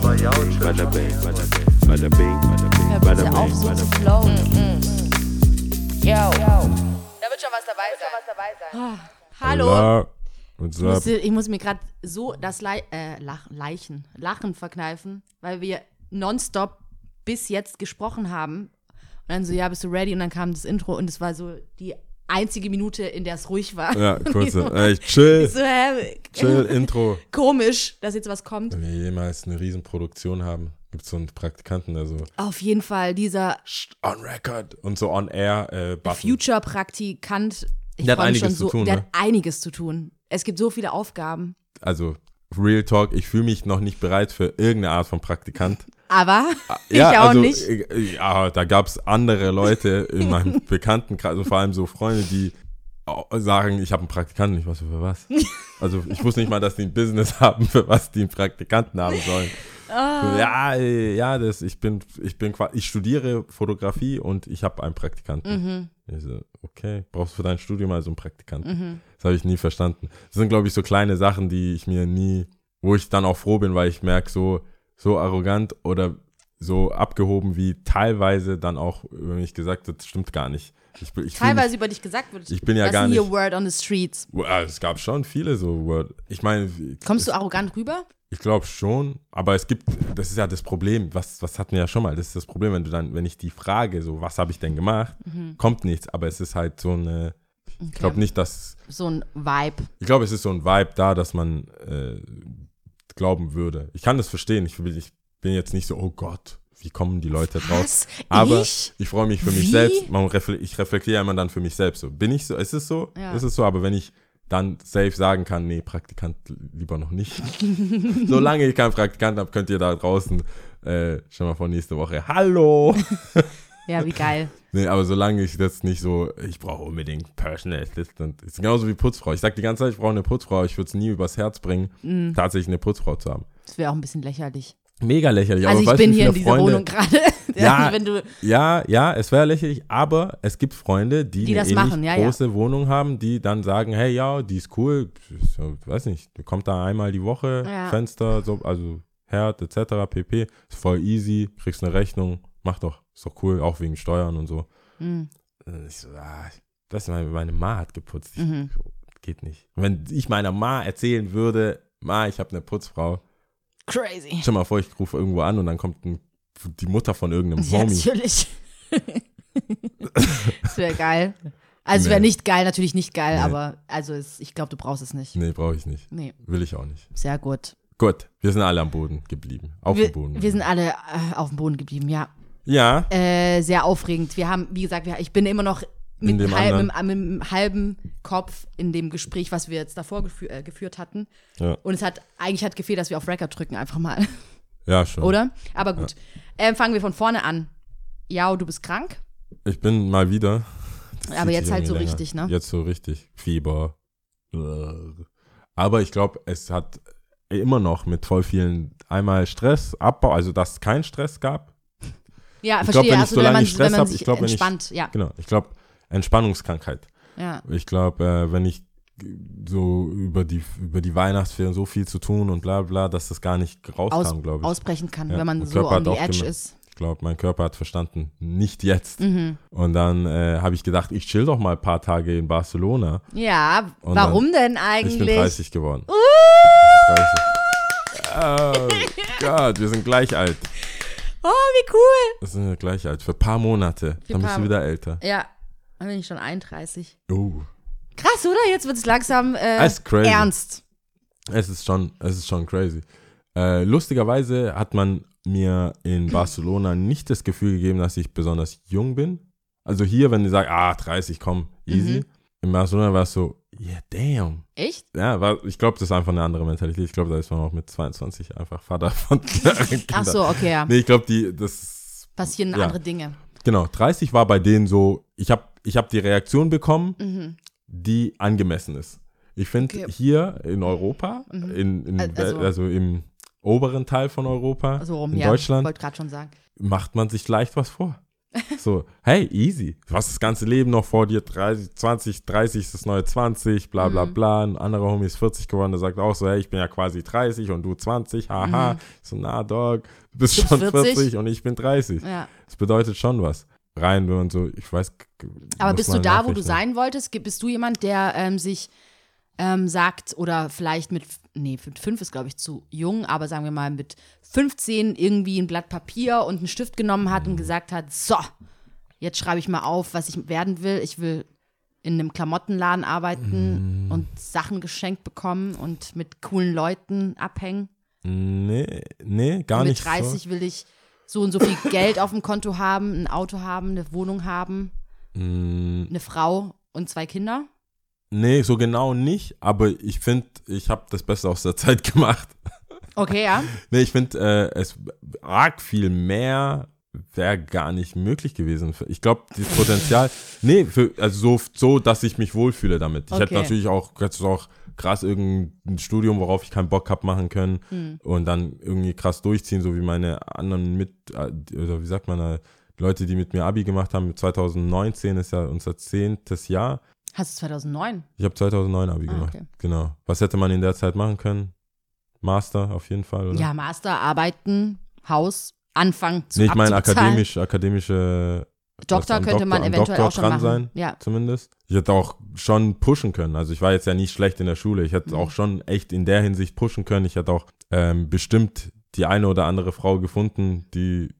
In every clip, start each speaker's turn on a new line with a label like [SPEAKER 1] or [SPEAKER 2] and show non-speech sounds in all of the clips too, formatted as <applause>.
[SPEAKER 1] Bada bing, bada bing, bada bing, bada bing,
[SPEAKER 2] Hör
[SPEAKER 1] bada
[SPEAKER 2] bitte auf,
[SPEAKER 1] bing,
[SPEAKER 2] so
[SPEAKER 1] bada
[SPEAKER 2] zu
[SPEAKER 1] bing.
[SPEAKER 2] flowen.
[SPEAKER 3] Yo. Da wird schon was dabei sein.
[SPEAKER 2] Hallo.
[SPEAKER 4] Hola. What's
[SPEAKER 2] Ich ich muss mir gerade so das Le äh, Lach Leichen, Lachen verkneifen, weil wir nonstop bis jetzt gesprochen haben. Und dann so, ja, bist du ready? Und dann kam das Intro und es war so die einzige Minute, in der es ruhig war.
[SPEAKER 4] Ja, <laughs>
[SPEAKER 2] Und
[SPEAKER 4] kurz.
[SPEAKER 2] ich so,
[SPEAKER 4] Ey, chill.
[SPEAKER 2] ich so, hä?
[SPEAKER 4] Chill, Intro. <laughs>
[SPEAKER 2] Komisch, dass jetzt was kommt.
[SPEAKER 4] Wenn wir jemals eine Riesenproduktion haben, gibt es so einen Praktikanten, der so
[SPEAKER 2] Auf jeden Fall dieser
[SPEAKER 4] on record und so on air äh.
[SPEAKER 2] Future-Praktikant.
[SPEAKER 4] Der hat einiges
[SPEAKER 2] schon
[SPEAKER 4] zu
[SPEAKER 2] so,
[SPEAKER 4] tun,
[SPEAKER 2] Der
[SPEAKER 4] ne?
[SPEAKER 2] hat einiges zu tun. Es gibt so viele Aufgaben.
[SPEAKER 4] Also, Real Talk, ich fühle mich noch nicht bereit für irgendeine Art von Praktikant. <laughs>
[SPEAKER 2] Aber <laughs> ich
[SPEAKER 4] ja,
[SPEAKER 2] auch
[SPEAKER 4] also,
[SPEAKER 2] nicht.
[SPEAKER 4] äh, Ja, da gab es andere Leute in <laughs> meinem Bekanntenkreis, also vor allem so Freunde, die au- sagen, ich habe einen Praktikanten. Ich weiß für was. <laughs> Also ich wusste nicht mal, dass die ein Business haben, für was die einen Praktikanten haben sollen.
[SPEAKER 2] Ah.
[SPEAKER 4] So, Ja, äh, ja, das, ich bin, ich bin, ich studiere Fotografie und ich habe einen Praktikanten.
[SPEAKER 2] Mhm.
[SPEAKER 4] Ich so, okay, brauchst du für dein Studium also einen Praktikanten? Das habe ich nie verstanden. Das sind, glaube ich, so kleine Sachen, die ich mir nie, wo ich dann auch froh bin, weil ich merke, so, so arrogant oder so abgehoben, wie teilweise dann auch über mich gesagt wird, das stimmt gar nicht. Ich, ich
[SPEAKER 2] Teilweise über dich gesagt wird.
[SPEAKER 4] Ich bin ja gar nicht-
[SPEAKER 2] Word on the Streets.
[SPEAKER 4] Well, es gab schon viele so Word. Ich meine,
[SPEAKER 2] Kommst du arrogant rüber?
[SPEAKER 4] ich glaube schon, aber es gibt, das ist ja das Problem, was, was hatten wir ja schon mal, das ist das Problem, wenn du dann, wenn ich die frage, so, was habe ich denn gemacht, kommt nichts, aber es ist halt so eine, ich glaube nicht, dass,
[SPEAKER 2] So ein Vibe.
[SPEAKER 4] ich glaube, es ist so ein Vibe da, dass man äh, glauben würde. Ich kann das verstehen, ich, ich bin jetzt nicht so, oh Gott, wie kommen die Leute?
[SPEAKER 2] Was?
[SPEAKER 4] Aber
[SPEAKER 2] Ich?
[SPEAKER 4] ich, freue mich für mich
[SPEAKER 2] Wie?
[SPEAKER 4] selbst. Man refle ich reflektiere immer dann für mich selbst. So, bin ich so? Ist es so?
[SPEAKER 2] Ja.
[SPEAKER 4] Ist es so? Aber wenn ich dann safe sagen kann, nee, Praktikant lieber noch nicht. <laughs> Solange ich keinen Praktikant habe, könnt ihr da draußen äh, schon mal vor nächste Woche. Hallo! <laughs>
[SPEAKER 2] Ja, wie geil. <laughs>
[SPEAKER 4] nee, aber solange ich das nicht so, ich brauche unbedingt Personal Assistant. Ist genauso wie Putzfrau. Ich sag die ganze Zeit, ich brauche eine Putzfrau, ich würde es nie übers Herz bringen,
[SPEAKER 2] Mhm.
[SPEAKER 4] tatsächlich eine Putzfrau zu haben.
[SPEAKER 2] Das wäre auch ein bisschen lächerlich.
[SPEAKER 4] Mega lächerlich.
[SPEAKER 2] also
[SPEAKER 4] aber
[SPEAKER 2] ich bin hier in dieser
[SPEAKER 4] Freunde,
[SPEAKER 2] Wohnung gerade. <laughs>
[SPEAKER 4] Ja. Ja, ja, es wäre lächerlich, aber es gibt Freunde, die,
[SPEAKER 2] Die
[SPEAKER 4] eine
[SPEAKER 2] machen, ja, ja.
[SPEAKER 4] große Wohnung haben, die dann sagen, hey, ja, die ist cool, ja, weiß nicht, kommt da einmal die Woche,
[SPEAKER 2] Ja.
[SPEAKER 4] Fenster, so, also Herd etc. pp. Ist voll easy, kriegst eine Rechnung, mach doch, ist doch cool, auch wegen Steuern und so.
[SPEAKER 2] Mhm.
[SPEAKER 4] Und Ich so, ah, das meine, meine Ma hat geputzt. Ich,
[SPEAKER 2] Mhm.
[SPEAKER 4] geht nicht. Wenn ich meiner Ma erzählen würde, Ma, ich habe eine Putzfrau,
[SPEAKER 2] Crazy.
[SPEAKER 4] stell mal vor, ich rufe irgendwo an und dann kommt ein, die Mutter von irgendeinem
[SPEAKER 2] Ja,
[SPEAKER 4] Homie.
[SPEAKER 2] natürlich. <laughs> das wäre geil. Also es wäre
[SPEAKER 4] Nee.
[SPEAKER 2] nicht geil, natürlich nicht geil,
[SPEAKER 4] Nee.
[SPEAKER 2] aber also es, ich glaube, du brauchst es nicht.
[SPEAKER 4] Nee, brauche ich nicht.
[SPEAKER 2] Nee,
[SPEAKER 4] Will ich auch nicht.
[SPEAKER 2] sehr gut.
[SPEAKER 4] Gut, wir sind alle am Boden geblieben. Auf
[SPEAKER 2] wir,
[SPEAKER 4] dem Boden.
[SPEAKER 2] wir sind alle äh, auf dem Boden geblieben, ja.
[SPEAKER 4] Ja,
[SPEAKER 2] Äh, sehr aufregend. Wir haben, wie gesagt, wir, ich bin immer noch mit,
[SPEAKER 4] In dem
[SPEAKER 2] halb, mit,
[SPEAKER 4] anderen.
[SPEAKER 2] mit einem halben Kopf in dem Gespräch, was wir jetzt davor gefü äh, geführt hatten.
[SPEAKER 4] Ja.
[SPEAKER 2] Und es hat eigentlich hat gefehlt, dass wir auf Record drücken, einfach mal.
[SPEAKER 4] ja, schon.
[SPEAKER 2] Oder? Aber gut. Ähm, fangen wir von vorne an. Ja, du bist krank.
[SPEAKER 4] Ich bin mal wieder. Das
[SPEAKER 2] Aber jetzt halt so
[SPEAKER 4] länger.
[SPEAKER 2] richtig, ne?
[SPEAKER 4] Jetzt so richtig. Fieber. Äh. Aber ich glaube, es hat immer noch mit voll vielen einmal Stress, Abbau, also dass es keinen Stress gab.
[SPEAKER 2] Ja,
[SPEAKER 4] Ich
[SPEAKER 2] verstehe.
[SPEAKER 4] glaub, wenn ich
[SPEAKER 2] also,
[SPEAKER 4] so
[SPEAKER 2] wenn
[SPEAKER 4] lange
[SPEAKER 2] man,
[SPEAKER 4] Stress
[SPEAKER 2] sich
[SPEAKER 4] ich glaub, wenn ich-
[SPEAKER 2] entspannt, ja.
[SPEAKER 4] Genau. Ich glaube, Entspannungskrankheit.
[SPEAKER 2] ja.
[SPEAKER 4] Ich glaube, äh, wenn ich so über die, über die Weihnachtsferien so viel zu tun und bla bla, dass das gar nicht
[SPEAKER 2] Aus,
[SPEAKER 4] rauskam, glaube ich.
[SPEAKER 2] ausbrechen kann,
[SPEAKER 4] Ja,
[SPEAKER 2] wenn man so on the edge ist.
[SPEAKER 4] Ich glaube, mein Körper hat verstanden, nicht jetzt.
[SPEAKER 2] Mhm.
[SPEAKER 4] Und dann äh, habe ich gedacht, ich chill doch mal ein paar Tage in Barcelona.
[SPEAKER 2] Ja,
[SPEAKER 4] Und
[SPEAKER 2] warum denn
[SPEAKER 4] Ich
[SPEAKER 2] eigentlich?
[SPEAKER 4] bin 30 geworden. 30. Oh Gott, wir sind gleich alt.
[SPEAKER 2] Oh, wie cool.
[SPEAKER 4] Wir sind ja gleich alt. Für ein paar Monate.
[SPEAKER 2] Für
[SPEAKER 4] Dann
[SPEAKER 2] paar
[SPEAKER 4] bist du wieder älter.
[SPEAKER 2] Ja, dann bin ich schon 31.
[SPEAKER 4] Oh.
[SPEAKER 2] Krass, oder? Jetzt wird es langsam äh,
[SPEAKER 4] Das
[SPEAKER 2] ernst.
[SPEAKER 4] Es ist schon, es ist schon crazy. Äh, lustigerweise hat man mir in <clears throat> Barcelona nicht das Gefühl gegeben, dass ich besonders jung bin. Also hier, wenn die sagen, ah, 30, komm, easy.
[SPEAKER 2] Mhm.
[SPEAKER 4] In Barcelona war es so, yeah, damn.
[SPEAKER 2] Echt?
[SPEAKER 4] Ja, war, ich glaube, das ist einfach eine andere Mentalität. Ich glaube, da ist man auch mit 22 einfach Vater von <laughs>
[SPEAKER 2] Ach so, okay, ja.
[SPEAKER 4] Nee, ich glaube, die, das,
[SPEAKER 2] Passieren
[SPEAKER 4] Ja.
[SPEAKER 2] andere Dinge.
[SPEAKER 4] genau, 30 war bei denen so, ich habe ich hab die Reaktion bekommen,
[SPEAKER 2] Mhm.
[SPEAKER 4] die angemessen ist. Ich finde,
[SPEAKER 2] Okay.
[SPEAKER 4] hier in Europa,
[SPEAKER 2] Mhm.
[SPEAKER 4] in, in,
[SPEAKER 2] Al- also-
[SPEAKER 4] also, im oberen Teil von Europa,
[SPEAKER 2] So rum,
[SPEAKER 4] in
[SPEAKER 2] ja.
[SPEAKER 4] Deutschland,
[SPEAKER 2] Wollte gerade schon sagen.
[SPEAKER 4] macht man sich leicht was vor. <laughs> So, hey, easy. Du hast das ganze Leben noch vor dir. 30, 20, 30 ist das neue 20, bla
[SPEAKER 2] Mhm.
[SPEAKER 4] bla bla. Ein anderer Homie ist 40 geworden, der sagt auch so, hey, ich bin ja quasi 30 und du 20, haha. Ich So, na, Dog, du bist
[SPEAKER 2] Mhm.
[SPEAKER 4] Schon
[SPEAKER 2] bist
[SPEAKER 4] 40.
[SPEAKER 2] 40
[SPEAKER 4] und ich bin 30.
[SPEAKER 2] Ja.
[SPEAKER 4] Das bedeutet schon was. Rein und so, ich weiß.
[SPEAKER 2] Aber bist du
[SPEAKER 4] man
[SPEAKER 2] da, wo du sein wolltest? Bist du jemand, der ähm, sich ähm, sagt oder vielleicht mit, nee, mit fünf ist, glaube ich, zu jung, aber sagen wir mal mit 15 irgendwie ein Blatt Papier und einen Stift genommen hat und gesagt hat, so, jetzt schreibe ich mal auf, was ich werden will. Ich will in einem Klamottenladen arbeiten
[SPEAKER 4] Mm.
[SPEAKER 2] und Sachen geschenkt bekommen und mit coolen Leuten abhängen.
[SPEAKER 4] Nee, nee, gar
[SPEAKER 2] und mit
[SPEAKER 4] nicht
[SPEAKER 2] 30 will ich so und so viel <laughs> Geld auf dem Konto haben, ein Auto haben, eine Wohnung haben,
[SPEAKER 4] so. Mm,
[SPEAKER 2] eine Frau und zwei Kinder.
[SPEAKER 4] Nee, so genau nicht, aber ich finde, ich habe das Beste aus der <laughs> Zeit gemacht.
[SPEAKER 2] Okay, ja.
[SPEAKER 4] Nee, ich finde, äh, es arg viel mehr wäre gar nicht möglich gewesen. Ich glaube, das Potenzial, <laughs> nee, für, also so, so, dass ich mich wohlfühle damit. Ich hätte
[SPEAKER 2] Okay.
[SPEAKER 4] natürlich auch, hätte auch krass irgendein Studium, worauf ich keinen Bock hab, machen können
[SPEAKER 2] Hm.
[SPEAKER 4] und dann irgendwie krass durchziehen, so wie meine anderen mit, äh, oder wie sagt man, äh, Leute, die mit mir Abi gemacht haben, 2019 ist ja unser zehntes Jahr.
[SPEAKER 2] Hast du 2009?
[SPEAKER 4] Ich habe 2009 Abi
[SPEAKER 2] Ah,
[SPEAKER 4] gemacht.
[SPEAKER 2] okay.
[SPEAKER 4] Genau. Was hätte man in der Zeit machen können? Master auf jeden Fall, oder?
[SPEAKER 2] Ja, Master, Arbeiten, Haus, Anfang zu
[SPEAKER 4] Nee, ich meine akademisch, akademische
[SPEAKER 2] Doktor
[SPEAKER 4] am
[SPEAKER 2] könnte man
[SPEAKER 4] am
[SPEAKER 2] eventuell
[SPEAKER 4] Doktor
[SPEAKER 2] auch schon
[SPEAKER 4] dran
[SPEAKER 2] machen.
[SPEAKER 4] sein,
[SPEAKER 2] Ja.
[SPEAKER 4] zumindest. Ich hätte auch schon pushen können. Also ich war jetzt ja nicht schlecht in der Schule. Ich
[SPEAKER 2] Mhm.
[SPEAKER 4] hätte auch schon echt in der Hinsicht pushen können. Ich hätte auch ähm, bestimmt die eine oder andere Frau gefunden, die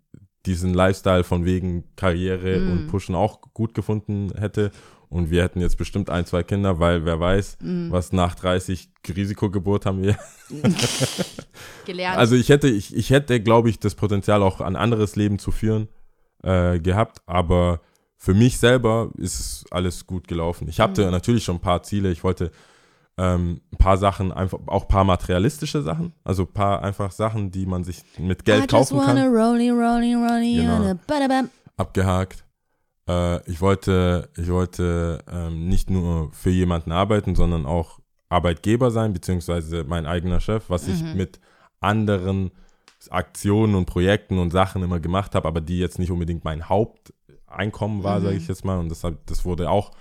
[SPEAKER 4] diesen Lifestyle von wegen Karriere
[SPEAKER 2] Mhm.
[SPEAKER 4] und Pushen auch gut gefunden hätte. Und wir hätten jetzt bestimmt ein, zwei Kinder, weil wer weiß,
[SPEAKER 2] Mhm.
[SPEAKER 4] was nach 30 Risikogeburt haben wir. <laughs>
[SPEAKER 2] Gelernt.
[SPEAKER 4] Also ich hätte, ich, ich hätte, glaube ich, das Potenzial auch ein anderes Leben zu führen äh, gehabt, aber für mich selber ist es alles gut gelaufen. Ich hatte
[SPEAKER 2] Mhm.
[SPEAKER 4] natürlich schon ein paar Ziele. Ich wollte ähm, ein paar Sachen, einfach auch ein paar materialistische Sachen, also ein paar einfach Sachen, die man sich mit Geld kaufen kann, Genau.
[SPEAKER 2] on a badabam.
[SPEAKER 4] abgehakt. Äh, ich wollte, ich wollte ähm, nicht nur für jemanden arbeiten, sondern auch Arbeitgeber sein, beziehungsweise mein eigener Chef, was ich
[SPEAKER 2] Mhm.
[SPEAKER 4] mit anderen Aktionen und Projekten und Sachen immer gemacht habe, aber die jetzt nicht unbedingt mein Haupteinkommen war,
[SPEAKER 2] Mhm.
[SPEAKER 4] sage ich jetzt mal. Und das, hab- das wurde auch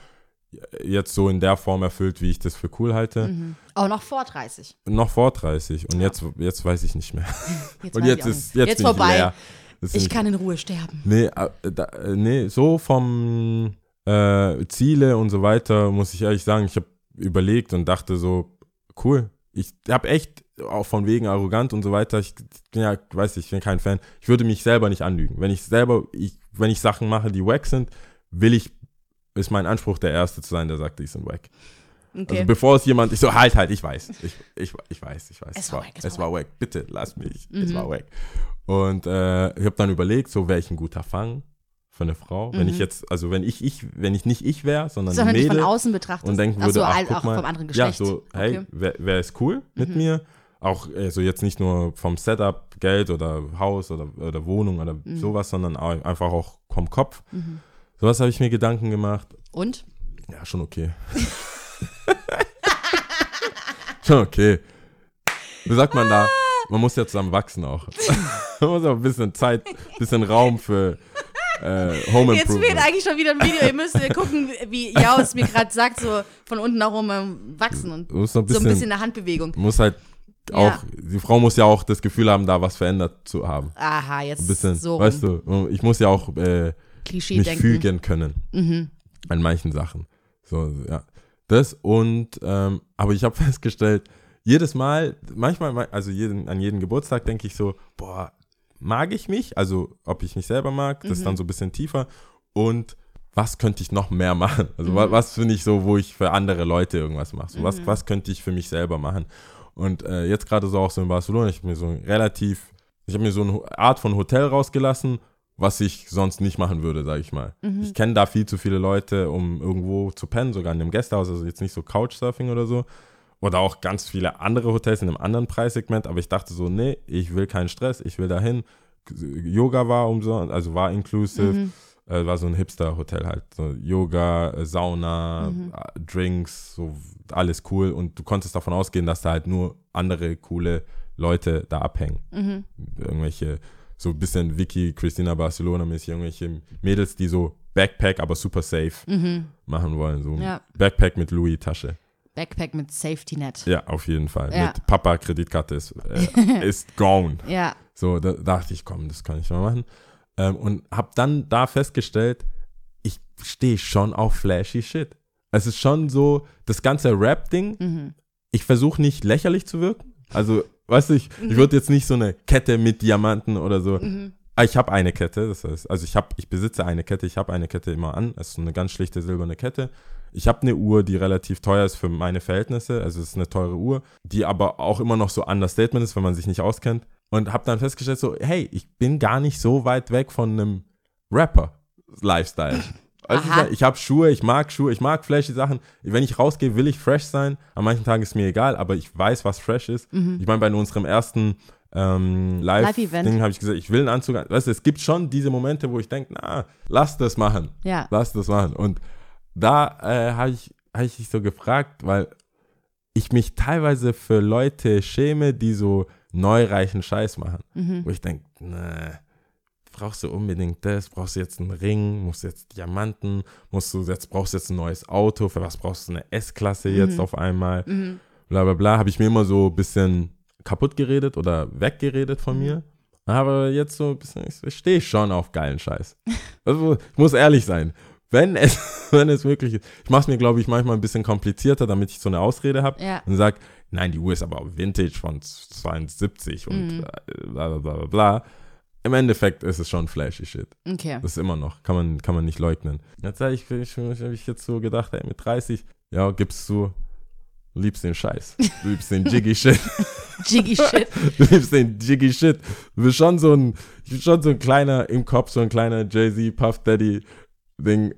[SPEAKER 4] jetzt so in der Form erfüllt, wie ich das für cool halte.
[SPEAKER 2] Mhm. Auch noch vor 30.
[SPEAKER 4] Noch vor 30 und
[SPEAKER 2] Ja.
[SPEAKER 4] jetzt, jetzt weiß ich nicht mehr. <laughs>
[SPEAKER 2] Jetzt
[SPEAKER 4] Und jetzt
[SPEAKER 2] ich
[SPEAKER 4] ist jetzt,
[SPEAKER 2] jetzt vorbei.
[SPEAKER 4] Ich, leer.
[SPEAKER 2] Ich kann in Ruhe sterben.
[SPEAKER 4] Nee, äh, da, äh, nee so vom äh, Ziele und so weiter, muss ich ehrlich sagen, ich habe überlegt und dachte so, cool. Ich habe echt, auch von wegen arrogant und so weiter, ich bin ja, weiß ich, ich bin kein Fan. Ich würde mich selber nicht anlügen. Wenn ich selber, ich, wenn ich Sachen mache, die wack sind, will ich, ist mein Anspruch, der Erste zu sein, der sagt, die sind wack.
[SPEAKER 2] Okay.
[SPEAKER 4] Also bevor es jemand, ich so, halt, halt, ich weiß. Ich, ich, ich weiß, ich weiß.
[SPEAKER 2] Es war wack, es
[SPEAKER 4] es
[SPEAKER 2] war
[SPEAKER 4] wack. Bitte, lass mich. Es
[SPEAKER 2] Mhm.
[SPEAKER 4] war wack. Und äh, ich habe dann überlegt, so wäre ich ein guter Fang für eine Frau. Wenn
[SPEAKER 2] Mhm.
[SPEAKER 4] ich jetzt, also wenn ich, ich, wenn ich nicht ich wäre, sondern
[SPEAKER 2] Sondern dich von
[SPEAKER 4] Mädel
[SPEAKER 2] außen betrachtest.
[SPEAKER 4] und denken würde,
[SPEAKER 2] so,
[SPEAKER 4] ach, guck
[SPEAKER 2] auch
[SPEAKER 4] mal,
[SPEAKER 2] vom anderen
[SPEAKER 4] ja,
[SPEAKER 2] Geschlecht.
[SPEAKER 4] so, hey,
[SPEAKER 2] Okay.
[SPEAKER 4] wer, wer ist cool mit
[SPEAKER 2] Mhm.
[SPEAKER 4] mir? Auch also jetzt nicht nur vom Setup, Geld oder Haus oder, oder Wohnung oder
[SPEAKER 2] Mhm.
[SPEAKER 4] sowas, sondern auch, einfach auch vom Kopf.
[SPEAKER 2] Mhm.
[SPEAKER 4] Sowas habe ich mir Gedanken gemacht.
[SPEAKER 2] Und?
[SPEAKER 4] Ja, schon okay. <laughs> schon okay. Wie sagt man da? Man muss ja zusammen wachsen auch. <laughs> man muss auch ein bisschen Zeit, ein bisschen Raum für äh, Home
[SPEAKER 2] Jetzt fehlt
[SPEAKER 4] Improvement.
[SPEAKER 2] eigentlich schon wieder ein Video. Ihr müsst gucken, wie Jaus mir gerade sagt, so von unten nach oben ähm, wachsen und
[SPEAKER 4] ein
[SPEAKER 2] so
[SPEAKER 4] bisschen,
[SPEAKER 2] ein bisschen eine Handbewegung.
[SPEAKER 4] muss halt auch,
[SPEAKER 2] Ja.
[SPEAKER 4] die Frau muss ja auch das Gefühl haben, da was verändert zu haben.
[SPEAKER 2] Aha, jetzt
[SPEAKER 4] Ein bisschen,
[SPEAKER 2] so
[SPEAKER 4] weißt du, ich muss ja auch äh,
[SPEAKER 2] Klischee
[SPEAKER 4] mich
[SPEAKER 2] denken.
[SPEAKER 4] fügen können
[SPEAKER 2] Mhm.
[SPEAKER 4] an manchen Sachen. So, ja. Das und, ähm, aber ich habe <laughs> festgestellt, jedes Mal, manchmal, also jeden, an jeden Geburtstag denke ich so, boah, mag ich mich? Also, ob ich mich selber mag, das ist
[SPEAKER 2] Mhm.
[SPEAKER 4] dann so ein bisschen tiefer. Und was könnte ich noch mehr <laughs> machen? Also,
[SPEAKER 2] Mhm.
[SPEAKER 4] wa- was finde ich so, wo ich für andere Leute irgendwas mache? So, was,
[SPEAKER 2] Mhm.
[SPEAKER 4] was könnte ich für mich selber machen? Und äh, jetzt gerade so auch so in Barcelona, ich habe mir so ein relativ, ich habe mir so eine Art von Hotel rausgelassen, was ich sonst nicht machen würde, sage ich mal.
[SPEAKER 2] Mhm.
[SPEAKER 4] Ich kenne da viel zu viele Leute, um irgendwo zu pennen, sogar in einem Gästehaus, also jetzt nicht so Couchsurfing oder so. Oder auch ganz viele andere Hotels in einem anderen Preissegment, aber ich dachte so, nee, ich will keinen Stress, ich will dahin. Yoga war umsonst, also war inclusive,
[SPEAKER 2] Mhm.
[SPEAKER 4] äh, war so ein Hipster-Hotel halt. So Yoga, äh, Sauna,
[SPEAKER 2] Mhm.
[SPEAKER 4] äh, Drinks, so alles cool. Und du konntest davon ausgehen, dass da halt nur andere coole Leute da abhängen.
[SPEAKER 2] Mhm.
[SPEAKER 4] Irgendwelche so ein bisschen Vicky, Christina Barcelona mäßig irgendwelche Mädels, die so Backpack, aber super safe machen wollen. So
[SPEAKER 2] Mhm. Ja.
[SPEAKER 4] Backpack mit Louis-Tasche.
[SPEAKER 2] Backpack mit Safety Net.
[SPEAKER 4] Ja, auf jeden Fall.
[SPEAKER 2] Ja.
[SPEAKER 4] Mit Papa Kreditkarte ist, äh, <laughs> ist gone.
[SPEAKER 2] Ja.
[SPEAKER 4] So, da dachte ich, komm, das kann ich mal machen. Ähm, und habe dann da festgestellt, ich stehe schon auf flashy Shit. Es ist schon so, das ganze Rap-Ding,
[SPEAKER 2] Mhm.
[SPEAKER 4] ich versuche nicht lächerlich zu wirken. Also, weißt du, ich, ich würde jetzt nicht so eine Kette mit Diamanten oder so.
[SPEAKER 2] Mhm.
[SPEAKER 4] Ah, Ich habe eine Kette, das heißt, also ich habe, ich besitze eine Kette, ich habe eine Kette immer an. Es ist so eine ganz schlichte silberne Kette. Ich habe eine Uhr, die relativ teuer ist für meine Verhältnisse, also es ist eine teure Uhr, die aber auch immer noch so Understatement ist, wenn man sich nicht auskennt. Und habe dann festgestellt, so, hey, ich bin gar nicht so weit weg von einem Rapper-Lifestyle. Also ich,
[SPEAKER 2] Aha.
[SPEAKER 4] ich habe Schuhe, ich mag Schuhe, ich mag flashy Sachen. Wenn ich rausgehe, will ich fresh sein. An manchen Tagen ist mir egal, aber ich weiß, was fresh ist. Ich meine, bei unserem ersten ähm,
[SPEAKER 2] Live-Event.
[SPEAKER 4] Live-Ding habe ich gesagt, ich will einen Anzug. an- Weißt du, es gibt schon diese Momente, wo ich denke, na, lass das machen.
[SPEAKER 2] Ja.
[SPEAKER 4] Lass das machen. Und da äh, habe ich, hab ich dich so gefragt, weil ich mich teilweise für Leute schäme, die so neureichen Scheiß machen.
[SPEAKER 2] Mhm.
[SPEAKER 4] Wo ich denke, ne, brauchst du unbedingt das? Brauchst du jetzt einen Ring? Musst du jetzt Diamanten? Musst du jetzt, brauchst du jetzt ein neues Auto? Für was brauchst du eine S-Klasse jetzt
[SPEAKER 2] Mhm.
[SPEAKER 4] auf einmal? Bla bla bla. Habe ich mir immer so ein bisschen kaputt geredet oder weggeredet
[SPEAKER 2] Mhm.
[SPEAKER 4] von mir. Aber jetzt so ein bisschen, ich stehe schon auf geilen Scheiß. Also, ich muss ehrlich sein. Wenn es, <laughs> wenn es möglich ist. Ich mache es mir, glaube ich, manchmal ein bisschen komplizierter, damit ich so eine Ausrede habe
[SPEAKER 2] Ja.
[SPEAKER 4] und sage, nein, die Uhr ist aber auch Vintage von 72 und äh, bla bla bla bla bla. Im Endeffekt ist es schon flashy Shit.
[SPEAKER 2] Okay.
[SPEAKER 4] Das ist immer noch, kann man, kann man nicht leugnen. Jetzt habe ich, ich, habe ich jetzt so gedacht, ey, mit 30, ja, gibst du, du liebst den Scheiß. Du liebst den Jiggy <laughs> Shit.
[SPEAKER 2] Jiggy Shit.
[SPEAKER 4] Du <laughs> liebst den Jiggy Shit. Du bist schon so ein, ich bin schon so ein kleiner, im Kopf so ein kleiner Jay-Z, Puff Daddy Ding.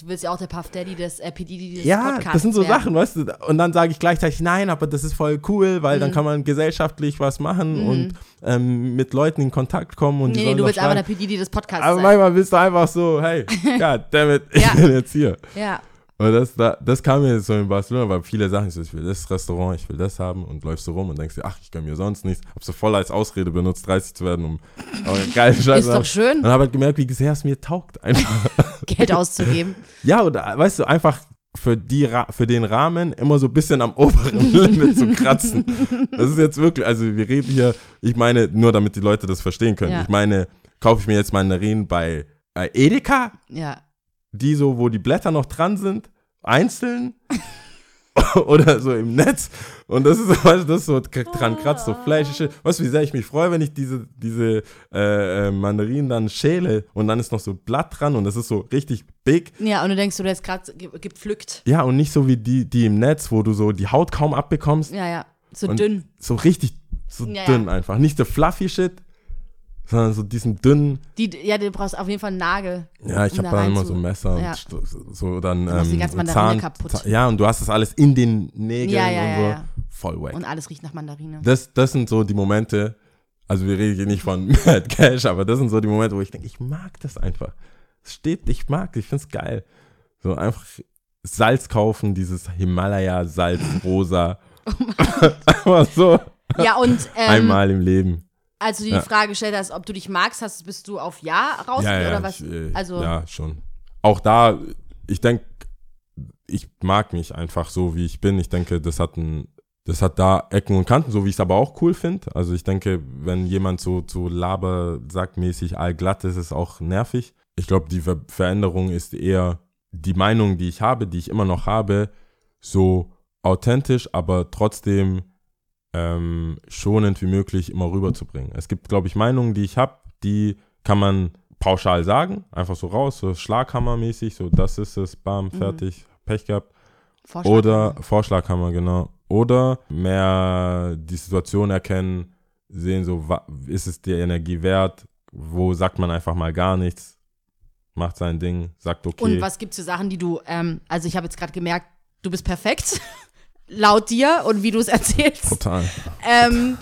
[SPEAKER 2] Du willst ja auch der Puff Daddy des äh, P. Diddy des
[SPEAKER 4] Ja,
[SPEAKER 2] Podcasts
[SPEAKER 4] das sind so
[SPEAKER 2] werden.
[SPEAKER 4] Sachen, weißt du. Und dann sage ich gleichzeitig, nein, aber das ist voll cool, weil
[SPEAKER 2] Mhm.
[SPEAKER 4] dann kann man gesellschaftlich was machen und ähm, mit Leuten in Kontakt kommen und
[SPEAKER 2] Nee, nee, du willst einfach der
[SPEAKER 4] schreiben.
[SPEAKER 2] P. Diddy des Podcasts
[SPEAKER 4] Aber
[SPEAKER 2] sein.
[SPEAKER 4] manchmal bist du einfach so, hey, <laughs> God damn it, ich
[SPEAKER 2] Ja.
[SPEAKER 4] bin jetzt hier.
[SPEAKER 2] Ja.
[SPEAKER 4] Und das, da, das kam mir so in Barcelona, weil viele Sachen, ich will das Restaurant, ich will das haben und läufst so rum und denkst dir, ach, ich gönn mir sonst nichts. Hab so voll als Ausrede benutzt, 30 zu werden, um <laughs> aber geil Scheiße
[SPEAKER 2] Ist doch schön,
[SPEAKER 4] Und hab halt gemerkt, wie sehr es mir taugt einfach. <laughs>
[SPEAKER 2] Geld auszugeben.
[SPEAKER 4] ja, und äh, weißt du, einfach für, die, für den Rahmen immer so ein bisschen am oberen <laughs> Limit zu kratzen. Das ist jetzt wirklich, also wir reden hier, ich meine, nur damit die Leute das verstehen können.
[SPEAKER 2] Ja.
[SPEAKER 4] Ich meine, kaufe ich mir jetzt Mandarinen bei äh, Edeka,
[SPEAKER 2] Ja.
[SPEAKER 4] Die so, wo die Blätter noch dran sind, einzeln <laughs> oder so im Netz. Und das ist, <laughs> weißt das ist so dran kratzt, so shit. Weißt du, wie sehr ich mich freue, wenn ich diese, diese äh, äh, Mandarinen dann schäle und dann ist noch so Blatt dran und das ist so richtig big.
[SPEAKER 2] Ja, und du denkst, du hast gerade ge gepflückt.
[SPEAKER 4] Ja, und nicht so wie die, die im Netz, wo du so die Haut kaum abbekommst.
[SPEAKER 2] Ja, ja. So
[SPEAKER 4] Und-
[SPEAKER 2] dünn.
[SPEAKER 4] So richtig, so
[SPEAKER 2] Ja,
[SPEAKER 4] dünn
[SPEAKER 2] ja.
[SPEAKER 4] einfach. Nicht der fluffy shit, sondern so diesen dünnen.
[SPEAKER 2] Die, ja, du brauchst auf jeden Fall einen Nagel.
[SPEAKER 4] Ja, ich
[SPEAKER 2] um
[SPEAKER 4] habe
[SPEAKER 2] da
[SPEAKER 4] dann immer so
[SPEAKER 2] zu-
[SPEAKER 4] Messer
[SPEAKER 2] Ja.
[SPEAKER 4] und so dann
[SPEAKER 2] die
[SPEAKER 4] ähm,
[SPEAKER 2] ganze
[SPEAKER 4] Zahn,
[SPEAKER 2] Mandarine kaputt.
[SPEAKER 4] Zahn- Ja, und du hast das alles in den Nägeln
[SPEAKER 2] Ja, ja,
[SPEAKER 4] und
[SPEAKER 2] ja,
[SPEAKER 4] so.
[SPEAKER 2] ja.
[SPEAKER 4] Voll wack.
[SPEAKER 2] Und alles riecht nach Mandarine.
[SPEAKER 4] Das, das sind so die Momente, also wir reden hier nicht von <laughs> Mad Cash, aber das sind so die Momente, wo ich denke, ich mag das einfach. Es steht, ich mag, ich find's geil. So einfach Salz kaufen, dieses Himalaya-Salz rosa. <laughs> <laughs> einfach so
[SPEAKER 2] Ja, und ähm,
[SPEAKER 4] einmal im Leben.
[SPEAKER 2] Als du dir
[SPEAKER 4] Ja.
[SPEAKER 2] die Frage gestellt hast, ob du dich magst, hast, bist du auf Ja raus
[SPEAKER 4] Ja, ja,
[SPEAKER 2] oder was?
[SPEAKER 4] ich, äh,
[SPEAKER 2] also,
[SPEAKER 4] ja, schon. Auch da, ich denke, ich mag mich einfach so, wie ich bin. Ich denke, das hat ein, das hat da Ecken und Kanten, so wie ich es aber auch cool finde. Also ich denke, wenn jemand so, so labersackmäßig allglatt ist, ist es auch nervig. Ich glaube, die Ver Veränderung ist eher die Meinung, die ich habe, die ich immer noch habe, so authentisch, aber trotzdem ähm, schonend wie möglich immer rüberzubringen. Es gibt, glaube ich, Meinungen, die ich habe, die kann man pauschal sagen, einfach so raus, so Schlaghammermäßig, so das ist es, bam, fertig, Pech gehabt.
[SPEAKER 2] Vorschlag.
[SPEAKER 4] Oder Vorschlaghammer, genau. Oder mehr die Situation erkennen, sehen so, ist es die Energie wert, wo sagt man einfach mal gar nichts, macht sein Ding, sagt okay.
[SPEAKER 2] Und was gibt's für Sachen, die du, ähm, also ich habe jetzt gerade gemerkt, du bist perfekt, <laughs> laut dir und wie du es <laughs> erzählst.
[SPEAKER 4] Total.
[SPEAKER 2] Ähm,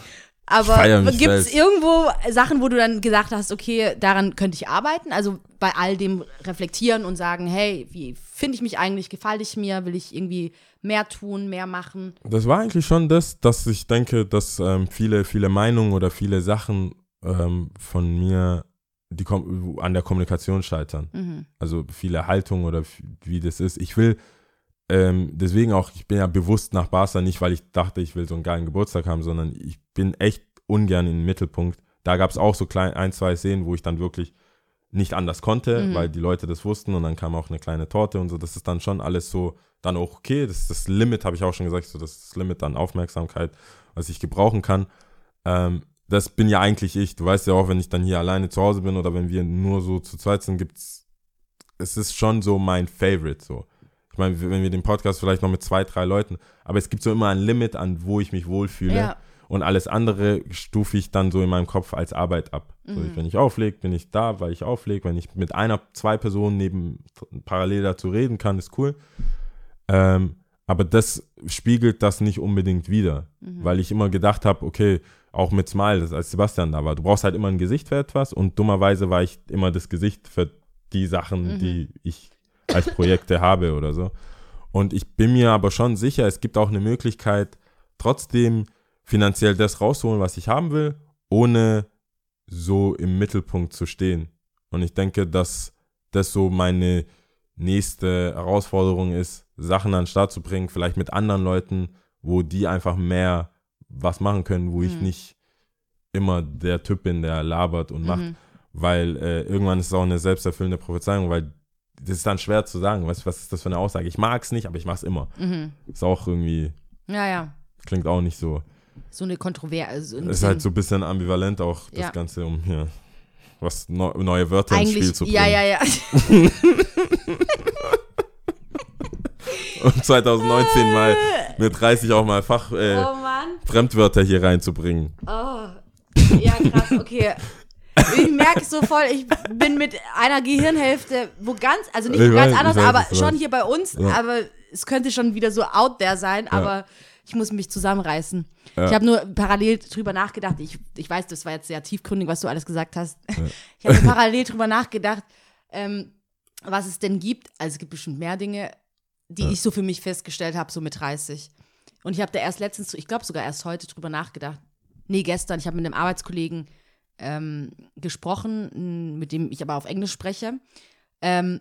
[SPEAKER 2] aber gibt es irgendwo Sachen, wo du dann gesagt hast, okay, daran könnte ich arbeiten? Also bei all dem reflektieren und sagen, hey, wie finde ich mich eigentlich? Gefalle ich mir? Will ich irgendwie mehr tun, mehr machen?
[SPEAKER 4] Das war eigentlich schon das, dass ich denke, dass ähm, viele, viele Meinungen oder viele Sachen ähm, von mir die an der Kommunikation scheitern.
[SPEAKER 2] Mhm.
[SPEAKER 4] Also viele Haltung oder wie das ist. Ich will ähm, deswegen auch, ich bin ja bewusst nach Barca, nicht weil ich dachte, ich will so einen geilen Geburtstag haben, sondern ich bin echt ungern im Mittelpunkt. Da gab es auch so klein, ein, zwei Szenen, wo ich dann wirklich nicht anders konnte,
[SPEAKER 2] Mhm.
[SPEAKER 4] weil die Leute das wussten und dann kam auch eine kleine Torte und so. Das ist dann schon alles so, dann auch okay. Das ist das Limit, habe ich auch schon gesagt, so das, ist das Limit an Aufmerksamkeit, was ich gebrauchen kann. Ähm, das bin ja eigentlich ich. Du weißt ja auch, wenn ich dann hier alleine zu Hause bin oder wenn wir nur so zu zweit sind, gibt's, es ist schon so mein Favorite, so. Ich meine, wenn wir den Podcast vielleicht noch mit zwei, drei Leuten, aber es gibt so immer ein Limit an, wo ich mich wohlfühle.
[SPEAKER 2] Ja.
[SPEAKER 4] Und alles andere stufe ich dann so in meinem Kopf als Arbeit ab. So,
[SPEAKER 2] Mhm.
[SPEAKER 4] wenn ich auflege, bin ich da, weil ich auflege. Wenn ich mit einer, zwei Personen neben parallel dazu reden kann, ist cool. Ähm, aber das spiegelt das nicht unbedingt wider,
[SPEAKER 2] Mhm.
[SPEAKER 4] weil ich immer gedacht habe, okay, auch mit Smile, das, als Sebastian da war, du brauchst halt immer ein Gesicht für etwas und dummerweise war ich immer das Gesicht für die Sachen,
[SPEAKER 2] Mhm.
[SPEAKER 4] die ich als Projekte habe oder so. Und ich bin mir aber schon sicher, es gibt auch eine Möglichkeit, trotzdem finanziell das rausholen, was ich haben will, ohne so im Mittelpunkt zu stehen. Und ich denke, dass das so meine nächste Herausforderung ist, Sachen an den Start zu bringen, vielleicht mit anderen Leuten, wo die einfach mehr was machen können, wo ich
[SPEAKER 2] Mhm.
[SPEAKER 4] nicht immer der Typ bin, der labert und macht,
[SPEAKER 2] Mhm.
[SPEAKER 4] weil äh, irgendwann ist es auch eine selbsterfüllende Prophezeiung, weil das ist dann schwer zu sagen, du, was ist das für eine Aussage? Ich mag es nicht, aber ich mache es immer.
[SPEAKER 2] Mhm.
[SPEAKER 4] Ist auch irgendwie,
[SPEAKER 2] Ja, ja.
[SPEAKER 4] klingt auch nicht so.
[SPEAKER 2] So eine Kontroverse. So ein
[SPEAKER 4] Ist halt so ein bisschen ambivalent auch das
[SPEAKER 2] Ja.
[SPEAKER 4] Ganze, um hier was neu, neue Wörter ins Spiel
[SPEAKER 2] Eigentlich,
[SPEAKER 4] zu bringen.
[SPEAKER 2] ja, ja, ja.
[SPEAKER 4] Und 2019 mal mit 30 auch mal Fach äh,
[SPEAKER 2] Oh.
[SPEAKER 4] Fremdwörter hier reinzubringen.
[SPEAKER 2] Oh. Ja, krass, okay. Ich merke so voll, ich bin mit einer Gehirnhälfte, wo ganz, also nicht
[SPEAKER 4] Ich
[SPEAKER 2] ganz
[SPEAKER 4] weiß,
[SPEAKER 2] anders,
[SPEAKER 4] weiß,
[SPEAKER 2] aber schon hier bei uns,
[SPEAKER 4] Ja.
[SPEAKER 2] aber es könnte schon wieder so out there sein, aber ich muss mich zusammenreißen.
[SPEAKER 4] Ja.
[SPEAKER 2] Ich habe nur parallel drüber nachgedacht, ich, ich weiß, das war jetzt sehr tiefgründig, was du alles gesagt hast. Ich habe parallel drüber nachgedacht, ähm, was es denn gibt. Also es gibt bestimmt mehr Dinge, die ich so für mich festgestellt habe, so mit 30. Und ich habe da erst letztens, ich glaube sogar erst heute drüber nachgedacht. Nee, gestern, ich habe mit einem Arbeitskollegen ähm, gesprochen, mit dem ich aber auf Englisch spreche. Ähm,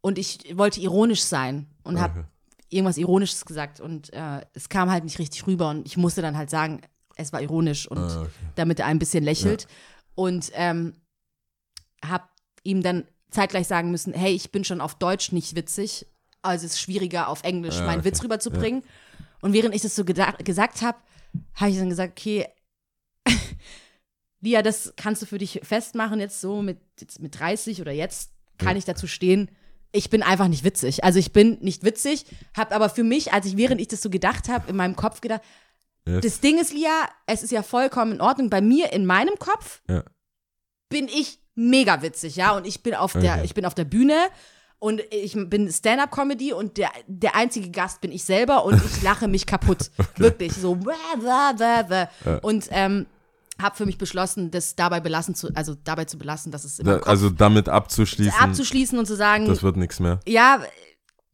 [SPEAKER 2] und ich wollte ironisch sein und habe
[SPEAKER 4] Okay.
[SPEAKER 2] irgendwas Ironisches gesagt. Und äh, es kam halt nicht richtig rüber. Und ich musste dann halt sagen, es war ironisch und
[SPEAKER 4] Ah, okay.
[SPEAKER 2] damit er ein bisschen lächelt. Und ähm, habe ihm dann zeitgleich sagen müssen, hey, ich bin schon auf Deutsch nicht witzig, also es ist schwieriger auf Englisch
[SPEAKER 4] Ah,
[SPEAKER 2] meinen
[SPEAKER 4] okay.
[SPEAKER 2] Witz rüberzubringen. Und während ich das so gesagt habe, habe ich dann gesagt, okay, Lia, das kannst du für dich festmachen jetzt so mit, jetzt mit 30 oder jetzt kann ich dazu stehen. Ich bin einfach nicht witzig. Also ich bin nicht witzig, habe aber für mich, als ich während ich das so gedacht habe, in meinem Kopf gedacht,
[SPEAKER 4] Jetzt,
[SPEAKER 2] das Ding ist, Lia, es ist ja vollkommen in Ordnung. Bei mir, in meinem Kopf,
[SPEAKER 4] Ja.
[SPEAKER 2] bin ich mega witzig, ja. Und ich bin auf der,
[SPEAKER 4] Okay.
[SPEAKER 2] ich bin auf der Bühne und ich bin Stand-up-Comedy und der, der einzige Gast bin ich selber und ich lache mich kaputt. <laughs> Wirklich. So. Und ähm, habe für mich beschlossen, das dabei belassen zu, also dabei zu belassen, dass es immer
[SPEAKER 4] da, also damit abzuschließen,
[SPEAKER 2] abzuschließen und zu sagen,
[SPEAKER 4] das wird nichts mehr.
[SPEAKER 2] ja,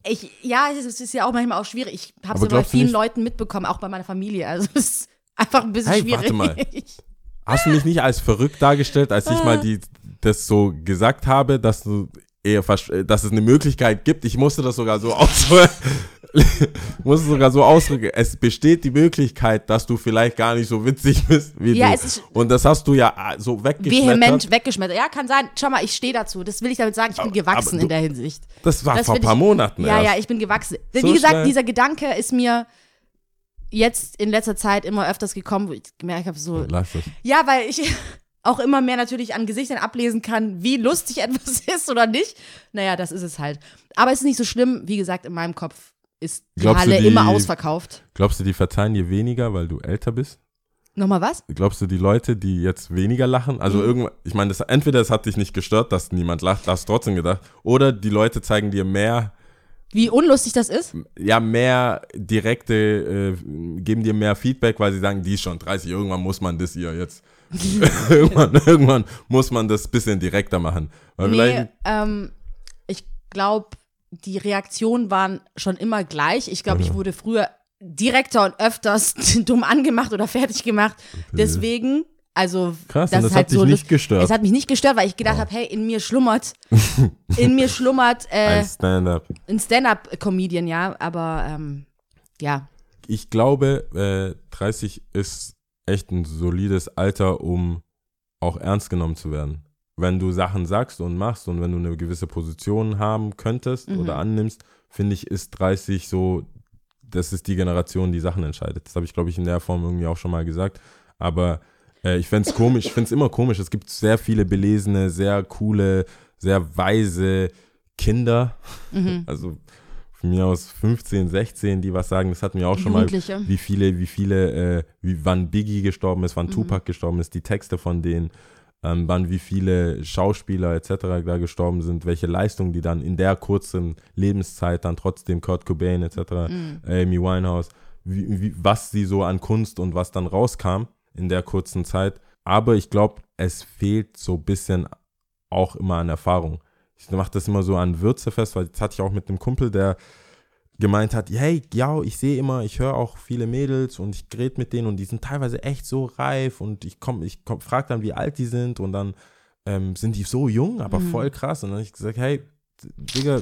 [SPEAKER 2] ich, ja, es ist ja auch manchmal auch schwierig. Ich habe es ja bei vielen
[SPEAKER 4] nicht-
[SPEAKER 2] Leuten mitbekommen, auch bei meiner Familie. Also es ist einfach ein bisschen
[SPEAKER 4] Hey,
[SPEAKER 2] schwierig.
[SPEAKER 4] warte mal. <laughs> Hast du mich nicht als verrückt dargestellt, als ich mal die, das so gesagt habe, dass du eher äh, dass es eine Möglichkeit gibt? Ich musste das sogar so <laughs> <laughs> aus musste sogar so ausdrücken. Es besteht die Möglichkeit, dass du vielleicht gar nicht so witzig <laughs> bist wie
[SPEAKER 2] Ja,
[SPEAKER 4] du.
[SPEAKER 2] es
[SPEAKER 4] Und das hast du ja äh, so weggeschmettert.
[SPEAKER 2] Vehement weggeschmettert. Ja, kann sein. Schau mal, ich stehe dazu. Das will ich damit sagen. Ich bin gewachsen
[SPEAKER 4] du-
[SPEAKER 2] in der Hinsicht.
[SPEAKER 4] Das war
[SPEAKER 2] Das
[SPEAKER 4] vor ein paar
[SPEAKER 2] ich-
[SPEAKER 4] Monaten
[SPEAKER 2] Ja,
[SPEAKER 4] erst.
[SPEAKER 2] ja, ich bin gewachsen. Wie
[SPEAKER 4] So
[SPEAKER 2] gesagt,
[SPEAKER 4] schnell.
[SPEAKER 2] dieser Gedanke ist mir jetzt in letzter Zeit immer öfters gekommen, wo ich gemerkt habe, so,
[SPEAKER 4] Lass es.
[SPEAKER 2] ja, weil ich <laughs> auch immer mehr natürlich an Gesichtern ablesen kann, wie lustig etwas ist oder nicht. Naja, das ist es halt. Aber es ist nicht so schlimm. Wie gesagt, in meinem Kopf ist die
[SPEAKER 4] Glaubst du,
[SPEAKER 2] Halle
[SPEAKER 4] die-
[SPEAKER 2] immer ausverkauft.
[SPEAKER 4] Glaubst du, die verzeihen dir weniger, weil du älter bist?
[SPEAKER 2] Nochmal was?
[SPEAKER 4] Glaubst du, die Leute, die jetzt weniger lachen,
[SPEAKER 2] Mhm.
[SPEAKER 4] also irgendwann, ich meine, das, entweder es hat dich nicht gestört, dass niemand lacht, hast du trotzdem gedacht, oder die Leute zeigen dir mehr,
[SPEAKER 2] Wie unlustig das ist?
[SPEAKER 4] ja, mehr direkte, äh, geben dir mehr Feedback, weil sie sagen, die ist schon 30, irgendwann muss man das hier jetzt, <laughs> irgendwann, irgendwann muss man das bisschen direkter machen. Weil
[SPEAKER 2] Nee, ähm, ich glaube, die Reaktionen waren schon immer gleich. Ich glaube, ich wurde früher direkter und öfters <laughs> dumm angemacht oder fertig gemacht. Deswegen, Also
[SPEAKER 4] Krass,
[SPEAKER 2] das
[SPEAKER 4] das
[SPEAKER 2] halt
[SPEAKER 4] hat dich
[SPEAKER 2] so
[SPEAKER 4] nicht gestört?
[SPEAKER 2] Es hat mich nicht gestört, weil ich gedacht habe, hey, in mir schlummert, <laughs> in mir schlummert äh,
[SPEAKER 4] Ein Stand-up.
[SPEAKER 2] ein Stand-up-Comedian, ja. Aber ähm, ja,
[SPEAKER 4] Ich glaube, äh, 30 ist echt ein solides Alter, um auch ernst genommen zu werden. Wenn du Sachen sagst und machst und wenn du eine gewisse Position haben könntest
[SPEAKER 2] Mhm.
[SPEAKER 4] oder annimmst, finde ich, ist 30 so, das ist die Generation, die Sachen entscheidet. Das habe ich, glaube ich, in der Form irgendwie auch schon mal gesagt. Aber äh, ich finde es komisch, ich finde es immer komisch. Es gibt sehr viele belesene, sehr coole, sehr weise Kinder.
[SPEAKER 2] mhm. <laughs>
[SPEAKER 4] Also von mir aus 15, 16, die was sagen, das hatten wir auch schon mal wie viele, wie viele, äh, wie, wann Biggie gestorben ist, wann
[SPEAKER 2] Mhm.
[SPEAKER 4] Tupac gestorben ist, die Texte von denen, ähm, wann wie viele Schauspieler etc. da gestorben sind, welche Leistungen die dann in der kurzen Lebenszeit dann trotzdem Kurt Cobain etc.,
[SPEAKER 2] Mhm.
[SPEAKER 4] Amy Winehouse, wie, wie, was sie so an Kunst und was dann rauskam in der kurzen Zeit. Aber ich glaube, es fehlt so ein bisschen auch immer an Erfahrung. Ich mache das immer so an Würze fest, weil das hatte ich auch mit einem Kumpel, der gemeint hat, hey, ja, ich sehe immer, ich höre auch viele Mädels und ich rede mit denen und die sind teilweise echt so reif und ich komme, ich komm, frage dann, wie alt die sind und dann ähm, sind die so jung, aber
[SPEAKER 2] Mhm.
[SPEAKER 4] voll krass. Und dann habe ich gesagt, hey, Digga,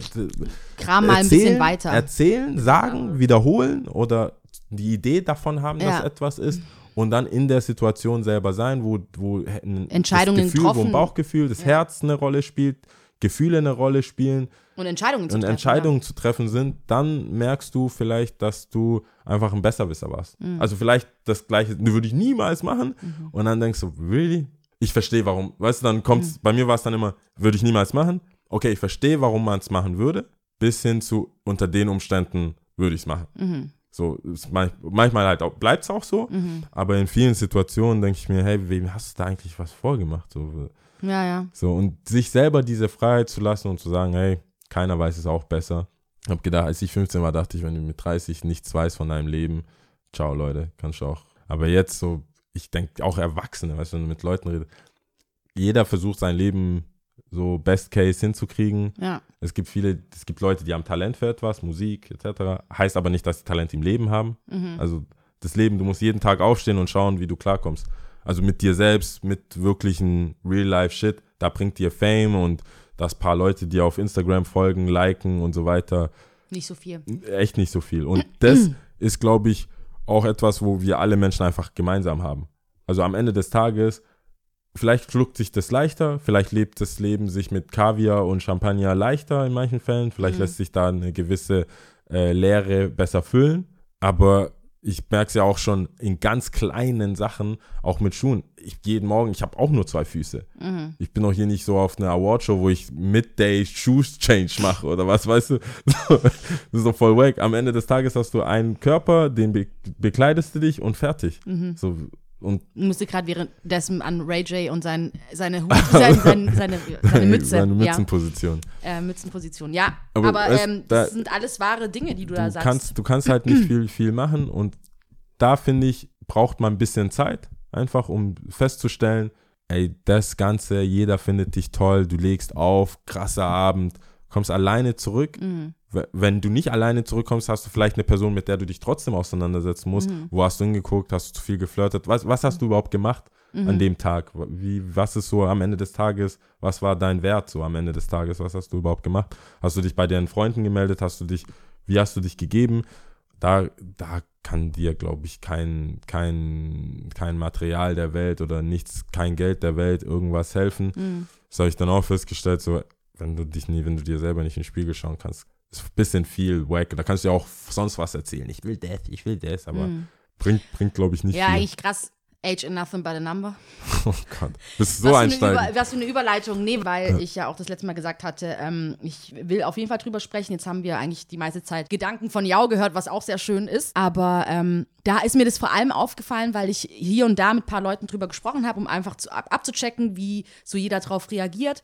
[SPEAKER 2] Kram mal ein bisschen weiter.
[SPEAKER 4] Erzählen, sagen, wiederholen oder die Idee davon haben, dass
[SPEAKER 2] Ja.
[SPEAKER 4] etwas ist und dann in der Situation selber sein, wo, wo ein
[SPEAKER 2] Entscheidungen
[SPEAKER 4] das Gefühl, wo ein
[SPEAKER 2] getroffen.
[SPEAKER 4] Bauchgefühl, das
[SPEAKER 2] Ja.
[SPEAKER 4] Herz eine Rolle spielt, Gefühle eine Rolle spielen
[SPEAKER 2] Und Entscheidungen zu
[SPEAKER 4] und
[SPEAKER 2] treffen.
[SPEAKER 4] Entscheidungen zu treffen sind, dann merkst du vielleicht, dass du einfach ein Besserwisser warst.
[SPEAKER 2] Mhm.
[SPEAKER 4] Also vielleicht das Gleiche, würde ich niemals machen. Und dann denkst du, really? Ich verstehe warum. Weißt du, dann kommt's,
[SPEAKER 2] Mhm.
[SPEAKER 4] bei mir war es dann immer, würde ich niemals machen. Okay, ich verstehe, warum man es machen würde, bis hin zu, unter den Umständen würde ich es machen.
[SPEAKER 2] Ja. Mhm.
[SPEAKER 4] So, manchmal halt auch, bleibt es auch so,
[SPEAKER 2] Mhm.
[SPEAKER 4] aber in vielen Situationen denke ich mir, hey, wem hast du da eigentlich was vorgemacht? So,
[SPEAKER 2] Ja, ja.
[SPEAKER 4] so, und sich selber diese Freiheit zu lassen und zu sagen, hey, keiner weiß es auch besser. Ich habe gedacht, als ich 15 war, dachte ich, wenn du mit 30 nichts weißt von deinem Leben, ciao Leute, kannst du auch. Aber jetzt so, ich denke auch Erwachsene, weißt du, wenn du mit Leuten redest, jeder versucht sein Leben so Best Case hinzukriegen.
[SPEAKER 2] Ja.
[SPEAKER 4] Es gibt viele, es gibt Leute, die haben Talent für etwas, Musik etc. Heißt aber nicht, dass sie Talent im Leben haben.
[SPEAKER 2] Mhm.
[SPEAKER 4] Also das Leben, du musst jeden Tag aufstehen und schauen, wie du klarkommst. Also mit dir selbst, mit wirklichen Real-Life-Shit. Da bringt dir Fame und das paar Leute, die auf Instagram folgen, liken und so weiter,
[SPEAKER 2] Nicht so viel.
[SPEAKER 4] echt nicht so viel. Und das <clears throat> ist, glaube ich, auch etwas, wo wir alle Menschen einfach gemeinsam haben. Also am Ende des Tages, vielleicht schluckt sich das leichter, vielleicht lebt das Leben sich mit Kaviar und Champagner leichter in manchen Fällen, vielleicht
[SPEAKER 2] Mhm.
[SPEAKER 4] lässt sich da eine gewisse äh, Leere besser füllen, aber ich merke es ja auch schon in ganz kleinen Sachen, auch mit Schuhen. Ich jeden Morgen, ich habe auch nur zwei Füße.
[SPEAKER 2] Mhm.
[SPEAKER 4] Ich bin auch hier nicht so auf einer Awardshow, wo ich Midday Shoes Change mache oder was, weißt du? das ist doch voll wack. Am Ende des Tages hast du einen Körper, den be bekleidest du dich und fertig.
[SPEAKER 2] Mhm.
[SPEAKER 4] So, und
[SPEAKER 2] musste gerade währenddessen an Ray J und sein, seine, Hut, <laughs> sein, sein, seine, seine Mütze.
[SPEAKER 4] seine
[SPEAKER 2] ja.
[SPEAKER 4] Mützenposition.
[SPEAKER 2] Äh, Mützenposition. Ja,
[SPEAKER 4] Aber
[SPEAKER 2] aber,
[SPEAKER 4] es-
[SPEAKER 2] ähm,
[SPEAKER 4] da-
[SPEAKER 2] das sind alles wahre Dinge, die du, da
[SPEAKER 4] Du
[SPEAKER 2] sagst.
[SPEAKER 4] kannst, du kannst halt nicht viel, viel machen und da finde ich, braucht man ein bisschen Zeit, einfach um festzustellen, ey, das Ganze, jeder findet dich toll, du legst auf, krasser Abend, kommst alleine zurück.
[SPEAKER 2] Mhm.
[SPEAKER 4] Wenn du nicht alleine zurückkommst, hast du vielleicht eine Person, mit der du dich trotzdem auseinandersetzen musst.
[SPEAKER 2] Mhm.
[SPEAKER 4] Wo hast du hingeguckt? Hast du zu viel geflirtet? Was, was hast du überhaupt gemacht
[SPEAKER 2] Mhm.
[SPEAKER 4] an dem Tag? Wie, was ist so am Ende des Tages? Was war dein Wert so am Ende des Tages? Was hast du überhaupt gemacht? Hast du dich bei deinen Freunden gemeldet? Hast du dich, wie hast du dich gegeben? Da, da kann dir, glaube ich, kein, kein, kein Material der Welt oder nichts, kein Geld der Welt irgendwas helfen.
[SPEAKER 2] Mhm.
[SPEAKER 4] Das habe ich dann auch festgestellt, so, wenn du dich nie, wenn du dir selber nicht in den Spiegel schauen kannst, ist ein bisschen viel wack. Da kannst du ja auch sonst was erzählen. Ich will das, ich will das, aber
[SPEAKER 2] Mhm.
[SPEAKER 4] bringt, bringt glaube ich, nicht
[SPEAKER 2] Ja,
[SPEAKER 4] viel.
[SPEAKER 2] eigentlich krass. Age and nothing but a number. <laughs>
[SPEAKER 4] Oh Gott. Bist du so einsteigen?
[SPEAKER 2] Was für eine Überleitung. Nee, weil ich ja auch das letzte Mal gesagt hatte, ähm, ich will auf jeden Fall drüber sprechen. Jetzt haben wir eigentlich die meiste Zeit Gedanken von Jau gehört, was auch sehr schön ist. Aber ähm, da ist mir das vor allem aufgefallen, weil ich hier und da mit ein paar Leuten drüber gesprochen habe, um einfach zu, ab, abzuchecken, wie so jeder drauf reagiert.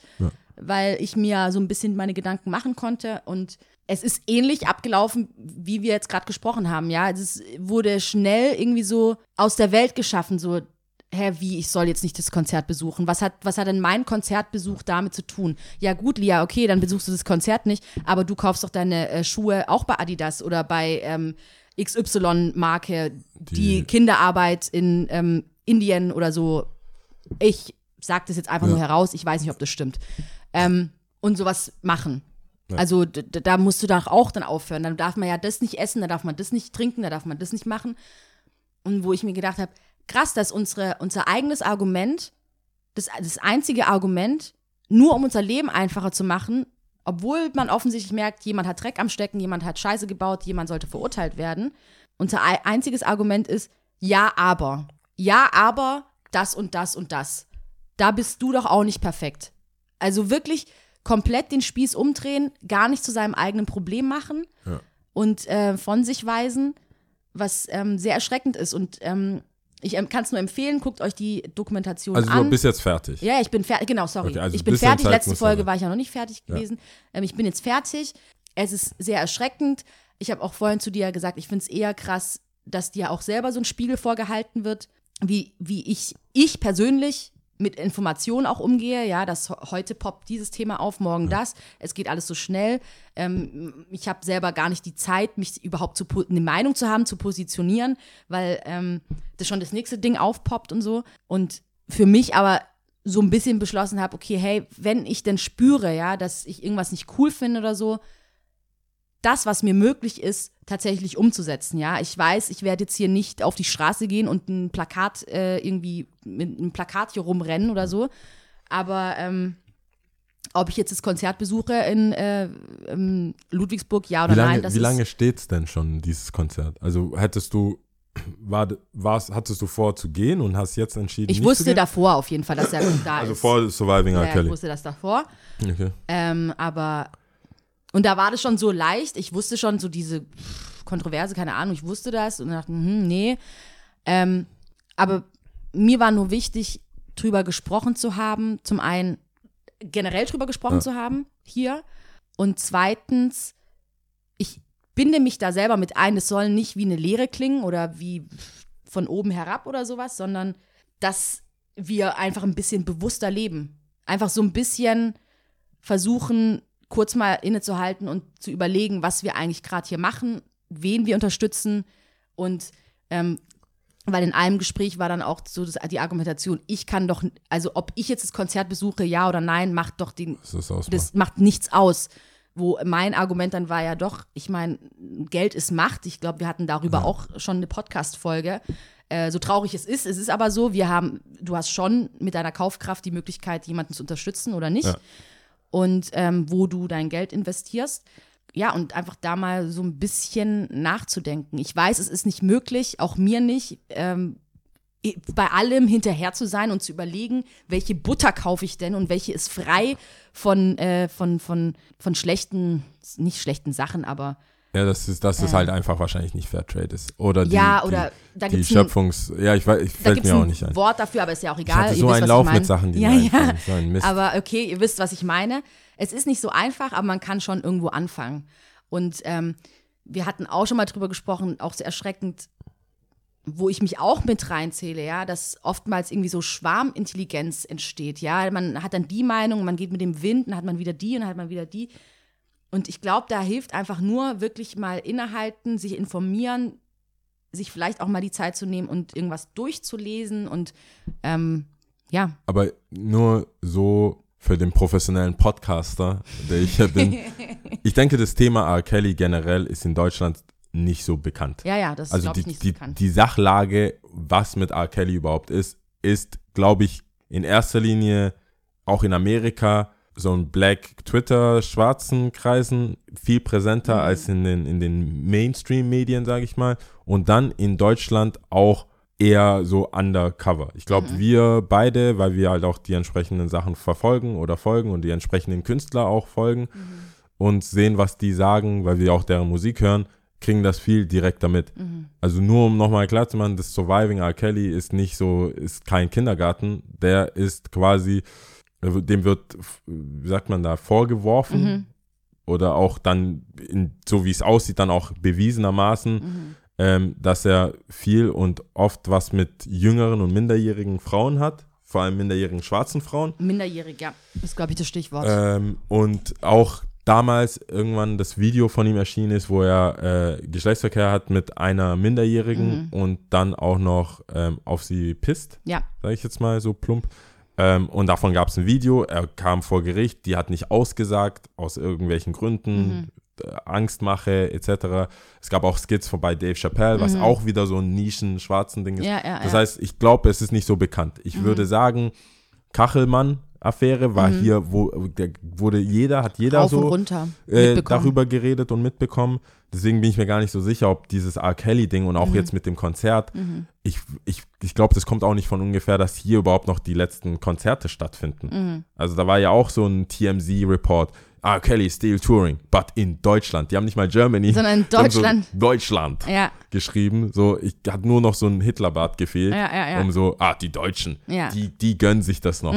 [SPEAKER 2] Weil ich mir so ein bisschen meine Gedanken machen konnte und es ist ähnlich abgelaufen, wie wir jetzt gerade gesprochen haben, ja. Es wurde schnell irgendwie so aus der Welt geschaffen, so, hä, wie, ich soll jetzt nicht das Konzert besuchen. Was hat, was hat denn mein Konzertbesuch damit zu tun? Ja, gut, Lia, okay, dann besuchst du das Konzert nicht, aber du kaufst doch deine äh, Schuhe auch bei Adidas oder bei ähm, XY-Marke, die,
[SPEAKER 4] Die-
[SPEAKER 2] Kinderarbeit in ähm, Indien oder so Ich sage das jetzt einfach
[SPEAKER 4] Ja.
[SPEAKER 2] nur heraus, ich weiß nicht, ob das stimmt. Ähm, und sowas machen. Also d- d- da musst du doch auch dann aufhören. Dann darf man ja das nicht essen, da darf man das nicht trinken, da darf man das nicht machen. Und wo ich mir gedacht habe, krass, dass unsere, unser eigenes Argument, das, das einzige Argument, nur um unser Leben einfacher zu machen, obwohl man offensichtlich merkt, jemand hat Dreck am Stecken, jemand hat Scheiße gebaut, jemand sollte verurteilt werden. Unser ei- einziges Argument ist, ja, aber. Ja, aber das und das und das. Da bist du doch auch nicht perfekt. Also wirklich komplett den Spieß umdrehen, gar nicht zu seinem eigenen Problem machen
[SPEAKER 4] Ja.
[SPEAKER 2] und äh, von sich weisen, was ähm, sehr erschreckend ist. Und ähm, ich kann es nur empfehlen, guckt euch die Dokumentation
[SPEAKER 4] Also
[SPEAKER 2] an.
[SPEAKER 4] du bist jetzt fertig.
[SPEAKER 2] Ja, ich bin fertig, genau, sorry.
[SPEAKER 4] Okay, also
[SPEAKER 2] ich bin fertig,
[SPEAKER 4] Zeit
[SPEAKER 2] letzte Folge
[SPEAKER 4] sein.
[SPEAKER 2] war ich ja noch nicht fertig gewesen. Ähm, ich bin jetzt fertig. Es ist sehr erschreckend. Ich habe auch vorhin zu dir gesagt, ich finde es eher krass, dass dir auch selber so ein Spiegel vorgehalten wird, wie, wie ich, ich persönlich mit Informationen auch umgehe, ja, dass heute poppt dieses Thema auf, morgen das. Es geht alles so schnell. Ähm, ich habe selber gar nicht die Zeit, mich überhaupt zu eine Meinung zu haben, zu positionieren, weil ähm, das schon das nächste Ding aufpoppt und so. Und für mich aber so ein bisschen beschlossen habe, okay, hey, wenn ich denn spüre, ja, dass ich irgendwas nicht cool finde oder so, das, was mir möglich ist, tatsächlich umzusetzen, ja. Ich weiß, ich werde jetzt hier nicht auf die Straße gehen und ein Plakat äh, irgendwie mit einem Plakat hier rumrennen oder so, aber ähm, ob ich jetzt das Konzert besuche in, äh, in Ludwigsburg, ja oder
[SPEAKER 4] Wie lange,
[SPEAKER 2] nein,
[SPEAKER 4] wie lange steht's denn schon, dieses Konzert? Also hättest du, war, war's, hattest du vor zu gehen und hast jetzt entschieden,
[SPEAKER 2] ich wusste davor auf jeden Fall, dass er da
[SPEAKER 4] Also
[SPEAKER 2] ist.
[SPEAKER 4] vor Surviving R.
[SPEAKER 2] ja, ich
[SPEAKER 4] Kelly.
[SPEAKER 2] wusste das davor.
[SPEAKER 4] Okay.
[SPEAKER 2] Ähm, aber, und da war das schon so leicht. Ich wusste schon so diese Kontroverse, keine Ahnung, ich wusste das und dachte, hm, nee. Ähm, aber mir war nur wichtig, drüber gesprochen zu haben. Zum einen generell drüber gesprochen
[SPEAKER 4] Ja.
[SPEAKER 2] zu haben hier. Und zweitens, ich binde mich da selber mit ein, es soll nicht wie eine Lehre klingen oder wie von oben herab oder sowas, sondern dass wir einfach ein bisschen bewusster leben. Einfach so ein bisschen versuchen, kurz mal innezuhalten und zu überlegen, was wir eigentlich gerade hier machen, wen wir unterstützen und ähm, weil in einem Gespräch war dann auch so die Argumentation, ich kann doch, also ob ich jetzt das Konzert besuche, ja oder nein, macht doch den,
[SPEAKER 4] Das
[SPEAKER 2] das macht nichts aus. Wo mein Argument dann war ja doch, ich meine, Geld ist Macht. Ich glaube, wir hatten darüber auch schon eine Podcast-Folge. Äh, so traurig es ist, es ist aber so, wir haben, du hast schon mit deiner Kaufkraft die Möglichkeit, jemanden zu unterstützen oder nicht.
[SPEAKER 4] Ja.
[SPEAKER 2] Und ähm, wo du dein Geld investierst. Ja, und einfach da mal so ein bisschen nachzudenken. Ich weiß, es ist nicht möglich, auch mir nicht, ähm, bei allem hinterher zu sein und zu überlegen, welche Butter kaufe ich denn und welche ist frei von, äh, von, von, von schlechten, nicht schlechten Sachen, aber
[SPEAKER 4] Ja, das ist, das ist halt einfach wahrscheinlich nicht Fairtrade ist. Oder die,
[SPEAKER 2] ja,
[SPEAKER 4] die,
[SPEAKER 2] oder da
[SPEAKER 4] die
[SPEAKER 2] gibt es
[SPEAKER 4] Schöpfungs... Ja, ich weiß, ich
[SPEAKER 2] da
[SPEAKER 4] fällt
[SPEAKER 2] gibt's
[SPEAKER 4] mir auch
[SPEAKER 2] ein
[SPEAKER 4] nicht ein.
[SPEAKER 2] Wort dafür, aber ist ja auch
[SPEAKER 4] Ich
[SPEAKER 2] egal.
[SPEAKER 4] hatte
[SPEAKER 2] Ihr
[SPEAKER 4] so
[SPEAKER 2] wisst,
[SPEAKER 4] einen Lauf
[SPEAKER 2] ich
[SPEAKER 4] mit Sachen, die
[SPEAKER 2] ja,
[SPEAKER 4] mir
[SPEAKER 2] ja.
[SPEAKER 4] So ein Mist.
[SPEAKER 2] Aber okay, ihr wisst, was ich meine. Es ist nicht so einfach, aber man kann schon irgendwo anfangen. Und ähm, wir hatten auch schon mal drüber gesprochen, auch sehr erschreckend, wo ich mich auch mit reinzähle, ja, dass oftmals irgendwie so Schwarmintelligenz entsteht, ja. Man hat dann die Meinung, man geht mit dem Wind, dann hat man wieder die und dann hat man wieder die. Und ich glaube, da hilft einfach nur wirklich mal innehalten, sich informieren, sich vielleicht auch mal die Zeit zu nehmen und irgendwas durchzulesen und ähm, ja,
[SPEAKER 4] Aber nur so für den professionellen Podcaster, der ich ja bin. <laughs> ich denke, das Thema R. Kelly generell ist in Deutschland nicht so bekannt.
[SPEAKER 2] ja, ja, das ist,
[SPEAKER 4] also die,
[SPEAKER 2] ich, nicht so
[SPEAKER 4] die,
[SPEAKER 2] bekannt.
[SPEAKER 4] die Sachlage, was mit R. Kelly überhaupt ist, ist, glaube ich, in erster Linie auch in Amerika so ein Black Twitter schwarzen Kreisen viel präsenter
[SPEAKER 2] Mhm.
[SPEAKER 4] als in den, in den Mainstream-Medien, sage ich mal. Und dann in Deutschland auch eher so undercover. Ich glaube,
[SPEAKER 2] Mhm.
[SPEAKER 4] wir beide, weil wir halt auch die entsprechenden Sachen verfolgen oder folgen und die entsprechenden Künstler auch folgen
[SPEAKER 2] Mhm.
[SPEAKER 4] und sehen, was die sagen, weil wir auch deren Musik hören, kriegen das viel direkt damit.
[SPEAKER 2] Mhm.
[SPEAKER 4] Also nur um nochmal klar zu machen, das Surviving R. Kelly ist nicht so, ist kein Kindergarten, der ist quasi, dem wird, wie sagt man da, vorgeworfen
[SPEAKER 2] Mhm.
[SPEAKER 4] oder auch dann, in, so wie es aussieht, dann auch bewiesenermaßen,
[SPEAKER 2] Mhm.
[SPEAKER 4] ähm, dass er viel und oft was mit jüngeren und minderjährigen Frauen hat, vor allem minderjährigen schwarzen Frauen.
[SPEAKER 2] Minderjährig, ja, ist, glaube ich, das Stichwort.
[SPEAKER 4] Ähm, und auch damals irgendwann das Video von ihm erschienen ist, wo er äh, Geschlechtsverkehr hat mit einer Minderjährigen und dann auch noch ähm, auf sie pisst,
[SPEAKER 2] Ja.
[SPEAKER 4] sage ich jetzt mal so plump. Ähm, und davon gab es ein Video, er kam vor Gericht, die hat nicht ausgesagt, aus irgendwelchen Gründen, äh, Angstmache etc. Es gab auch Skits vorbei Dave Chappelle, was auch wieder so ein Nischen-schwarzen Ding ist.
[SPEAKER 2] Ja, ja,
[SPEAKER 4] das
[SPEAKER 2] ja.
[SPEAKER 4] heißt, ich glaube, es ist nicht so bekannt. Ich würde sagen, Kachelmann-Affäre war hier, wo wurde jeder, hat jeder
[SPEAKER 2] Rauf
[SPEAKER 4] so äh, darüber geredet und mitbekommen. Deswegen bin ich mir gar nicht so sicher, ob dieses R. Kelly-Ding und auch
[SPEAKER 2] Mhm.
[SPEAKER 4] jetzt mit dem Konzert, ich, ich, ich glaube, das kommt auch nicht von ungefähr, dass hier überhaupt noch die letzten Konzerte stattfinden.
[SPEAKER 2] Mhm.
[SPEAKER 4] Also da war ja auch so ein TMZ-Report, R. Kelly still touring, but in Deutschland. Die haben nicht mal Germany,
[SPEAKER 2] Sondern <laughs> Deutschland.
[SPEAKER 4] So Deutschland
[SPEAKER 2] Ja.
[SPEAKER 4] geschrieben. So, ich hat nur noch so ein Hitlerbart gefehlt,
[SPEAKER 2] Ja, ja, ja.
[SPEAKER 4] um so, ah, die Deutschen,
[SPEAKER 2] Ja. Mhm.
[SPEAKER 4] die, die gönnen sich das noch.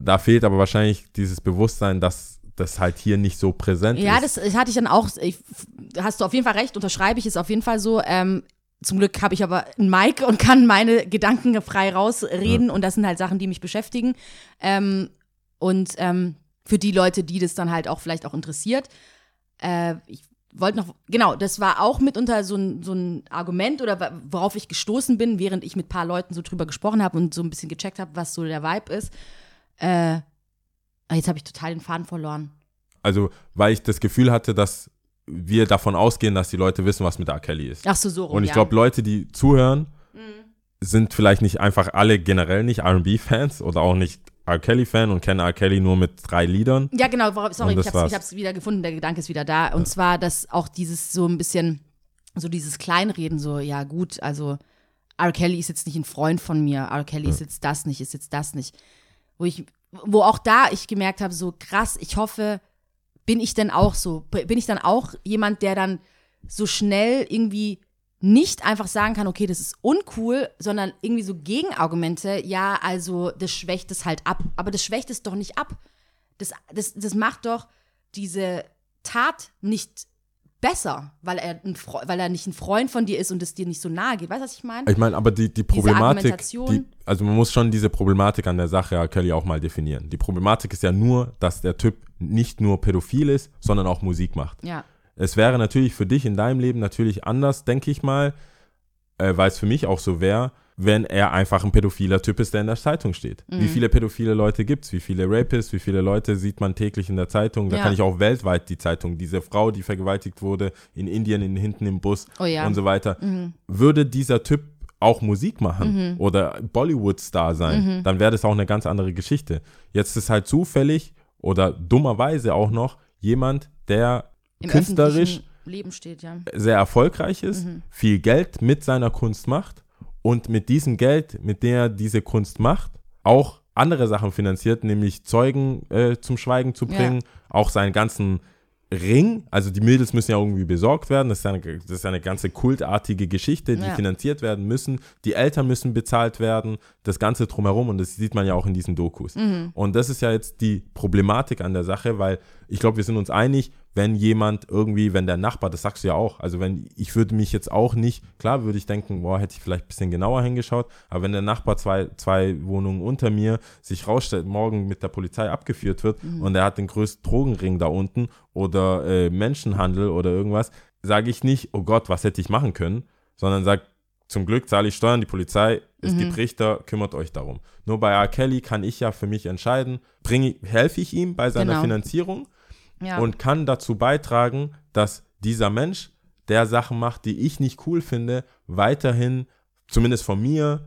[SPEAKER 4] Da fehlt aber wahrscheinlich dieses Bewusstsein, dass das halt hier nicht so präsent
[SPEAKER 2] Ja,
[SPEAKER 4] ist.
[SPEAKER 2] das, das hatte ich dann auch. Ich, hast du auf jeden Fall recht, unterschreibe ich, ist auf jeden Fall so. Ähm, zum Glück habe ich aber ein Mic und kann meine Gedanken frei rausreden und das sind halt Sachen, die mich beschäftigen. Ähm, und ähm, für die Leute, die das dann halt auch vielleicht auch interessiert, äh, ich wollte noch, genau, das war auch mitunter so ein, so ein Argument oder worauf ich gestoßen bin, während ich mit ein paar Leuten so drüber gesprochen habe und so ein bisschen gecheckt habe, was so der Vibe ist. Äh, jetzt habe ich total den Faden verloren.
[SPEAKER 4] Also, weil ich das Gefühl hatte, dass wir davon ausgehen, dass die Leute wissen, was mit R. Kelly ist.
[SPEAKER 2] Ach so, so rum,
[SPEAKER 4] Und ich
[SPEAKER 2] ja.
[SPEAKER 4] glaube, Leute, die zuhören, sind vielleicht nicht einfach alle generell nicht RB-Fans oder auch nicht R. Kelly-Fan und kennen R. Kelly nur mit drei Liedern.
[SPEAKER 2] Ja, genau, sorry, ich hab's, ich hab's wieder gefunden, der Gedanke ist wieder da. Und zwar, dass auch dieses so ein bisschen, so dieses Kleinreden, so, ja gut, also R. Kelly ist jetzt nicht ein Freund von mir, R. Kelly ist jetzt das nicht, ist jetzt das nicht. Wo ich, wo auch da ich gemerkt habe, so krass, ich hoffe, bin ich denn auch so, bin ich dann auch jemand, der dann so schnell irgendwie nicht einfach sagen kann, okay, das ist uncool, sondern irgendwie so Gegenargumente, ja, also das schwächt es halt ab. Aber das schwächt es doch nicht ab. Das, das, das macht doch diese Tat nicht besser, weil er, ein, Fre- weil er nicht ein Freund von dir ist und es dir nicht so nahe geht. Weißt du, was ich meine?
[SPEAKER 4] Ich meine, aber die, die Problematik, die, also man muss schon diese Problematik an der Sache. Kelly auch mal definieren. Die Problematik ist ja nur, dass der Typ nicht nur pädophil ist, sondern auch Musik macht.
[SPEAKER 2] Ja.
[SPEAKER 4] Es wäre natürlich für dich in deinem Leben natürlich anders, denke ich mal, äh, weil es für mich auch so wäre, wenn er einfach ein pädophiler Typ ist, der in der Zeitung steht.
[SPEAKER 2] Mhm.
[SPEAKER 4] Wie viele pädophile Leute gibt es? Wie viele Rapists? Wie viele Leute sieht man täglich in der Zeitung? Da
[SPEAKER 2] Ja.
[SPEAKER 4] kann ich auch weltweit die Zeitung, diese Frau, die vergewaltigt wurde, in Indien, in, hinten im Bus
[SPEAKER 2] Oh ja.
[SPEAKER 4] und so weiter. Würde dieser Typ auch Musik machen oder Bollywood-Star sein, dann wäre das auch eine ganz andere Geschichte. Jetzt ist halt zufällig oder dummerweise auch noch jemand, der
[SPEAKER 2] Im
[SPEAKER 4] künstlerisch
[SPEAKER 2] Leben steht, ja.
[SPEAKER 4] sehr erfolgreich ist,
[SPEAKER 2] Mhm.
[SPEAKER 4] viel Geld mit seiner Kunst macht und mit diesem Geld, mit der er diese Kunst macht, auch andere Sachen finanziert, nämlich Zeugen äh, zum Schweigen zu
[SPEAKER 2] Ja.
[SPEAKER 4] bringen, auch seinen ganzen Ring, also die Mädels müssen ja irgendwie besorgt werden, das ist eine, das ist eine ganze kultartige Geschichte, die
[SPEAKER 2] Ja.
[SPEAKER 4] finanziert werden müssen, die Eltern müssen bezahlt werden, das Ganze drumherum und das sieht man ja auch in diesen Dokus.
[SPEAKER 2] Mhm.
[SPEAKER 4] Und das ist ja jetzt die Problematik an der Sache, weil ich glaube, wir sind uns einig, wenn jemand irgendwie, wenn der Nachbar, das sagst du ja auch, also wenn ich würde mich jetzt auch nicht, klar würde ich denken, boah, hätte ich vielleicht ein bisschen genauer hingeschaut, aber wenn der Nachbar zwei, zwei Wohnungen unter mir sich rausstellt, morgen mit der Polizei abgeführt wird und er hat den größten Drogenring da unten oder äh, Menschenhandel oder irgendwas, sage ich nicht, oh Gott, was hätte ich machen können, sondern sage, zum Glück zahle ich Steuern, die Polizei, es gibt Richter, kümmert euch darum. Nur bei R. Kelly kann ich ja für mich entscheiden, bringe, helfe ich ihm bei seiner
[SPEAKER 2] Genau.
[SPEAKER 4] Finanzierung
[SPEAKER 2] ja.
[SPEAKER 4] und kann dazu beitragen, dass dieser Mensch, der Sachen macht, die ich nicht cool finde, weiterhin, zumindest von mir,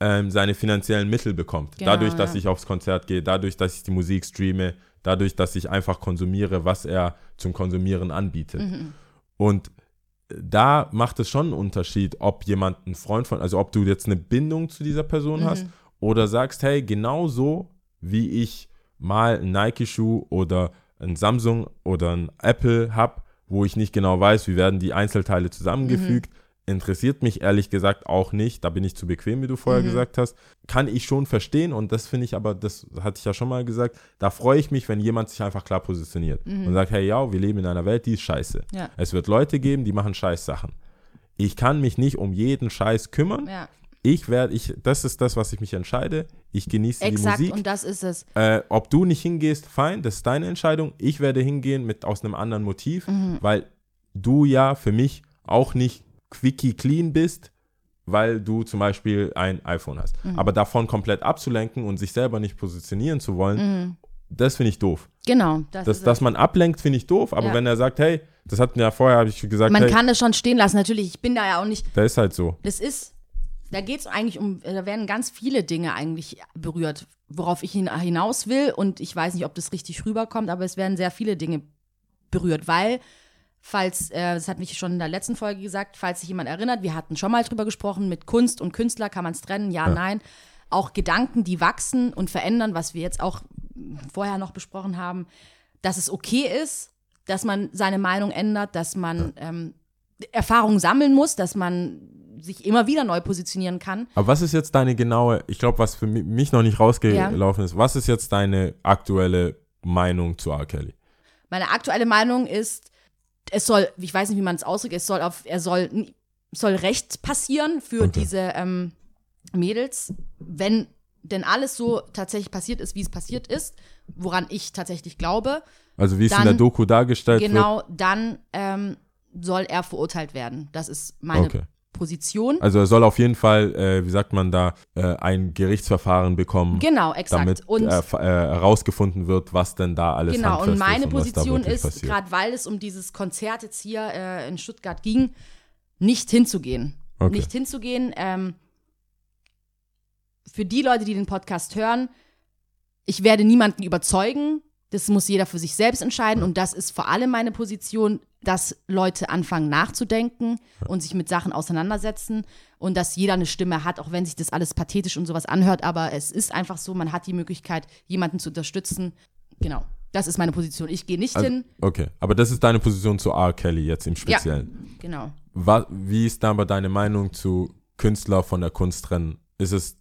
[SPEAKER 4] ähm, seine finanziellen Mittel bekommt.
[SPEAKER 2] Genau,
[SPEAKER 4] dadurch, dass
[SPEAKER 2] ja.
[SPEAKER 4] ich aufs Konzert gehe, dadurch, dass ich die Musik streame, dadurch, dass ich einfach konsumiere, was er zum Konsumieren anbietet.
[SPEAKER 2] Mhm.
[SPEAKER 4] Und da macht es schon einen Unterschied, ob jemand ein Freund von, also ob du jetzt eine Bindung zu dieser Person
[SPEAKER 2] Mhm.
[SPEAKER 4] hast oder sagst, hey, genauso wie ich mal einen Nike-Schuh oder ein Samsung oder ein Apple habe, wo ich nicht genau weiß, wie werden die Einzelteile zusammengefügt,
[SPEAKER 2] Mhm.
[SPEAKER 4] interessiert mich ehrlich gesagt auch nicht. Da bin ich zu bequem, wie du vorher
[SPEAKER 2] Mhm.
[SPEAKER 4] gesagt hast. Kann ich schon verstehen und das finde ich aber, das hatte ich ja schon mal gesagt, da freue ich mich, wenn jemand sich einfach klar positioniert und sagt, hey, ja, wir leben in einer Welt, die ist scheiße.
[SPEAKER 2] Mhm. Ja.
[SPEAKER 4] Es wird Leute geben, die machen scheiß Sachen. Ich kann mich nicht um jeden Scheiß kümmern,
[SPEAKER 2] ja.
[SPEAKER 4] ich werde, ich, das ist das, was ich mich entscheide. Ich genieße
[SPEAKER 2] Exakt,
[SPEAKER 4] die Musik.
[SPEAKER 2] und das ist es.
[SPEAKER 4] Äh, ob du nicht hingehst, fein, das ist deine Entscheidung. Ich werde hingehen mit aus einem anderen Motiv,
[SPEAKER 2] Mhm.
[SPEAKER 4] weil du ja für mich auch nicht quickie clean bist, weil du zum Beispiel ein iPhone hast.
[SPEAKER 2] Mhm.
[SPEAKER 4] Aber davon komplett abzulenken und sich selber nicht positionieren zu wollen, das finde ich doof.
[SPEAKER 2] Genau. Mhm. Das
[SPEAKER 4] Das,
[SPEAKER 2] ist
[SPEAKER 4] dass man ablenkt, finde ich doof. Aber
[SPEAKER 2] Ja.
[SPEAKER 4] wenn er sagt, hey, das hatten wir ja vorher, habe ich gesagt,
[SPEAKER 2] Man
[SPEAKER 4] hey,
[SPEAKER 2] kann es schon stehen lassen, natürlich. Ich bin da ja auch nicht.
[SPEAKER 4] der ist halt so.
[SPEAKER 2] Das ist, da geht es eigentlich um, da werden ganz viele Dinge eigentlich berührt, worauf ich hin- hinaus will. Und ich weiß nicht, ob das richtig rüberkommt, aber es werden sehr viele Dinge berührt, weil, falls, äh, das hat mich schon in der letzten Folge gesagt, falls sich jemand erinnert, wir hatten schon mal drüber gesprochen, mit Kunst und Künstler kann man es trennen, ja, nein. Auch Gedanken, die wachsen und verändern, was wir jetzt auch vorher noch besprochen haben, dass es okay ist, dass man seine Meinung ändert, dass man ähm, Erfahrung sammeln muss, dass man sich immer wieder neu positionieren kann.
[SPEAKER 4] Aber was ist jetzt deine genaue, ich glaube, was für mi- mich noch nicht rausgelaufen ist, was ist jetzt deine aktuelle Meinung zu R. Kelly?
[SPEAKER 2] Meine aktuelle Meinung ist, es soll, ich weiß nicht, wie man es ausdrückt, es soll auf, er soll, soll Recht passieren für
[SPEAKER 4] Okay.
[SPEAKER 2] diese ähm, Mädels, wenn denn alles so tatsächlich passiert ist, wie es passiert ist, woran ich tatsächlich glaube,
[SPEAKER 4] Also wie es in
[SPEAKER 2] Dann-
[SPEAKER 4] der Doku dargestellt wird.
[SPEAKER 2] genau dann ähm, soll er verurteilt werden. Das ist meine
[SPEAKER 4] Okay.
[SPEAKER 2] Position.
[SPEAKER 4] Also er soll auf jeden Fall, äh, wie sagt man da, äh, ein Gerichtsverfahren bekommen,
[SPEAKER 2] Genau, exakt.
[SPEAKER 4] damit
[SPEAKER 2] und
[SPEAKER 4] äh, äh, herausgefunden wird, was denn da alles
[SPEAKER 2] Genau, und meine
[SPEAKER 4] ist und
[SPEAKER 2] Position ist, gerade weil es um dieses Konzert jetzt hier äh, in Stuttgart ging, nicht hinzugehen.
[SPEAKER 4] Okay.
[SPEAKER 2] Nicht hinzugehen. Ähm, für die Leute, die den Podcast hören, ich werde niemanden überzeugen. Das muss jeder für sich selbst entscheiden. Und das ist vor allem meine Position, dass Leute anfangen nachzudenken und sich mit Sachen auseinandersetzen und dass jeder eine Stimme hat, auch wenn sich das alles pathetisch und sowas anhört. Aber es ist einfach so, man hat die Möglichkeit, jemanden zu unterstützen. Genau. Das ist meine Position. Ich gehe nicht
[SPEAKER 4] Also,
[SPEAKER 2] hin.
[SPEAKER 4] okay, aber das ist deine Position zu R. Kelly jetzt im Speziellen.
[SPEAKER 2] Genau.
[SPEAKER 4] Wa- wie ist da aber deine Meinung zu Künstler von der Kunst trennen? Ist es,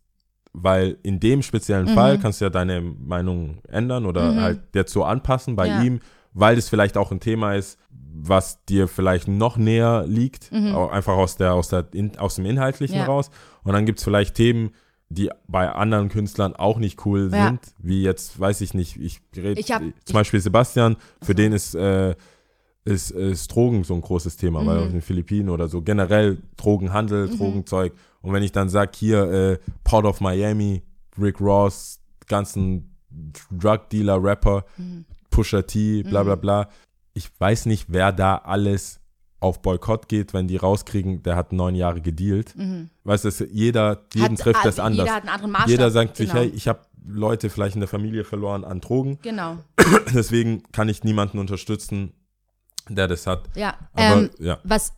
[SPEAKER 4] weil in dem speziellen
[SPEAKER 2] Mhm.
[SPEAKER 4] Fall kannst du ja deine Meinung ändern oder halt jetzt so anpassen bei
[SPEAKER 2] Ja.
[SPEAKER 4] ihm, weil es vielleicht auch ein Thema ist, was dir vielleicht noch näher liegt, auch einfach aus, der, aus, der, in, aus dem Inhaltlichen
[SPEAKER 2] Mhm. Ja.
[SPEAKER 4] raus. Und dann gibt es vielleicht Themen, die bei anderen Künstlern auch nicht cool
[SPEAKER 2] Ja.
[SPEAKER 4] sind, wie jetzt, weiß ich nicht, ich rede zum Beispiel Sebastian, für den ist, äh, ist, ist Drogen so ein großes Thema, weil
[SPEAKER 2] Mhm.
[SPEAKER 4] auf den Philippinen oder so generell Drogenhandel, Drogenzeug. Und wenn ich dann sage, hier, äh, Port of Miami, Rick Ross, ganzen Drug Dealer, Rapper,
[SPEAKER 2] Mhm.
[SPEAKER 4] Pusha T, bla bla bla. Ich weiß nicht, wer da alles auf Boykott geht, wenn die rauskriegen, der hat neun Jahre gedealt. Weißt du, jeder, jeden
[SPEAKER 2] Mhm. Hat-
[SPEAKER 4] trifft
[SPEAKER 2] ah,
[SPEAKER 4] das anders.
[SPEAKER 2] Jeder hat einen anderen Maßstab.
[SPEAKER 4] Jeder sagt sich,
[SPEAKER 2] genau.
[SPEAKER 4] hey, ich habe Leute vielleicht in der Familie verloren an Drogen.
[SPEAKER 2] Genau.
[SPEAKER 4] Deswegen kann ich niemanden unterstützen, der das hat.
[SPEAKER 2] Ja.
[SPEAKER 4] Aber
[SPEAKER 2] ähm,
[SPEAKER 4] ja,
[SPEAKER 2] was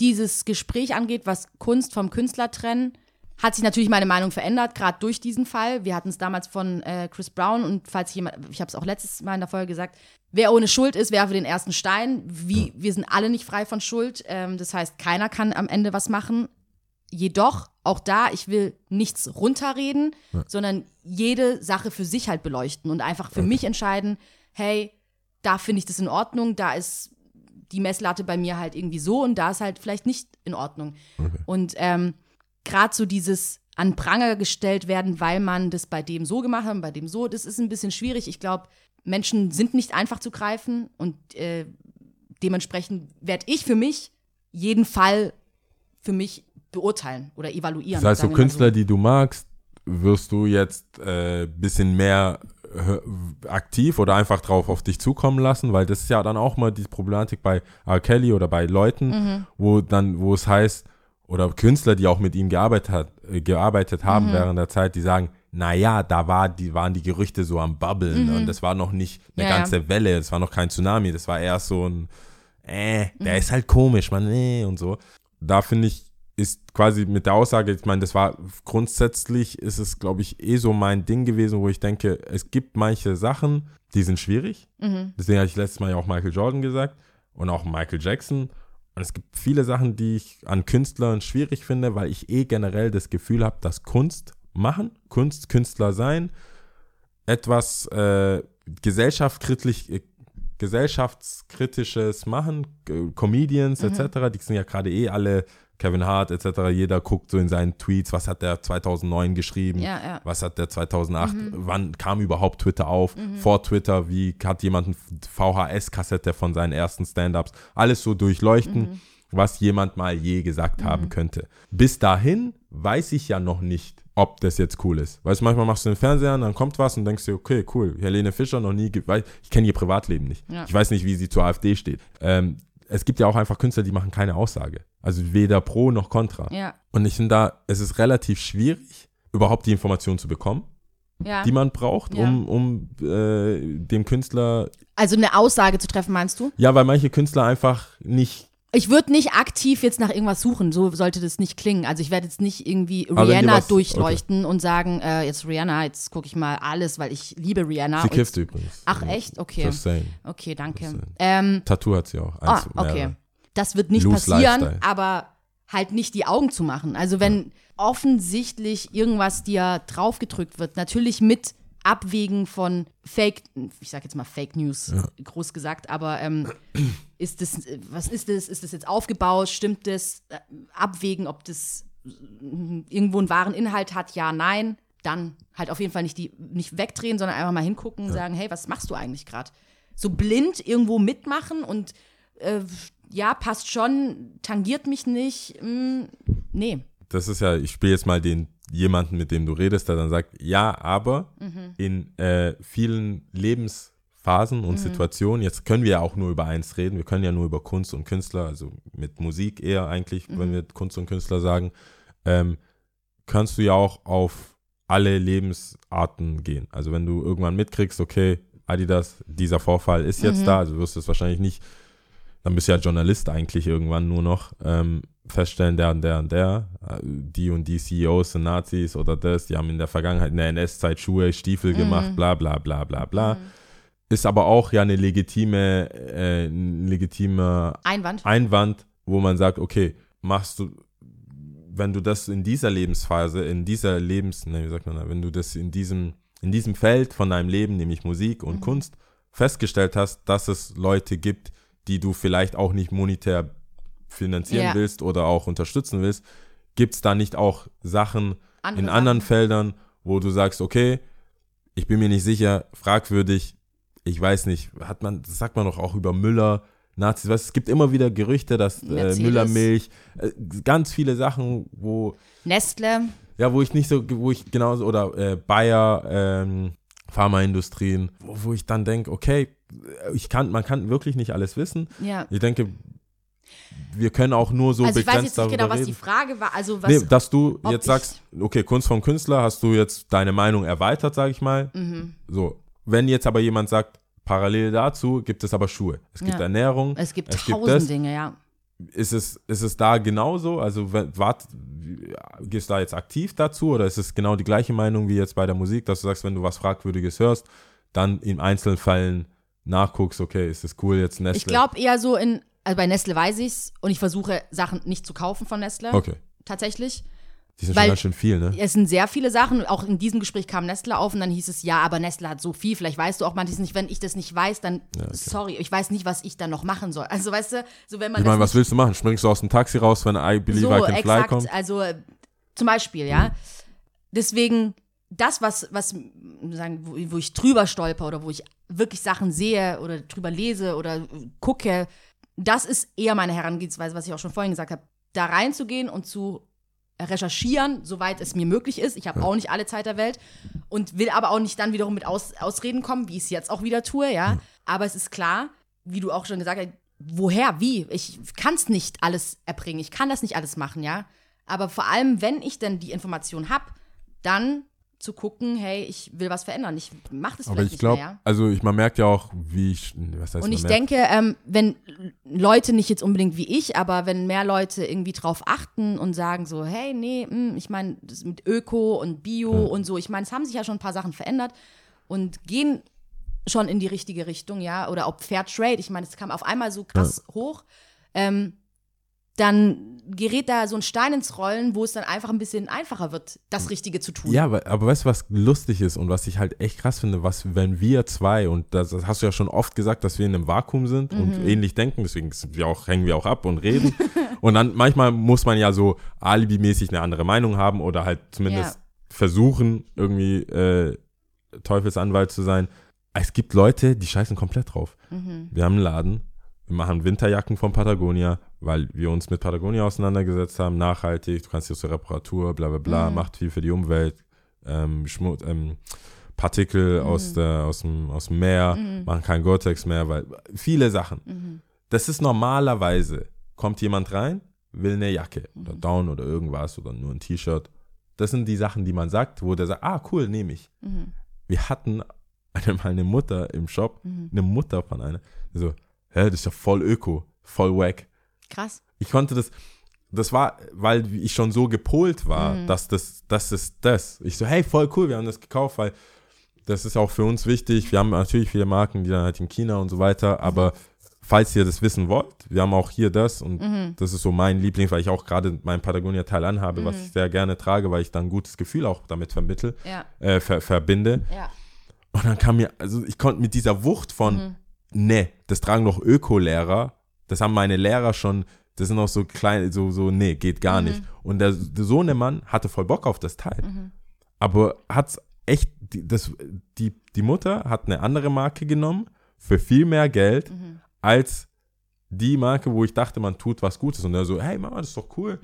[SPEAKER 2] dieses Gespräch angeht, was Kunst vom Künstler trennen, hat sich natürlich meine Meinung verändert, gerade durch diesen Fall. Wir hatten es damals von äh, Chris Brown und falls jemand, ich habe es auch letztes Mal in der Folge gesagt, wer ohne Schuld ist, werfe den ersten Stein. Wie, Wir sind alle nicht frei von Schuld. Ähm, das heißt, keiner kann am Ende was machen. Jedoch, auch da, ich will nichts runterreden, sondern jede Sache für sich halt beleuchten und einfach für mich entscheiden, hey, da finde ich das in Ordnung, da ist die Messlatte bei mir halt irgendwie so und da ist halt vielleicht nicht in Ordnung. Und ähm, gerade so dieses an Pranger gestellt werden, weil man das bei dem so gemacht hat und bei dem so, das ist ein bisschen schwierig. Ich glaube, Menschen sind nicht einfach zu greifen und äh, dementsprechend werde ich für mich jeden Fall für mich beurteilen oder evaluieren.
[SPEAKER 4] das heißt, so Künstler, die du magst, wirst du jetzt äh, bisschen mehr aktiv oder einfach drauf auf dich zukommen lassen, weil das ist ja dann auch mal die Problematik bei R. Kelly oder bei Leuten,
[SPEAKER 2] Mhm.
[SPEAKER 4] wo dann, wo es heißt, oder Künstler, die auch mit ihm gearbeitet, hat, äh, gearbeitet
[SPEAKER 2] Mhm.
[SPEAKER 4] haben während der Zeit, die sagen, naja, da war, die, waren die Gerüchte so am Bubbeln und das war noch nicht eine
[SPEAKER 2] Mhm. Ja, ja.
[SPEAKER 4] ganze Welle, das war noch kein Tsunami, das war erst so ein, äh, der
[SPEAKER 2] Mhm.
[SPEAKER 4] ist halt komisch, man, äh, und so. Da finde ich, ist quasi mit der Aussage, ich meine, das war grundsätzlich, ist es, glaube ich, eh so mein Ding gewesen, wo ich denke, es gibt manche Sachen, die sind schwierig.
[SPEAKER 2] Mhm.
[SPEAKER 4] Deswegen hatte ich letztes Mal ja auch Michael Jordan gesagt und auch Michael Jackson. Und es gibt viele Sachen, die ich an Künstlern schwierig finde, weil ich eh generell das Gefühl habe, dass Kunst machen, Kunst, Künstler sein, etwas äh, gesellschaftskritisch, äh, gesellschaftskritisches machen, äh, Comedians etc., die sind ja gerade eh alle Kevin Hart etc., jeder guckt so in seinen Tweets, was hat der 2009 geschrieben,
[SPEAKER 2] Ja, ja.
[SPEAKER 4] was hat der 2008, wann kam überhaupt Twitter auf, vor Twitter, wie hat jemand eine VHS-Kassette von seinen ersten Stand-Ups, alles so durchleuchten, was jemand mal je gesagt haben könnte. Bis dahin weiß ich ja noch nicht, ob das jetzt cool ist. Weißt du, manchmal machst du den Fernseher an, dann kommt was und denkst dir, okay, cool, Helene Fischer noch nie, ich kenne ihr Privatleben nicht.
[SPEAKER 2] Ja.
[SPEAKER 4] Ich weiß nicht, wie sie zur AfD steht. Ähm, es gibt ja auch einfach Künstler, die machen keine Aussage. Also weder pro noch contra.
[SPEAKER 2] Ja,
[SPEAKER 4] Und ich finde da, es ist relativ schwierig, überhaupt die Information zu bekommen,
[SPEAKER 2] ja.
[SPEAKER 4] die man braucht,
[SPEAKER 2] Ja.
[SPEAKER 4] um, um äh, dem Künstler.
[SPEAKER 2] Also eine Aussage zu treffen, meinst du?
[SPEAKER 4] Ja, weil manche Künstler einfach nicht.
[SPEAKER 2] Ich würde nicht aktiv jetzt nach irgendwas suchen, so sollte das nicht klingen. Also ich werde jetzt nicht irgendwie Rihanna
[SPEAKER 4] was-
[SPEAKER 2] durchleuchten und sagen, äh, jetzt Rihanna, jetzt gucke ich mal alles, weil ich liebe Rihanna.
[SPEAKER 4] Sie kifft übrigens.
[SPEAKER 2] Ach echt? Okay.
[SPEAKER 4] Just saying.
[SPEAKER 2] Okay, danke.
[SPEAKER 4] Saying.
[SPEAKER 2] Ähm,
[SPEAKER 4] Tattoo hat sie auch.
[SPEAKER 2] ah, okay.
[SPEAKER 4] mehrere.
[SPEAKER 2] Das wird nicht
[SPEAKER 4] Loose
[SPEAKER 2] passieren,
[SPEAKER 4] Lifestyle.
[SPEAKER 2] aber halt nicht die Augen zu machen. Also wenn offensichtlich irgendwas dir draufgedrückt wird, natürlich mit Abwägen von Fake, ich sag jetzt mal Fake News, groß gesagt, aber ähm, ist das, was ist das? Ist das jetzt aufgebaut? Stimmt das? Äh, Abwägen, ob das äh, irgendwo einen wahren Inhalt hat, ja, nein. Dann halt auf jeden Fall nicht die nicht wegdrehen, sondern einfach mal hingucken und sagen, hey, was machst du eigentlich gerade? So blind irgendwo mitmachen und äh, ja, passt schon, tangiert mich nicht. Mh, nee.
[SPEAKER 4] Das ist ja, ich spiele jetzt mal den jemanden, mit dem du redest, der dann sagt, ja, aber
[SPEAKER 2] Mhm.
[SPEAKER 4] in äh, vielen Lebensphasen und Situationen, jetzt können wir ja auch nur über eins reden, wir können ja nur über Kunst und Künstler, also mit Musik eher eigentlich,
[SPEAKER 2] Mhm.
[SPEAKER 4] wenn wir Kunst und Künstler sagen, ähm, kannst du ja auch auf alle Lebensarten gehen. Also wenn du irgendwann mitkriegst, okay, Adidas, dieser Vorfall ist jetzt
[SPEAKER 2] Mhm.
[SPEAKER 4] da, also wirst du es wahrscheinlich nicht, dann bist du ja Journalist eigentlich irgendwann nur noch, ähm, feststellen, der und der und der, äh, die und die CEOs sind Nazis oder das, die haben in der Vergangenheit in der NS-Zeit Schuhe, Stiefel gemacht, bla bla bla bla bla. Ist aber auch ja eine legitime, äh, ein legitimer
[SPEAKER 2] Einwand.
[SPEAKER 4] Einwand, wo man sagt, okay, machst du, wenn du das in dieser Lebensphase, in dieser Lebens, ne, wie sagt man wenn du das in diesem, in diesem Feld von deinem Leben, nämlich Musik und Kunst, festgestellt hast, dass es Leute gibt, die du vielleicht auch nicht monetär finanzieren
[SPEAKER 2] Ja.
[SPEAKER 4] willst oder auch unterstützen willst, gibt es da nicht auch Sachen
[SPEAKER 2] Andere
[SPEAKER 4] in anderen
[SPEAKER 2] Sachen.
[SPEAKER 4] Feldern, wo du sagst, okay, ich bin mir nicht sicher, fragwürdig, ich weiß nicht, hat man, das sagt man doch auch über Müller, Nazis, du, es gibt immer wieder Gerüchte, dass äh. Müllermilch, äh, ganz viele Sachen, wo,
[SPEAKER 2] Nestle.
[SPEAKER 4] ja, wo ich nicht so, wo ich genauso, oder äh, Bayer, ähm, Pharmaindustrien, wo, wo ich dann denke, okay, ich kann, man kann wirklich nicht alles wissen.
[SPEAKER 2] Ja.
[SPEAKER 4] Ich denke, wir können auch nur so
[SPEAKER 2] also ich weiß
[SPEAKER 4] begrenzt
[SPEAKER 2] jetzt nicht genau, was
[SPEAKER 4] reden.
[SPEAKER 2] die Frage war. Also was.
[SPEAKER 4] Nee, dass du jetzt sagst, okay, Kunst vom Künstler, hast du jetzt deine Meinung erweitert, sage ich mal.
[SPEAKER 2] Mhm.
[SPEAKER 4] So, wenn jetzt aber jemand sagt, parallel dazu gibt es aber Schuhe. Es gibt
[SPEAKER 2] Ja.
[SPEAKER 4] Ernährung.
[SPEAKER 2] es gibt
[SPEAKER 4] es gibt
[SPEAKER 2] tausend
[SPEAKER 4] das.
[SPEAKER 2] Dinge, ja.
[SPEAKER 4] Ist es, ist es da genauso? Also wart, gehst du da jetzt aktiv dazu oder ist es genau die gleiche Meinung wie jetzt bei der Musik, dass du sagst, wenn du was Fragwürdiges hörst, dann in Einzelfällen nachguckst, okay, ist es cool jetzt Nestle?
[SPEAKER 2] Ich glaube eher so in, also bei Nestle weiß ich's und ich versuche Sachen nicht zu kaufen von Nestle.
[SPEAKER 4] Okay,
[SPEAKER 2] Tatsächlich.
[SPEAKER 4] die sind
[SPEAKER 2] Weil-
[SPEAKER 4] schon ganz schön viel, ne?
[SPEAKER 2] Es sind sehr viele Sachen. Auch in diesem Gespräch kam Nestle auf und dann hieß es, ja, aber Nestle hat so viel. Vielleicht weißt du auch manches nicht. Wenn ich das nicht weiß, dann, sorry, ich weiß nicht, was ich dann noch machen soll. Also, weißt du, so wenn man
[SPEAKER 4] Ich meine, was willst du machen? Springst du aus dem Taxi raus, wenn I Believe
[SPEAKER 2] so,
[SPEAKER 4] I Can Fly
[SPEAKER 2] exakt.
[SPEAKER 4] kommt?
[SPEAKER 2] Also zum Beispiel, ja. Deswegen, das, was, was sagen, wo, wo ich drüber stolper oder wo ich wirklich Sachen sehe oder drüber lese oder gucke, das ist eher meine Herangehensweise, was ich auch schon vorhin gesagt habe, da reinzugehen und zu recherchieren, soweit es mir möglich ist. Ich habe auch nicht alle Zeit der Welt und will aber auch nicht dann wiederum mit Aus, Ausreden kommen, wie ich es jetzt auch wieder tue, ja. Aber es ist klar, wie du auch schon gesagt hast, woher, wie? Ich kann es nicht alles erbringen. Ich kann das nicht alles machen, ja. Aber vor allem, wenn ich dann die Information habe, dann zu gucken, hey, ich will was verändern. Ich mache das
[SPEAKER 4] Aber
[SPEAKER 2] vielleicht
[SPEAKER 4] ich
[SPEAKER 2] nicht
[SPEAKER 4] glaube,
[SPEAKER 2] mehr, ja.
[SPEAKER 4] also ich, man merkt ja auch, wie ich, was heißt
[SPEAKER 2] Und ich
[SPEAKER 4] merkt?
[SPEAKER 2] denke, ähm, wenn Leute nicht jetzt unbedingt wie ich, aber wenn mehr Leute irgendwie drauf achten und sagen so, hey, nee, mh, ich meine, das mit Öko und Bio und so, ich meine, es haben sich ja schon ein paar Sachen verändert und gehen schon in die richtige Richtung, ja, oder ob Fair Trade, ich meine, es kam auf einmal so krass hoch, ähm, dann gerät da so ein Stein ins Rollen, wo es dann einfach ein bisschen einfacher wird, das Richtige zu tun.
[SPEAKER 4] Ja, aber, aber weißt du, was lustig ist und was ich halt echt krass finde, was, wenn wir zwei, und das, das hast du ja schon oft gesagt, dass wir in einem Vakuum sind und
[SPEAKER 2] Mhm.
[SPEAKER 4] ähnlich denken, deswegen wir auch, hängen wir auch ab und reden. <laughs> Und dann manchmal muss man ja so alibimäßig eine andere Meinung haben oder halt zumindest
[SPEAKER 2] Ja.
[SPEAKER 4] versuchen, irgendwie äh, Teufelsanwalt zu sein. Es gibt Leute, die scheißen komplett drauf.
[SPEAKER 2] Mhm.
[SPEAKER 4] Wir haben einen Laden, wir machen Winterjacken von Patagonia, weil wir uns mit Patagonia auseinandergesetzt haben, nachhaltig, du kannst hier zur Reparatur, bla bla bla,
[SPEAKER 2] Mhm.
[SPEAKER 4] macht viel für die Umwelt, ähm, Schmutz, ähm, Partikel
[SPEAKER 2] Mhm.
[SPEAKER 4] aus, der, aus, dem, aus dem Meer, machen kein Gore-Tex mehr, weil viele Sachen.
[SPEAKER 2] Mhm.
[SPEAKER 4] Das ist normalerweise, kommt jemand rein, will eine Jacke oder
[SPEAKER 2] Mhm.
[SPEAKER 4] Down oder irgendwas oder nur ein T-Shirt. Das sind die Sachen, die man sagt, wo der sagt, ah cool, nehme ich.
[SPEAKER 2] Mhm.
[SPEAKER 4] Wir hatten einmal eine Mutter im Shop, eine Mutter von einer, so, hä, das ist ja voll öko, voll wack.
[SPEAKER 2] Krass.
[SPEAKER 4] Ich konnte das, das war, weil ich schon so gepolt war,
[SPEAKER 2] Mhm.
[SPEAKER 4] dass das, das ist das. Ich so, hey, voll cool, wir haben das gekauft, weil das ist auch für uns wichtig. Wir haben natürlich viele Marken, die dann halt in China und so weiter, aber falls ihr das wissen wollt, wir haben auch hier das und
[SPEAKER 2] Mhm.
[SPEAKER 4] das ist so mein Liebling, weil ich auch gerade mein Patagonia-Teil anhabe, was ich sehr gerne trage, weil ich dann ein gutes Gefühl auch damit vermittel,
[SPEAKER 2] Ja.
[SPEAKER 4] äh, ver verbinde.
[SPEAKER 2] Ja.
[SPEAKER 4] Und dann kam mir, also ich konnte mit dieser Wucht von, ne, das tragen doch Öko-Lehrer, das haben meine Lehrer schon, das sind auch so kleine, so, so, nee, geht gar nicht. Und der, der Sohnemann hatte voll Bock auf das Teil. Aber hat's echt, die, das, die, die Mutter hat eine andere Marke genommen für viel mehr Geld als die Marke, wo ich dachte, man tut was Gutes. Und er so, hey Mama, das ist doch cool.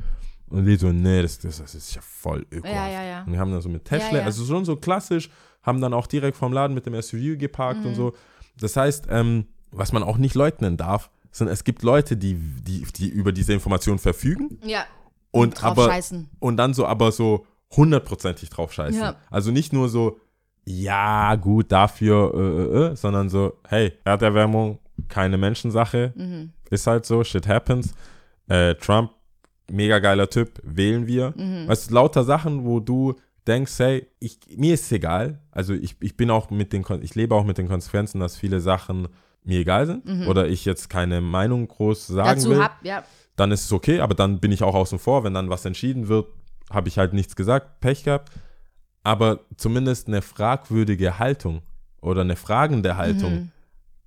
[SPEAKER 4] Und die so, nee, das, das, das ist ja voll öko.
[SPEAKER 2] Ja, ja, ja.
[SPEAKER 4] Und wir haben dann so mit Tesla,
[SPEAKER 2] Ja, ja.
[SPEAKER 4] also schon so klassisch, haben dann auch direkt vom Laden mit dem SUV geparkt
[SPEAKER 2] Mhm.
[SPEAKER 4] und so. Das heißt, ähm, was man auch nicht leugnen darf, sind, es gibt Leute, die, die, die über diese Information verfügen
[SPEAKER 2] Ja.
[SPEAKER 4] und
[SPEAKER 2] drauf
[SPEAKER 4] aber
[SPEAKER 2] scheißen.
[SPEAKER 4] und dann so aber so hundertprozentig drauf scheißen.
[SPEAKER 2] Ja.
[SPEAKER 4] Also nicht nur so, ja, gut, dafür, äh, äh, äh, sondern so, hey, Erderwärmung, keine Menschensache,
[SPEAKER 2] Mhm.
[SPEAKER 4] ist halt so, shit happens. Äh, Trump, mega geiler Typ, wählen wir.
[SPEAKER 2] Mhm.
[SPEAKER 4] Weißt du, lauter Sachen, wo du denkst, hey, ich, mir ist es egal. Also ich, ich bin auch mit den, ich lebe auch mit den Konsequenzen, dass viele Sachen mir egal sind oder ich jetzt keine Meinung groß sagen
[SPEAKER 2] Mhm. Dazu
[SPEAKER 4] will
[SPEAKER 2] hab, ja.
[SPEAKER 4] dann ist es okay, aber dann bin ich auch außen vor. Wenn dann was entschieden wird, habe ich halt nichts gesagt, Pech gehabt. Aber zumindest eine fragwürdige Haltung oder eine fragende Haltung,
[SPEAKER 2] Mhm.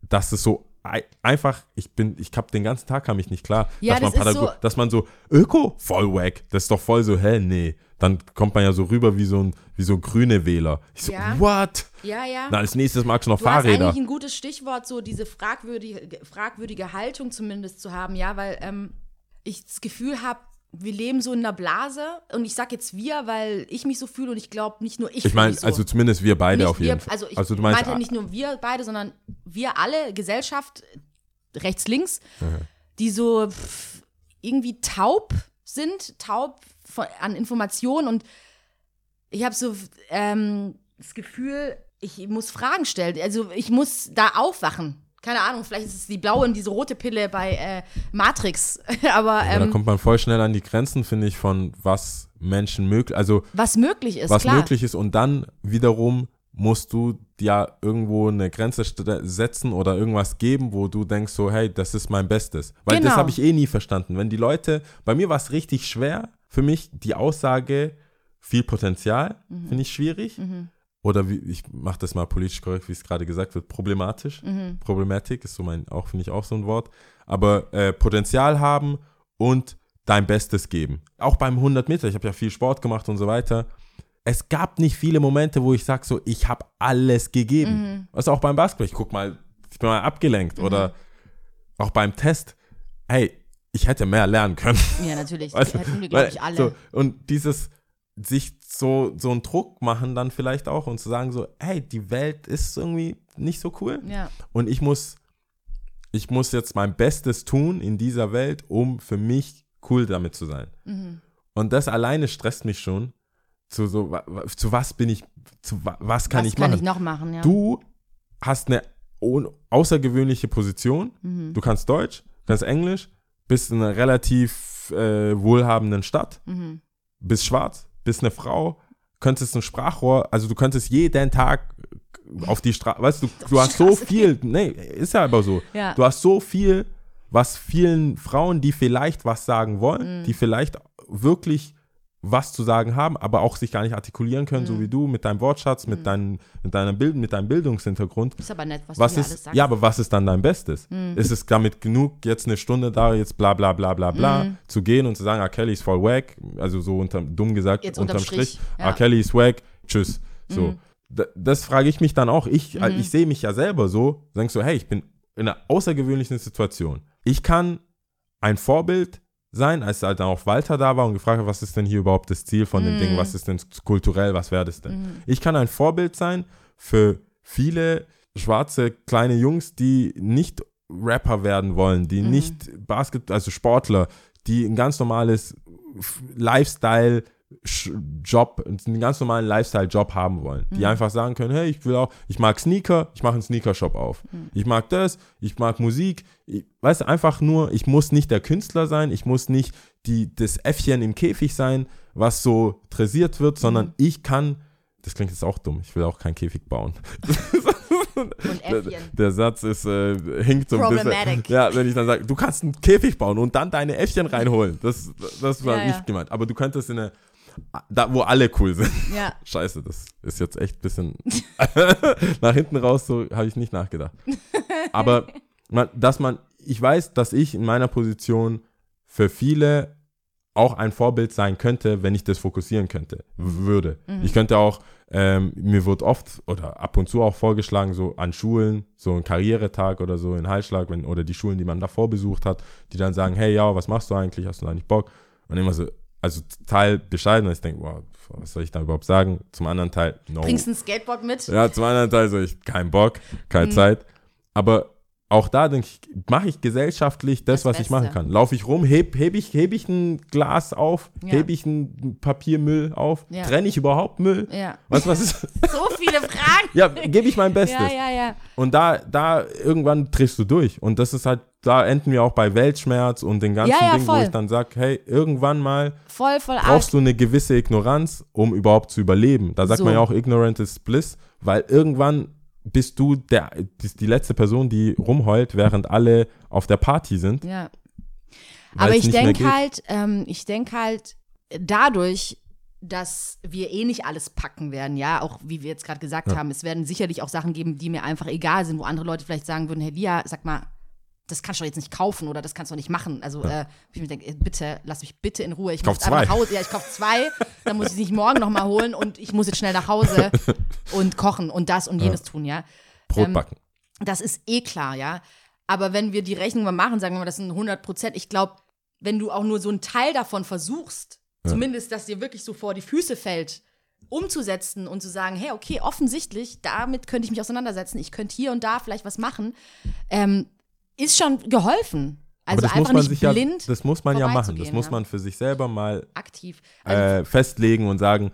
[SPEAKER 4] dass es so ei- einfach, ich bin, ich habe den ganzen Tag kam ich nicht klar,
[SPEAKER 2] Ja,
[SPEAKER 4] dass, man
[SPEAKER 2] das so-
[SPEAKER 4] dass man so, Öko, voll wack, das ist doch voll so, hä, nee. Dann kommt man ja so rüber wie so ein, wie so grüne Wähler. Ich so,
[SPEAKER 2] Ja.
[SPEAKER 4] what?
[SPEAKER 2] Ja, ja.
[SPEAKER 4] Na, als nächstes magst du noch
[SPEAKER 2] Du
[SPEAKER 4] Fahrräder.
[SPEAKER 2] eigentlich ein gutes Stichwort, so diese fragwürdige, fragwürdige Haltung zumindest zu haben, ja, weil ähm, ich das Gefühl habe, wir leben so in einer Blase und ich sage jetzt wir, weil ich mich so fühle und ich glaube nicht nur ich.
[SPEAKER 4] Ich meine,
[SPEAKER 2] so.
[SPEAKER 4] also zumindest wir beide
[SPEAKER 2] Nicht
[SPEAKER 4] auf jeden
[SPEAKER 2] wir,
[SPEAKER 4] Fall.
[SPEAKER 2] Also ich
[SPEAKER 4] du meinst,
[SPEAKER 2] meinte nicht nur wir beide, sondern wir alle, Gesellschaft, rechts, links, die so pff, irgendwie taub sind, taub von, an Informationen und ich habe so ähm, das Gefühl, ich muss Fragen stellen. Also ich muss da aufwachen. Keine Ahnung, vielleicht ist es die blaue und diese rote Pille bei äh, Matrix. <laughs> Aber
[SPEAKER 4] Ja, da
[SPEAKER 2] ähm,
[SPEAKER 4] kommt man voll schnell an die Grenzen, finde ich, von was Menschen möglich, also
[SPEAKER 2] was möglich ist,
[SPEAKER 4] was
[SPEAKER 2] klar.
[SPEAKER 4] möglich ist und dann wiederum musst du ja irgendwo eine Grenze st- setzen oder irgendwas geben, wo du denkst so, hey, das ist mein Bestes. Weil das
[SPEAKER 2] Genau.
[SPEAKER 4] habe ich eh nie verstanden. Wenn die Leute, bei mir war es richtig schwer, für mich die Aussage, viel Potenzial,
[SPEAKER 2] Mhm.
[SPEAKER 4] finde ich schwierig. Oder wie, ich mache das mal politisch korrekt, wie es gerade gesagt wird, problematisch.
[SPEAKER 2] Mhm.
[SPEAKER 4] Problematik ist so mein, auch finde ich auch so ein Wort. Aber äh, Potenzial haben und dein Bestes geben. Auch beim 100 Meter, ich habe ja viel Sport gemacht und so weiter. Es gab nicht viele Momente, wo ich sage so, ich habe alles gegeben.
[SPEAKER 2] Mhm.
[SPEAKER 4] Also auch beim Basketball, ich guck mal, ich bin mal abgelenkt oder auch beim Test. Hey, ich hätte mehr lernen können.
[SPEAKER 2] Ja, natürlich. <laughs>
[SPEAKER 4] Du,
[SPEAKER 2] hätten wir, glaube ich, alle.
[SPEAKER 4] So, und dieses sich so, so einen Druck machen dann vielleicht auch und zu sagen so, hey, die Welt ist irgendwie nicht so cool.
[SPEAKER 2] Ja.
[SPEAKER 4] Und ich muss, ich muss jetzt mein Bestes tun in dieser Welt, um für mich cool damit zu sein.
[SPEAKER 2] Mhm.
[SPEAKER 4] Und das alleine stresst mich schon. Zu so, zu was bin ich, zu wa- was kann
[SPEAKER 2] Was
[SPEAKER 4] ich
[SPEAKER 2] kann
[SPEAKER 4] machen?
[SPEAKER 2] ich noch machen, ja.
[SPEAKER 4] Du hast eine außergewöhnliche Position.
[SPEAKER 2] Mhm.
[SPEAKER 4] Du kannst Deutsch, kannst Englisch, bist in einer relativ äh, wohlhabenden Stadt,
[SPEAKER 2] Mhm.
[SPEAKER 4] bist schwarz, bist eine Frau, könntest ein Sprachrohr, also du könntest jeden Tag auf die Straße, weißt du, du hast so viel, nee, ist ja aber so.
[SPEAKER 2] Ja.
[SPEAKER 4] Du hast so viel, was vielen Frauen, die vielleicht was sagen wollen,
[SPEAKER 2] Mhm.
[SPEAKER 4] die vielleicht wirklich was zu sagen haben, aber auch sich gar nicht artikulieren können,
[SPEAKER 2] Mhm.
[SPEAKER 4] so wie du, mit deinem Wortschatz, mit, deinem, mit, deiner Bild, mit deinem Bildungshintergrund.
[SPEAKER 2] Ist aber nett, was,
[SPEAKER 4] Was
[SPEAKER 2] du mir alles
[SPEAKER 4] ist,
[SPEAKER 2] sagst. Mhm.
[SPEAKER 4] ja, aber was ist dann dein Bestes? Ist es damit genug, jetzt eine Stunde da, jetzt bla bla bla bla bla,
[SPEAKER 2] Mhm.
[SPEAKER 4] zu gehen und zu sagen, ah, Kelly ist voll wack, also so unter, dumm gesagt,
[SPEAKER 2] Jetzt
[SPEAKER 4] unterm,
[SPEAKER 2] unterm
[SPEAKER 4] Strich,
[SPEAKER 2] Strich,
[SPEAKER 4] ah,
[SPEAKER 2] ja. Mhm.
[SPEAKER 4] Kelly ist wack, tschüss. So. D- Das frage ich mich dann auch. Ich, äh, ich sehe mich ja selber so, denkst so, hey, ich bin in einer außergewöhnlichen Situation. Ich kann ein Vorbild sein, als halt dann auch Walter da war und gefragt hat, was ist denn hier überhaupt das Ziel von dem Ding, was ist denn kulturell, was wäre das denn? Ich kann ein Vorbild sein für viele schwarze kleine Jungs, die nicht Rapper werden wollen, die nicht Basketball, also Sportler, die ein ganz normales Lifestyle Job, einen ganz normalen Lifestyle-Job haben wollen. Die einfach sagen können, hey, ich will auch, ich mag Sneaker, ich mache einen Sneaker-Shop auf. Ich mag das, ich mag Musik. Ich, weißt du, einfach nur, ich muss nicht der Künstler sein, ich muss nicht die, das Äffchen im Käfig sein, was so dressiert wird, sondern ich kann, das klingt jetzt auch dumm, ich will auch keinen Käfig bauen. <laughs>
[SPEAKER 2] Und
[SPEAKER 4] Der, der Satz ist, äh, hinkt so ein bisschen. Ja, wenn ich dann sage, du kannst einen Käfig bauen und dann deine Äffchen reinholen. Das, das war
[SPEAKER 2] Ja,
[SPEAKER 4] nicht
[SPEAKER 2] ja.
[SPEAKER 4] gemeint. Aber du könntest in eine, da wo alle cool sind.
[SPEAKER 2] Ja. <laughs>
[SPEAKER 4] Scheiße, das ist jetzt echt ein bisschen <laughs> nach hinten raus, so habe ich nicht nachgedacht. <laughs> Aber dass man, ich weiß, dass ich in meiner Position für viele auch ein Vorbild sein könnte, wenn ich das fokussieren könnte, würde. Ich könnte auch, ähm, mir wird oft oder ab und zu auch vorgeschlagen, so an Schulen, so ein Karrieretag oder so in Heilschlag, wenn, oder die Schulen, die man davor besucht hat, die dann sagen, hey, ja, was machst du eigentlich? Hast du da nicht Bock? Und immer so, also Teil bescheiden, und ich denke, wow, was soll ich da überhaupt sagen? Zum anderen Teil, no.
[SPEAKER 2] Bringst ein Skateboard mit?
[SPEAKER 4] Ja, zum anderen Teil so, ich kein Bock, keine Zeit. Aber auch da denke ich, mache ich gesellschaftlich das,
[SPEAKER 2] Das
[SPEAKER 4] was ich machen
[SPEAKER 2] Beste.
[SPEAKER 4] kann. Laufe ich rum, heb, heb, ich, heb ich ein Glas auf,
[SPEAKER 2] Ja.
[SPEAKER 4] heb ich ein Papiermüll auf,
[SPEAKER 2] Ja.
[SPEAKER 4] trenne ich überhaupt Müll?
[SPEAKER 2] Ja.
[SPEAKER 4] Was, was ist? <laughs>
[SPEAKER 2] So viele Fragen.
[SPEAKER 4] ja, gebe ich mein Bestes.
[SPEAKER 2] Ja, ja, ja.
[SPEAKER 4] Und da, da irgendwann drehst du durch. Und das ist halt, da enden wir auch bei Weltschmerz und den ganzen
[SPEAKER 2] Ja, ja,
[SPEAKER 4] Dingen, wo
[SPEAKER 2] voll.
[SPEAKER 4] ich dann sage, hey, irgendwann mal
[SPEAKER 2] Voll, voll
[SPEAKER 4] brauchst du eine gewisse Ignoranz, um überhaupt zu überleben. Da sagt
[SPEAKER 2] So.
[SPEAKER 4] man ja auch, ignorant is bliss, weil irgendwann bist du der, die, die letzte Person, die rumheult, während alle auf der Party sind.
[SPEAKER 2] Ja. Aber ich denke halt, ähm, ich denke halt, dadurch, dass wir eh nicht alles packen werden, ja, auch wie wir jetzt gerade gesagt haben, es werden sicherlich auch Sachen geben, die mir einfach egal sind, wo andere Leute vielleicht sagen würden, hey Lia, sag mal, das kannst du doch jetzt nicht kaufen oder das kannst du doch nicht machen. Also, äh, ich mir denke, bitte, lass mich bitte in Ruhe. Ich,
[SPEAKER 4] kauf
[SPEAKER 2] muss
[SPEAKER 4] zwei.
[SPEAKER 2] nach Hause. Ja, ich kaufe zwei, dann muss ich es nicht morgen nochmal holen und ich muss jetzt schnell nach Hause <laughs> und kochen und das und jenes tun, ja.
[SPEAKER 4] Brot
[SPEAKER 2] Ähm,
[SPEAKER 4] backen.
[SPEAKER 2] Das ist eh klar, ja. Aber wenn wir die Rechnung mal machen, sagen wir mal, das sind 100 Prozent. Ich glaube, wenn du auch nur so einen Teil davon versuchst, zumindest, dass dir wirklich so vor die Füße fällt, umzusetzen und zu sagen, hey, okay, offensichtlich, damit könnte ich mich auseinandersetzen, ich könnte hier und da vielleicht was machen, ähm, ist schon geholfen. Also
[SPEAKER 4] Aber das
[SPEAKER 2] einfach
[SPEAKER 4] muss man
[SPEAKER 2] nicht
[SPEAKER 4] sich ja,
[SPEAKER 2] blind
[SPEAKER 4] das muss man ja machen. Das muss
[SPEAKER 2] ja.
[SPEAKER 4] man für sich selber mal
[SPEAKER 2] aktiv. Also
[SPEAKER 4] äh, festlegen und sagen,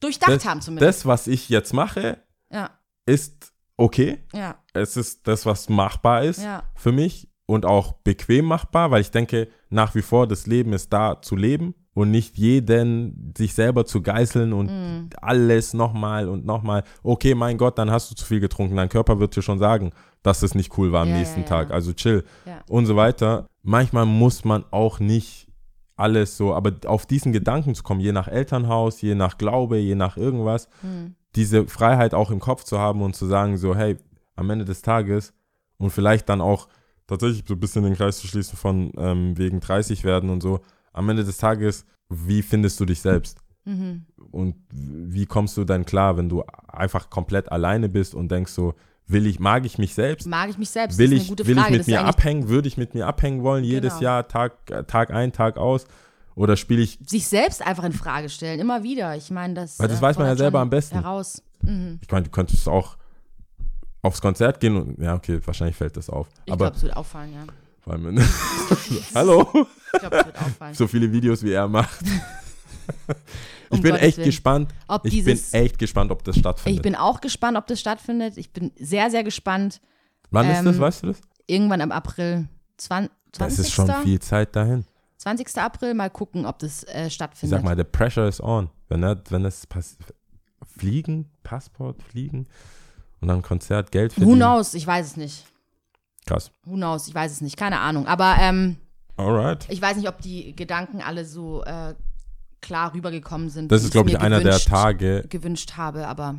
[SPEAKER 2] durchdacht
[SPEAKER 4] das,
[SPEAKER 2] haben zumindest.
[SPEAKER 4] das, was ich jetzt mache,
[SPEAKER 2] ja,
[SPEAKER 4] ist okay.
[SPEAKER 2] ja,
[SPEAKER 4] Es ist das, was machbar ist
[SPEAKER 2] Ja.
[SPEAKER 4] für mich und auch bequem machbar, weil ich denke, nach wie vor, das Leben ist da zu leben und nicht jeden sich selber zu geißeln und
[SPEAKER 2] Mhm.
[SPEAKER 4] alles nochmal und nochmal. Okay, mein Gott, dann hast du zu viel getrunken. Dein Körper wird dir schon sagen, dass es nicht cool war am
[SPEAKER 2] Ja,
[SPEAKER 4] nächsten
[SPEAKER 2] ja, ja.
[SPEAKER 4] Tag. Also chill und so weiter. Manchmal muss man auch nicht alles so, aber auf diesen Gedanken zu kommen, je nach Elternhaus, je nach Glaube, je nach irgendwas,
[SPEAKER 2] Hm.
[SPEAKER 4] diese Freiheit auch im Kopf zu haben und zu sagen, so, hey, am Ende des Tages und vielleicht dann auch tatsächlich so ein bisschen den Kreis zu schließen von ähm, wegen 30 werden und so, am Ende des Tages, wie findest du dich selbst?
[SPEAKER 2] Mhm.
[SPEAKER 4] Und wie kommst du dann klar, wenn du einfach komplett alleine bist und denkst so, will ich, mag ich mich selbst?
[SPEAKER 2] Mag ich mich selbst?
[SPEAKER 4] Will ich,
[SPEAKER 2] eine gute
[SPEAKER 4] will ich mit
[SPEAKER 2] das
[SPEAKER 4] mir abhängen? Würde ich mit mir abhängen wollen, jedes
[SPEAKER 2] Genau.
[SPEAKER 4] Jahr, Tag, Tag ein, Tag aus? Oder spiele ich,
[SPEAKER 2] sich selbst einfach in Frage stellen, immer wieder. Ich meine, das.
[SPEAKER 4] Weil das
[SPEAKER 2] äh,
[SPEAKER 4] weiß man ja selber am besten.
[SPEAKER 2] Heraus. Mhm.
[SPEAKER 4] ich meine, du könntest auch aufs Konzert gehen und, ja, okay, wahrscheinlich fällt das auf.
[SPEAKER 2] Ich glaube, es wird auffallen, ja.
[SPEAKER 4] Vor allem, <laughs> hallo,
[SPEAKER 2] Ich glaube, es wird auffallen.
[SPEAKER 4] so viele Videos wie er macht. <laughs> ich
[SPEAKER 2] Um
[SPEAKER 4] bin
[SPEAKER 2] Gottes
[SPEAKER 4] echt
[SPEAKER 2] Willen.
[SPEAKER 4] gespannt.
[SPEAKER 2] Ob
[SPEAKER 4] ich
[SPEAKER 2] dieses,
[SPEAKER 4] bin echt gespannt, ob das stattfindet.
[SPEAKER 2] ich bin auch gespannt, ob das stattfindet. Ich bin sehr, sehr gespannt.
[SPEAKER 4] Wann ist das,
[SPEAKER 2] ähm,
[SPEAKER 4] weißt du das?
[SPEAKER 2] Irgendwann im April 20.
[SPEAKER 4] Das ist schon viel Zeit dahin.
[SPEAKER 2] 20. April, mal gucken, ob das äh,
[SPEAKER 4] Ich
[SPEAKER 2] stattfindet.
[SPEAKER 4] sag mal, the pressure is on. Wenn, er, wenn das pass fliegen, Passport, fliegen und dann Konzert, Geld
[SPEAKER 2] Who
[SPEAKER 4] verdienen.
[SPEAKER 2] knows? Ich weiß es nicht.
[SPEAKER 4] Krass.
[SPEAKER 2] Who knows? Ich weiß es nicht. Keine Ahnung. Aber ähm,
[SPEAKER 4] Alright.
[SPEAKER 2] ich weiß nicht, ob die Gedanken alle so äh, klar rübergekommen sind.
[SPEAKER 4] Das ist, glaube ich, einer der
[SPEAKER 2] gewünscht-
[SPEAKER 4] Tage,
[SPEAKER 2] gewünscht habe, aber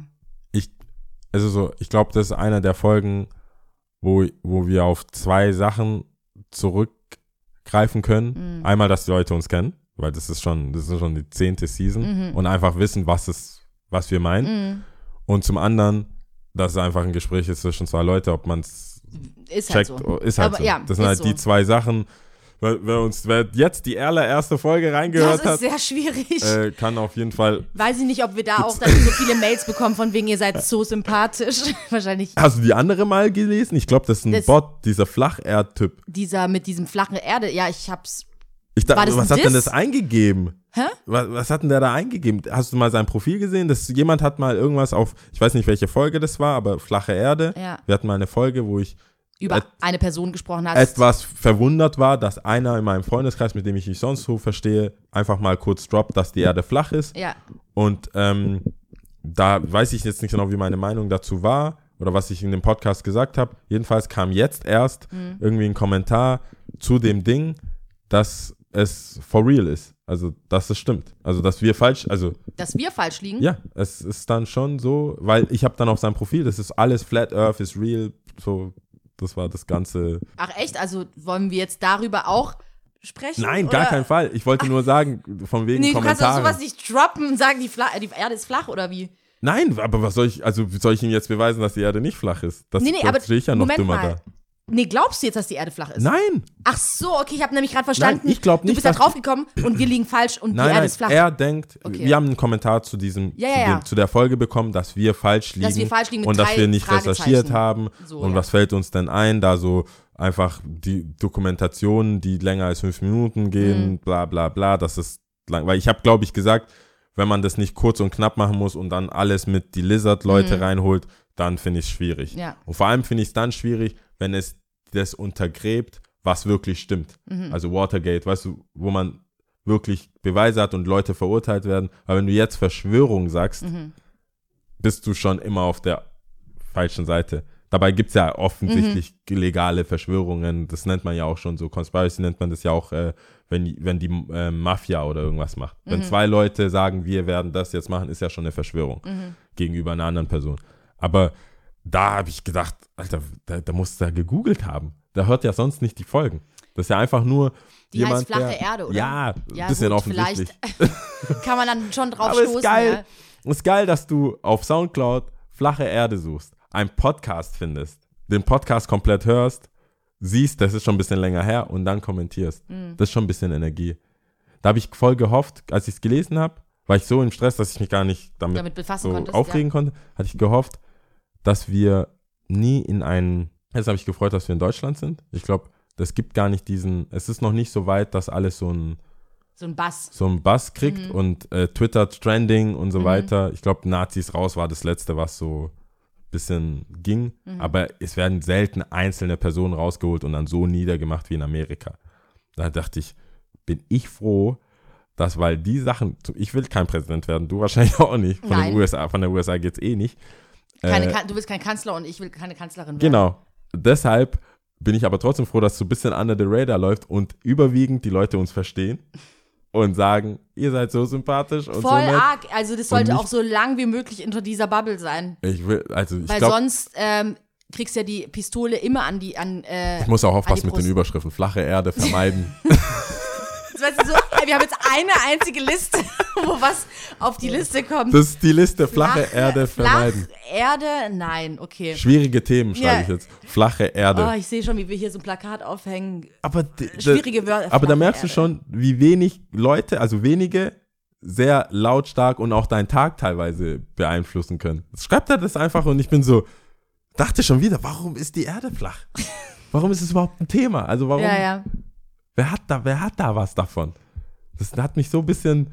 [SPEAKER 4] ich, also so, ich glaube, das ist einer der Folgen, wo, wo wir auf zwei Sachen zurückgreifen können.
[SPEAKER 2] Mhm.
[SPEAKER 4] Einmal, dass die Leute uns kennen, weil das ist schon, das ist schon die zehnte Season
[SPEAKER 2] Mhm.
[SPEAKER 4] und einfach wissen, was es, was wir meinen.
[SPEAKER 2] mm,
[SPEAKER 4] Und zum anderen, dass es einfach ein Gespräch ist zwischen zwei Leuten, ob man es
[SPEAKER 2] ist halt
[SPEAKER 4] checkt,
[SPEAKER 2] so.
[SPEAKER 4] ist halt
[SPEAKER 2] Aber
[SPEAKER 4] so.
[SPEAKER 2] ja,
[SPEAKER 4] das sind halt
[SPEAKER 2] so.
[SPEAKER 4] die zwei Sachen. Wer, wer uns, wer jetzt die allererste Folge reingehört
[SPEAKER 2] Das ist
[SPEAKER 4] hat,
[SPEAKER 2] sehr schwierig.
[SPEAKER 4] äh, kann auf jeden Fall.
[SPEAKER 2] Weiß ich nicht, ob wir da auch dann so viele Mails bekommen, von wegen ihr seid so sympathisch. <laughs> Wahrscheinlich
[SPEAKER 4] Hast du die andere mal gelesen? Ich glaube, das ist ein
[SPEAKER 2] Das-
[SPEAKER 4] Bot, dieser Flacherd-Typ.
[SPEAKER 2] dieser mit diesem flachen Erde. Ja, ich hab's.
[SPEAKER 4] Ich dachte, was hat denn das eingegeben?
[SPEAKER 2] Hä?
[SPEAKER 4] Was, was hat denn der da eingegeben? Hast du mal sein Profil gesehen? Das, jemand hat mal irgendwas auf, ich weiß nicht, welche Folge das war, aber flache Erde.
[SPEAKER 2] Ja.
[SPEAKER 4] Wir hatten mal eine Folge, wo ich
[SPEAKER 2] Über
[SPEAKER 4] Et-
[SPEAKER 2] eine Person gesprochen hast.
[SPEAKER 4] etwas verwundert war, dass einer in meinem Freundeskreis, mit dem ich mich sonst so verstehe, einfach mal kurz droppt, dass die Erde flach ist.
[SPEAKER 2] Ja.
[SPEAKER 4] Und ähm, da weiß ich jetzt nicht genau, wie meine Meinung dazu war oder was ich in dem Podcast gesagt habe. Jedenfalls kam jetzt erst irgendwie ein Kommentar zu dem Ding, dass es for real ist. Also, dass es stimmt. Also, dass wir falsch, also,
[SPEAKER 2] Dass wir falsch liegen.
[SPEAKER 4] ja, es ist dann schon so, weil ich habe dann auf seinem Profil, das ist alles Flat Earth, ist real, so, das war das Ganze.
[SPEAKER 2] Ach echt? Also wollen wir jetzt darüber auch sprechen?
[SPEAKER 4] Nein, gar
[SPEAKER 2] oder?
[SPEAKER 4] keinen Fall. Ich wollte nur sagen, von wegen
[SPEAKER 2] Nee, du kannst doch sowas nicht droppen und sagen, die, Fla die Erde ist flach oder wie?
[SPEAKER 4] Nein, aber was soll ich, also soll ich ihm jetzt beweisen, dass die Erde nicht flach ist? Das,
[SPEAKER 2] Nee, nee,
[SPEAKER 4] das
[SPEAKER 2] aber
[SPEAKER 4] stehe ich ja noch
[SPEAKER 2] Moment
[SPEAKER 4] dümmer
[SPEAKER 2] mal.
[SPEAKER 4] da.
[SPEAKER 2] Nee, glaubst du jetzt, dass die Erde flach ist?
[SPEAKER 4] Nein,
[SPEAKER 2] Ach so, okay, ich habe nämlich gerade verstanden.
[SPEAKER 4] Nein, ich glaub
[SPEAKER 2] Du
[SPEAKER 4] nicht,
[SPEAKER 2] bist da draufgekommen und wir liegen falsch und die
[SPEAKER 4] nein,
[SPEAKER 2] Erde
[SPEAKER 4] nein.
[SPEAKER 2] ist flach.
[SPEAKER 4] Er denkt,
[SPEAKER 2] Okay.
[SPEAKER 4] wir haben einen Kommentar zu diesem,
[SPEAKER 2] Ja, ja,
[SPEAKER 4] zu,
[SPEAKER 2] ja.
[SPEAKER 4] dem, zu der Folge bekommen, dass wir falsch liegen,
[SPEAKER 2] Dass wir falsch liegen
[SPEAKER 4] und dass wir nicht recherchiert haben.
[SPEAKER 2] So,
[SPEAKER 4] und was fällt uns denn ein, da so einfach die Dokumentationen, die länger als fünf Minuten gehen,
[SPEAKER 2] Mhm.
[SPEAKER 4] bla bla bla, das ist lang, weil ich habe, glaube ich, gesagt, wenn man das nicht kurz und knapp machen muss und dann alles mit die Lizard-Leute reinholt, dann finde ich es schwierig.
[SPEAKER 2] Mhm. Ja.
[SPEAKER 4] Und vor allem finde ich es dann schwierig, wenn es das untergräbt, was wirklich stimmt.
[SPEAKER 2] Mhm.
[SPEAKER 4] Also Watergate, weißt du, wo man wirklich Beweise hat und Leute verurteilt werden. Aber wenn du jetzt Verschwörung sagst,
[SPEAKER 2] Mhm.
[SPEAKER 4] bist du schon immer auf der falschen Seite. Dabei gibt es ja offensichtlich
[SPEAKER 2] Mhm.
[SPEAKER 4] legale Verschwörungen. Das nennt man ja auch schon so. Conspiracy nennt man das ja auch, äh, wenn, wenn die äh, Mafia oder irgendwas macht.
[SPEAKER 2] Mhm.
[SPEAKER 4] Wenn zwei Leute sagen, wir werden das jetzt machen, ist ja schon eine Verschwörung
[SPEAKER 2] Mhm.
[SPEAKER 4] gegenüber einer anderen Person. Aber da habe ich gedacht, Alter, da, da musst du ja gegoogelt haben. Da hört ja sonst nicht die Folgen. Das ist ja einfach nur
[SPEAKER 2] Die
[SPEAKER 4] jemand,
[SPEAKER 2] heißt flache
[SPEAKER 4] der,
[SPEAKER 2] Erde, oder?
[SPEAKER 4] Ja,
[SPEAKER 2] Ja,
[SPEAKER 4] ein bisschen
[SPEAKER 2] gut,
[SPEAKER 4] offensichtlich.
[SPEAKER 2] vielleicht <laughs> kann man dann schon drauf
[SPEAKER 4] Aber
[SPEAKER 2] stoßen.
[SPEAKER 4] ist geil.
[SPEAKER 2] Ja.
[SPEAKER 4] Ist geil, dass du auf Soundcloud flache Erde suchst, einen Podcast findest, den Podcast komplett hörst, siehst, das ist schon ein bisschen länger her und dann kommentierst.
[SPEAKER 2] Mhm.
[SPEAKER 4] Das ist schon ein bisschen Energie. Da habe ich voll gehofft, als ich es gelesen habe, war ich so im Stress, dass ich mich gar nicht damit,
[SPEAKER 2] Damit befassen
[SPEAKER 4] so
[SPEAKER 2] konntest.
[SPEAKER 4] aufregen konnte, hatte ich gehofft, dass wir nie in einen, jetzt habe ich gefreut, dass wir in Deutschland sind. Ich glaube, das gibt gar nicht diesen, es ist noch nicht so weit, dass alles so ein.
[SPEAKER 2] So ein Bass.
[SPEAKER 4] so einen Bass kriegt
[SPEAKER 2] Mhm.
[SPEAKER 4] und äh, Twitter Trending und so weiter. Ich glaube, Nazis raus war das letzte, was so ein bisschen ging.
[SPEAKER 2] Mhm.
[SPEAKER 4] Aber es werden selten einzelne Personen rausgeholt und dann so niedergemacht wie in Amerika. Da dachte ich, bin ich froh, dass, weil die Sachen, ich will kein Präsident werden, du wahrscheinlich <laughs> auch nicht. Von,
[SPEAKER 2] Nein.
[SPEAKER 4] den USA, von der USA geht es eh nicht.
[SPEAKER 2] Keine,
[SPEAKER 4] Äh,
[SPEAKER 2] du bist kein Kanzler und ich will keine Kanzlerin werden.
[SPEAKER 4] Genau. Deshalb bin ich aber trotzdem froh, dass es so ein bisschen under the radar läuft und überwiegend die Leute uns verstehen und sagen, ihr seid so sympathisch und
[SPEAKER 2] Voll
[SPEAKER 4] so nett.
[SPEAKER 2] arg. Also das sollte auch so lang wie möglich unter dieser Bubble sein.
[SPEAKER 4] Ich will, also ich
[SPEAKER 2] Weil
[SPEAKER 4] glaube,
[SPEAKER 2] sonst ähm, kriegst du ja die Pistole immer an die, an, äh,
[SPEAKER 4] ich muss auch aufpassen mit den. Überschriften. Flache Erde vermeiden. <laughs>
[SPEAKER 2] Weißt du, so, wir haben jetzt eine einzige Liste, <laughs> wo was auf die Liste kommt.
[SPEAKER 4] Das ist die Liste. Flache, Erde vermeiden.
[SPEAKER 2] Flach Erde, nein, okay.
[SPEAKER 4] Schwierige Themen schreibe
[SPEAKER 2] Ja.
[SPEAKER 4] ich jetzt. Flache Erde.
[SPEAKER 2] Oh, ich sehe schon, wie wir hier so ein Plakat aufhängen.
[SPEAKER 4] aber
[SPEAKER 2] Schwierige Wörter.
[SPEAKER 4] aber da
[SPEAKER 2] flache
[SPEAKER 4] merkst du
[SPEAKER 2] Erde.
[SPEAKER 4] schon, wie wenig Leute, also wenige, sehr lautstark und auch deinen Tag teilweise beeinflussen können. Schreibt er das einfach und ich bin so, dachte schon wieder, warum ist die Erde flach? <laughs> Warum ist es überhaupt ein Thema? Also warum,
[SPEAKER 2] Ja, ja.
[SPEAKER 4] Wer hat da, wer hat da was davon? Das hat mich so ein bisschen.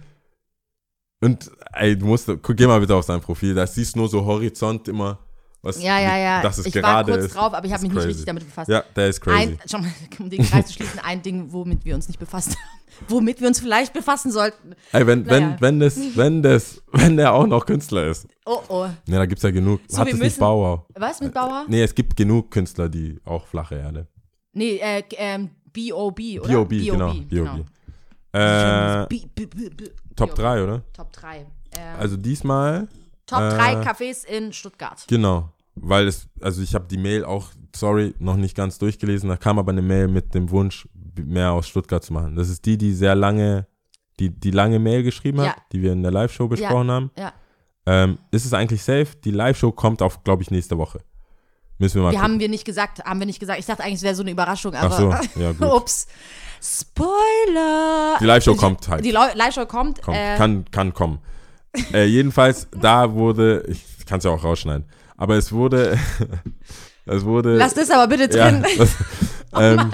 [SPEAKER 4] Und ey, du musst, guck, geh mal bitte auf sein Profil, da siehst du nur so Horizont immer, was
[SPEAKER 2] Ja, ja, ja.
[SPEAKER 4] dass es
[SPEAKER 2] ich war
[SPEAKER 4] gerade
[SPEAKER 2] kurz
[SPEAKER 4] ist.
[SPEAKER 2] drauf, aber ich habe
[SPEAKER 4] Ist
[SPEAKER 2] mich nicht
[SPEAKER 4] crazy.
[SPEAKER 2] richtig damit befasst.
[SPEAKER 4] Ja, der ist crazy.
[SPEAKER 2] Ein, schon mal, <laughs> um den Kreis zu schließen, ein Ding, womit wir uns nicht befasst haben. <laughs> Womit wir uns vielleicht befassen sollten.
[SPEAKER 4] ey, wenn,
[SPEAKER 2] naja.
[SPEAKER 4] wenn, wenn das, wenn das, <laughs> wenn der auch noch Künstler ist.
[SPEAKER 2] Oh, oh.
[SPEAKER 4] Ja, da gibt's ja genug.
[SPEAKER 2] So,
[SPEAKER 4] hat es nicht Bauer?
[SPEAKER 2] Was mit Bauer?
[SPEAKER 4] Nee, es gibt genug Künstler, die auch flache Erde.
[SPEAKER 2] Nee, äh, ähm, B.O.B., oder?
[SPEAKER 4] B.O.B., genau. B.O.B. Äh,
[SPEAKER 2] B- B-
[SPEAKER 4] Top 3, oder?
[SPEAKER 2] Top 3. Ähm,
[SPEAKER 4] Also diesmal,
[SPEAKER 2] Top
[SPEAKER 4] äh,
[SPEAKER 2] 3 Cafés in Stuttgart.
[SPEAKER 4] genau. Weil es, also ich habe die Mail auch, sorry, noch nicht ganz durchgelesen. Da kam aber eine Mail mit dem Wunsch, mehr aus Stuttgart zu machen. Das ist die, die sehr lange, die, die lange Mail geschrieben hat,
[SPEAKER 2] Ja.
[SPEAKER 4] die wir in der Live-Show besprochen haben.
[SPEAKER 2] Ja.
[SPEAKER 4] Ähm, ist es eigentlich safe? Die Live-Show kommt auf, glaube ich, nächste Woche. Müssen wir mal
[SPEAKER 2] Die
[SPEAKER 4] gucken.
[SPEAKER 2] haben wir nicht gesagt, haben wir nicht gesagt. Ich dachte eigentlich, es wäre so eine Überraschung, aber
[SPEAKER 4] Ach so, ja <laughs> gut.
[SPEAKER 2] ups. Spoiler.
[SPEAKER 4] Die Live-Show kommt halt.
[SPEAKER 2] Die Live-Show kommt.
[SPEAKER 4] Kommt,
[SPEAKER 2] äh,
[SPEAKER 4] kann, kann kommen. äh, jedenfalls, da wurde, ich kann es ja auch rausschneiden, aber es wurde, <laughs> es wurde,
[SPEAKER 2] lass das aber bitte
[SPEAKER 4] ja,
[SPEAKER 2] drin.
[SPEAKER 4] das, <laughs> ähm,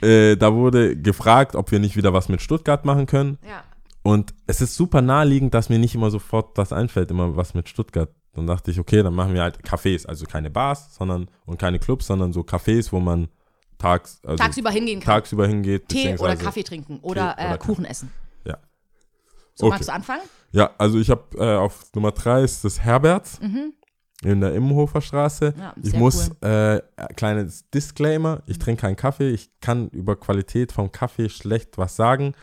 [SPEAKER 4] äh, da wurde gefragt, ob wir nicht wieder was mit Stuttgart machen können.
[SPEAKER 2] Ja.
[SPEAKER 4] Und es ist super naheliegend, dass mir nicht immer sofort das einfällt, immer was mit Stuttgart. Dann dachte ich, okay, dann machen wir halt Cafés, also keine Bars, sondern und keine Clubs, sondern so Cafés, wo man tags, also
[SPEAKER 2] Tagsüber hingehen kann.
[SPEAKER 4] tagsüber hingeht.
[SPEAKER 2] Tee oder Kaffee trinken oder,
[SPEAKER 4] Tee oder
[SPEAKER 2] äh, Kuchen essen.
[SPEAKER 4] Ja.
[SPEAKER 2] So,
[SPEAKER 4] Okay.
[SPEAKER 2] magst du anfangen?
[SPEAKER 4] Ja, also ich habe äh, auf Nummer drei ist das Herberts in der Immenhofer Straße.
[SPEAKER 2] Mhm. Ja,
[SPEAKER 4] ich muss,
[SPEAKER 2] cool.
[SPEAKER 4] äh, kleines Disclaimer, ich trinke keinen Kaffee, ich kann über Qualität vom Kaffee schlecht was sagen.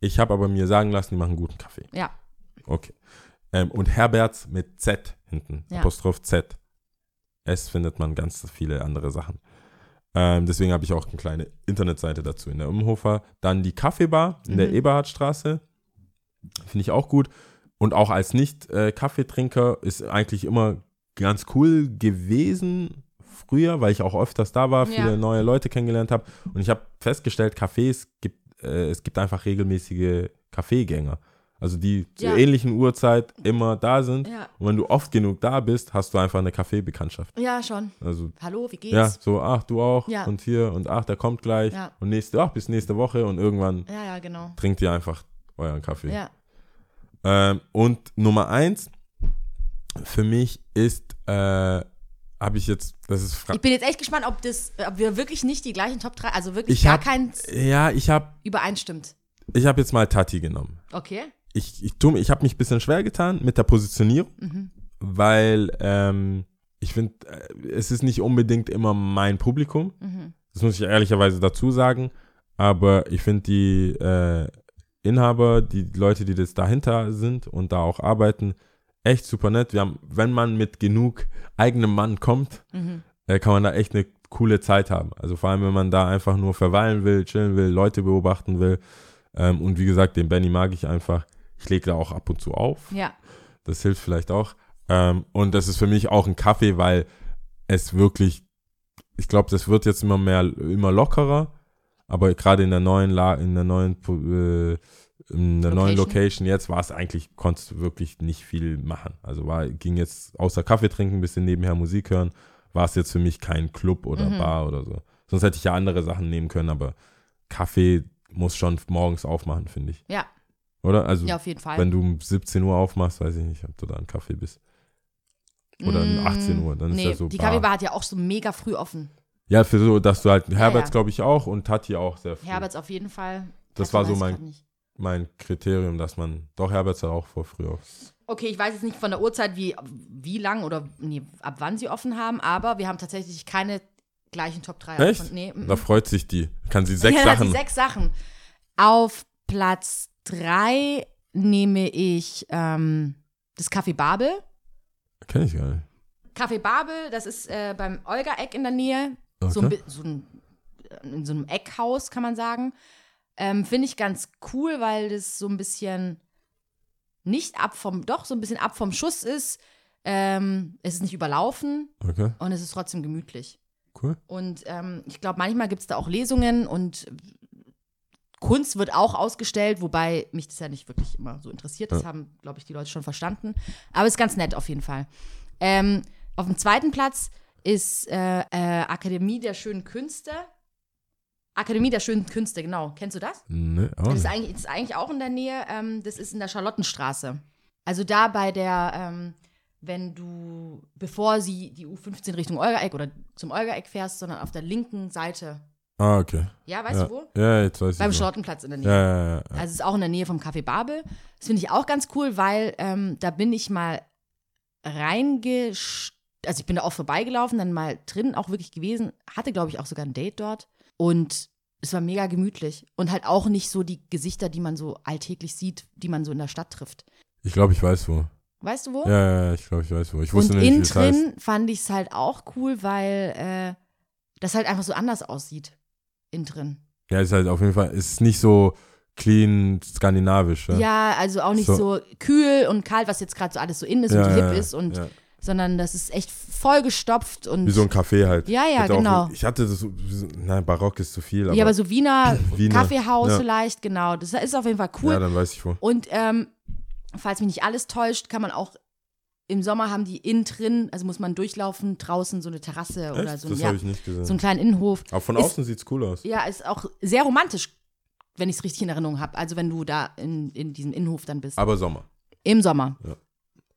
[SPEAKER 4] Ich habe aber mir sagen lassen, die machen guten Kaffee.
[SPEAKER 2] Ja.
[SPEAKER 4] Okay. Ähm, und Herberts mit Z hinten,
[SPEAKER 2] Ja.
[SPEAKER 4] Apostroph Z. S findet man ganz viele andere Sachen. Ähm, deswegen habe ich auch eine kleine Internetseite dazu in der Umhofer. Dann die Kaffeebar in der
[SPEAKER 2] Mhm.
[SPEAKER 4] Eberhardstraße. Finde ich auch gut. Und auch als Nicht-Kaffeetrinker ist eigentlich immer ganz cool gewesen früher, weil ich auch öfters da war, viele
[SPEAKER 2] Ja.
[SPEAKER 4] neue Leute kennengelernt habe. Und ich habe festgestellt, Cafés gibt, äh, es gibt einfach regelmäßige Kaffeegänger. Also die zur
[SPEAKER 2] Ja.
[SPEAKER 4] ähnlichen Uhrzeit immer da sind.
[SPEAKER 2] Ja.
[SPEAKER 4] Und wenn du oft genug da bist, hast du einfach eine Kaffeebekanntschaft.
[SPEAKER 2] Ja, schon.
[SPEAKER 4] Also
[SPEAKER 2] Hallo, wie geht's?
[SPEAKER 4] ja, so, ach, du auch
[SPEAKER 2] Ja.
[SPEAKER 4] und hier und ach, der kommt gleich und nächste, ach, bis nächste Woche und irgendwann
[SPEAKER 2] ja, ja, genau.
[SPEAKER 4] trinkt ihr einfach euren Kaffee.
[SPEAKER 2] Ja.
[SPEAKER 4] Ähm, und Nummer eins für mich ist, äh, habe ich jetzt, das ist Fra
[SPEAKER 2] Ich bin jetzt echt gespannt, ob, das, ob wir wirklich nicht die gleichen Top 3, also wirklich
[SPEAKER 4] Ich
[SPEAKER 2] gar
[SPEAKER 4] hab-
[SPEAKER 2] keins
[SPEAKER 4] ja, ich habe
[SPEAKER 2] übereinstimmt.
[SPEAKER 4] ich hab jetzt mal Tati genommen.
[SPEAKER 2] Okay.
[SPEAKER 4] Ich, ich, tu ich habe mich ein bisschen schwer getan mit der Positionierung,
[SPEAKER 2] Mhm.
[SPEAKER 4] weil ähm, ich finde, äh, es ist nicht unbedingt immer mein Publikum.
[SPEAKER 2] Mhm.
[SPEAKER 4] Das muss ich ehrlicherweise dazu sagen. Aber ich finde die äh, Inhaber, die Leute, die das dahinter sind und da auch arbeiten, echt super nett. Wir haben, wenn man mit genug eigenem Mann kommt,
[SPEAKER 2] Mhm.
[SPEAKER 4] äh, kann man da echt eine coole Zeit haben. Also vor allem, wenn man da einfach nur verweilen will, chillen will, Leute beobachten will. Ähm, und wie gesagt, den Benny mag ich einfach. Ich lege da auch ab und zu auf.
[SPEAKER 2] Ja.
[SPEAKER 4] Das hilft vielleicht auch. Ähm, und das ist für mich auch ein Kaffee, weil es wirklich, ich glaube, das wird jetzt immer mehr, immer lockerer. Aber gerade in der neuen, La in der neuen, äh, in der neuen
[SPEAKER 2] Location.
[SPEAKER 4] Location jetzt war es eigentlich, konntest du wirklich nicht viel machen. Also war, ging jetzt außer Kaffee trinken, ein bisschen nebenher Musik hören, war es jetzt für mich kein Club oder
[SPEAKER 2] Mhm.
[SPEAKER 4] Bar oder so. Sonst hätte ich ja andere Sachen nehmen können, aber Kaffee muss schon morgens aufmachen, finde ich.
[SPEAKER 2] Ja.
[SPEAKER 4] Oder? Also
[SPEAKER 2] Ja, auf jeden Fall.
[SPEAKER 4] wenn du um 17 Uhr aufmachst, weiß ich nicht, ob du da einen Kaffee bist. Oder um
[SPEAKER 2] Mm,
[SPEAKER 4] 18 Uhr, dann ist
[SPEAKER 2] nee,
[SPEAKER 4] ja so
[SPEAKER 2] Die
[SPEAKER 4] Bar.
[SPEAKER 2] Kaffeebar hat ja auch so mega früh offen.
[SPEAKER 4] Ja, für so, dass du halt, Herberts
[SPEAKER 2] ja.
[SPEAKER 4] glaube ich auch und Tati auch sehr früh.
[SPEAKER 2] Herberts auf jeden Fall.
[SPEAKER 4] Das
[SPEAKER 2] Tati
[SPEAKER 4] war so mein-. Mein Kriterium, dass man, doch Herberts hat auch vor früh auf.
[SPEAKER 2] Okay, ich weiß jetzt nicht von der Uhrzeit, wie, wie lang oder nee, ab wann sie offen haben, aber wir haben tatsächlich keine gleichen Top 3.
[SPEAKER 4] Echt?
[SPEAKER 2] Nee, mm,
[SPEAKER 4] Da
[SPEAKER 2] mm.
[SPEAKER 4] freut sich die. Kann sie sechs <laughs>
[SPEAKER 2] ja,
[SPEAKER 4] Sachen.
[SPEAKER 2] sechs Sachen. Auf Platz 3 nehme ich ähm, das Café Babel.
[SPEAKER 4] Kenn ich gar nicht.
[SPEAKER 2] Café Babel, das ist äh, beim Olga-Eck in der Nähe. So, ein,
[SPEAKER 4] Okay.
[SPEAKER 2] so ein, in so einem Eckhaus, kann man sagen. Ähm, Finde ich ganz cool, weil das so ein bisschen nicht ab vom, doch so ein bisschen ab vom Schuss ist. Ähm, es ist nicht überlaufen
[SPEAKER 4] Okay,
[SPEAKER 2] und es ist trotzdem gemütlich.
[SPEAKER 4] cool.
[SPEAKER 2] Und ähm, ich glaube, manchmal gibt es da auch Lesungen und Kunst wird auch ausgestellt, wobei mich das ja nicht wirklich immer so interessiert. Das haben, glaube ich, die Leute schon verstanden. Aber ist ganz nett auf jeden Fall. Ähm, auf dem zweiten Platz ist äh, äh, Akademie der schönen Künste. Akademie der schönen Künste, genau. Kennst du das?
[SPEAKER 4] Nee, auch
[SPEAKER 2] Das ist eigentlich, das ist eigentlich auch in der Nähe. Ähm, das ist in der Charlottenstraße. Also da bei der, ähm, wenn du, bevor sie die U15 Richtung Olgaeck oder zum Olgaeck fährst, sondern auf der linken Seite.
[SPEAKER 4] Ah, okay.
[SPEAKER 2] Ja, weißt
[SPEAKER 4] ja.
[SPEAKER 2] du wo?
[SPEAKER 4] Ja, jetzt weiß
[SPEAKER 2] Beim
[SPEAKER 4] ich. wo.
[SPEAKER 2] Charlottenplatz in der Nähe.
[SPEAKER 4] Ja, ja, ja.
[SPEAKER 2] Also es ist auch in der Nähe vom Café Babel. Das finde ich auch ganz cool, weil ähm, da bin ich mal reingesch... Also ich bin da auch vorbeigelaufen, dann mal drin auch wirklich gewesen. Hatte, glaube ich, auch sogar ein Date dort. Und es war mega gemütlich. Und halt auch nicht so die Gesichter, die man so alltäglich sieht, die man so in der Stadt trifft.
[SPEAKER 4] Ich glaube, ich weiß wo.
[SPEAKER 2] Weißt du wo?
[SPEAKER 4] Ja, ja, ich glaube, ich weiß wo. Ich wusste
[SPEAKER 2] Und
[SPEAKER 4] nicht,
[SPEAKER 2] innen
[SPEAKER 4] es heißt.
[SPEAKER 2] drin fand ich es halt auch cool, weil äh, das halt einfach so anders aussieht. Innen drin.
[SPEAKER 4] Ja, ist halt auf jeden Fall, ist nicht so clean skandinavisch. Ja,
[SPEAKER 2] Ja, also auch nicht
[SPEAKER 4] So.
[SPEAKER 2] so, kühl und kalt, was jetzt gerade so alles so in ist
[SPEAKER 4] Ja,
[SPEAKER 2] und hip
[SPEAKER 4] ja,
[SPEAKER 2] ist, und sondern das ist echt vollgestopft und
[SPEAKER 4] Wie so ein Café halt.
[SPEAKER 2] Ja, ja,
[SPEAKER 4] auch-
[SPEAKER 2] genau.
[SPEAKER 4] ich hatte das nein, Barock ist zu viel, aber,
[SPEAKER 2] ja, aber so Wiener, <clears throat>
[SPEAKER 4] Wiener,
[SPEAKER 2] Kaffeehaus vielleicht, genau. Das ist auf jeden Fall cool.
[SPEAKER 4] ja, dann weiß ich wo.
[SPEAKER 2] Und ähm, falls mich nicht alles täuscht, kann man auch im Sommer haben die innen drin, also muss man durchlaufen, draußen so eine Terrasse oder
[SPEAKER 4] Echt?
[SPEAKER 2] so,
[SPEAKER 4] das
[SPEAKER 2] ja,
[SPEAKER 4] habe ich nicht gesehen.
[SPEAKER 2] so einen kleinen Innenhof.
[SPEAKER 4] aber von
[SPEAKER 2] ist-
[SPEAKER 4] außen sieht's cool aus.
[SPEAKER 2] Ja, ist auch sehr romantisch, wenn ich es richtig in Erinnerung habe. Also wenn du da in, in diesem Innenhof dann bist.
[SPEAKER 4] Aber Sommer.
[SPEAKER 2] Im Sommer.
[SPEAKER 4] Ja.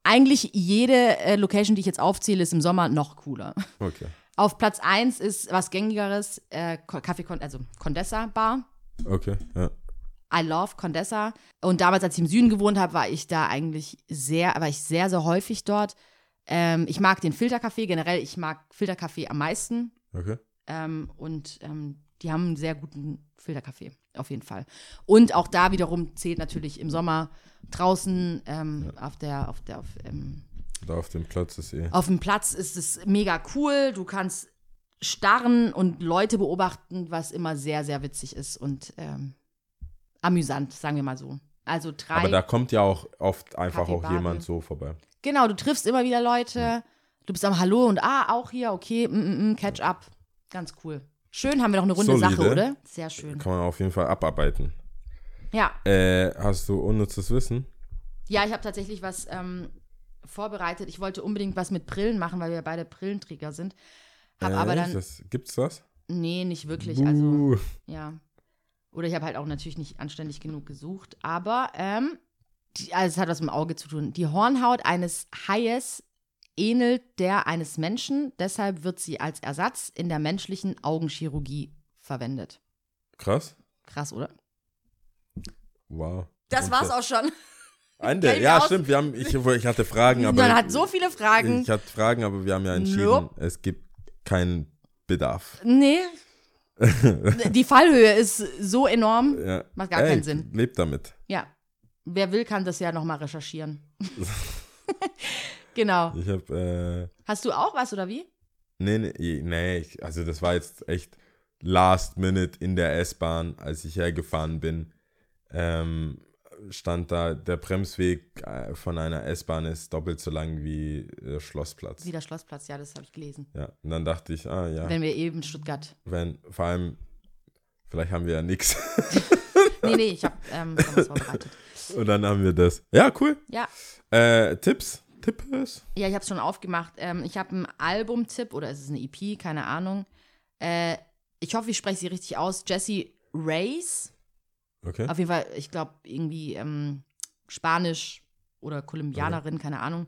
[SPEAKER 2] Eigentlich jede äh, Location, die ich jetzt aufzähle, ist im Sommer noch cooler.
[SPEAKER 4] Okay. <laughs>
[SPEAKER 2] Auf Platz 1 ist was gängigeres, äh, Kaffee, also Condessa Bar.
[SPEAKER 4] Okay, ja.
[SPEAKER 2] I love Condessa. Und damals, als ich im Süden gewohnt habe, war ich da eigentlich sehr, war ich sehr, sehr häufig dort. Ähm, ich mag den Filterkaffee generell. Ich mag Filterkaffee am meisten.
[SPEAKER 4] Okay.
[SPEAKER 2] Ähm, und ähm, die haben einen sehr guten Filterkaffee, auf jeden Fall. Und auch da wiederum zählt natürlich im Sommer draußen ähm, auf der, auf der, auf, ähm,
[SPEAKER 4] Da auf dem Platz ist eh.
[SPEAKER 2] auf dem Platz ist es mega cool. Du kannst starren und Leute beobachten, was immer sehr, sehr witzig ist und ähm, amüsant, sagen wir mal so. Also drei.
[SPEAKER 4] Aber da kommt ja auch oft einfach auch jemand so vorbei.
[SPEAKER 2] genau, du triffst immer wieder Leute. Du bist am Hallo und ah, auch hier, okay, mm, mm, mm, catch up. Ganz cool. Schön, haben wir noch eine runde
[SPEAKER 4] Solide.
[SPEAKER 2] Sache, oder? Sehr schön.
[SPEAKER 4] Kann man auf jeden Fall abarbeiten.
[SPEAKER 2] Ja,
[SPEAKER 4] Äh, hast du unnützes Wissen?
[SPEAKER 2] ja, ich habe tatsächlich was ähm, vorbereitet. Ich wollte unbedingt was mit Brillen machen, weil wir beide Brillenträger sind. Hab
[SPEAKER 4] äh,
[SPEAKER 2] aber dann,
[SPEAKER 4] Das, gibt's das?
[SPEAKER 2] nee, nicht wirklich. Also,
[SPEAKER 4] Buh.
[SPEAKER 2] ja. Oder ich habe halt auch natürlich nicht anständig genug gesucht. Aber, ähm, die, also es hat was mit dem Auge zu tun. Die Hornhaut eines Haies ähnelt der eines Menschen. Deshalb wird sie als Ersatz in der menschlichen Augenchirurgie verwendet.
[SPEAKER 4] Krass.
[SPEAKER 2] Krass, oder?
[SPEAKER 4] Wow.
[SPEAKER 2] Das
[SPEAKER 4] Und
[SPEAKER 2] war's
[SPEAKER 4] der-
[SPEAKER 2] auch schon.
[SPEAKER 4] Ende.
[SPEAKER 2] Ich
[SPEAKER 4] Ja,
[SPEAKER 2] aus.
[SPEAKER 4] stimmt. Wir haben, ich, ich hatte Fragen, aber.
[SPEAKER 2] Man hat so viele Fragen.
[SPEAKER 4] Ich hatte Fragen, aber wir haben ja entschieden,
[SPEAKER 2] Nope.
[SPEAKER 4] es gibt keinen Bedarf.
[SPEAKER 2] Nee. <laughs> Die Fallhöhe ist so enorm.
[SPEAKER 4] Ja.
[SPEAKER 2] Macht gar
[SPEAKER 4] Ey,
[SPEAKER 2] keinen Sinn.
[SPEAKER 4] Lebt damit.
[SPEAKER 2] Ja. Wer will, kann das ja nochmal recherchieren. <laughs> genau.
[SPEAKER 4] Ich habe, äh,
[SPEAKER 2] Hast du auch was oder wie?
[SPEAKER 4] nee, nee, nee, also das war jetzt echt last minute in der S-Bahn, als ich hergefahren bin, ähm, stand da, der Bremsweg äh, von einer S-Bahn ist doppelt so lang wie der Schlossplatz.
[SPEAKER 2] Wieder Schlossplatz, ja, das habe ich gelesen.
[SPEAKER 4] Ja, und dann dachte ich, ah ja,
[SPEAKER 2] Wenn wir eben Stuttgart.
[SPEAKER 4] wenn, vor allem, vielleicht haben wir ja nichts. <laughs>
[SPEAKER 2] Nee, nee, ich habe ähm, was vorbereitet.
[SPEAKER 4] Und dann haben wir das. Ja, cool.
[SPEAKER 2] Ja,
[SPEAKER 4] Äh, Tipps? Tipps?
[SPEAKER 2] ja ich habe es schon aufgemacht. Ähm, ich habe einen Albumtipp oder ist es eine EP, keine Ahnung. Äh, ich hoffe, ich spreche sie richtig aus. Jessie Reyes.
[SPEAKER 4] Okay.
[SPEAKER 2] Auf jeden Fall, ich glaube, irgendwie ähm, Spanisch oder Kolumbianerin, keine Ahnung.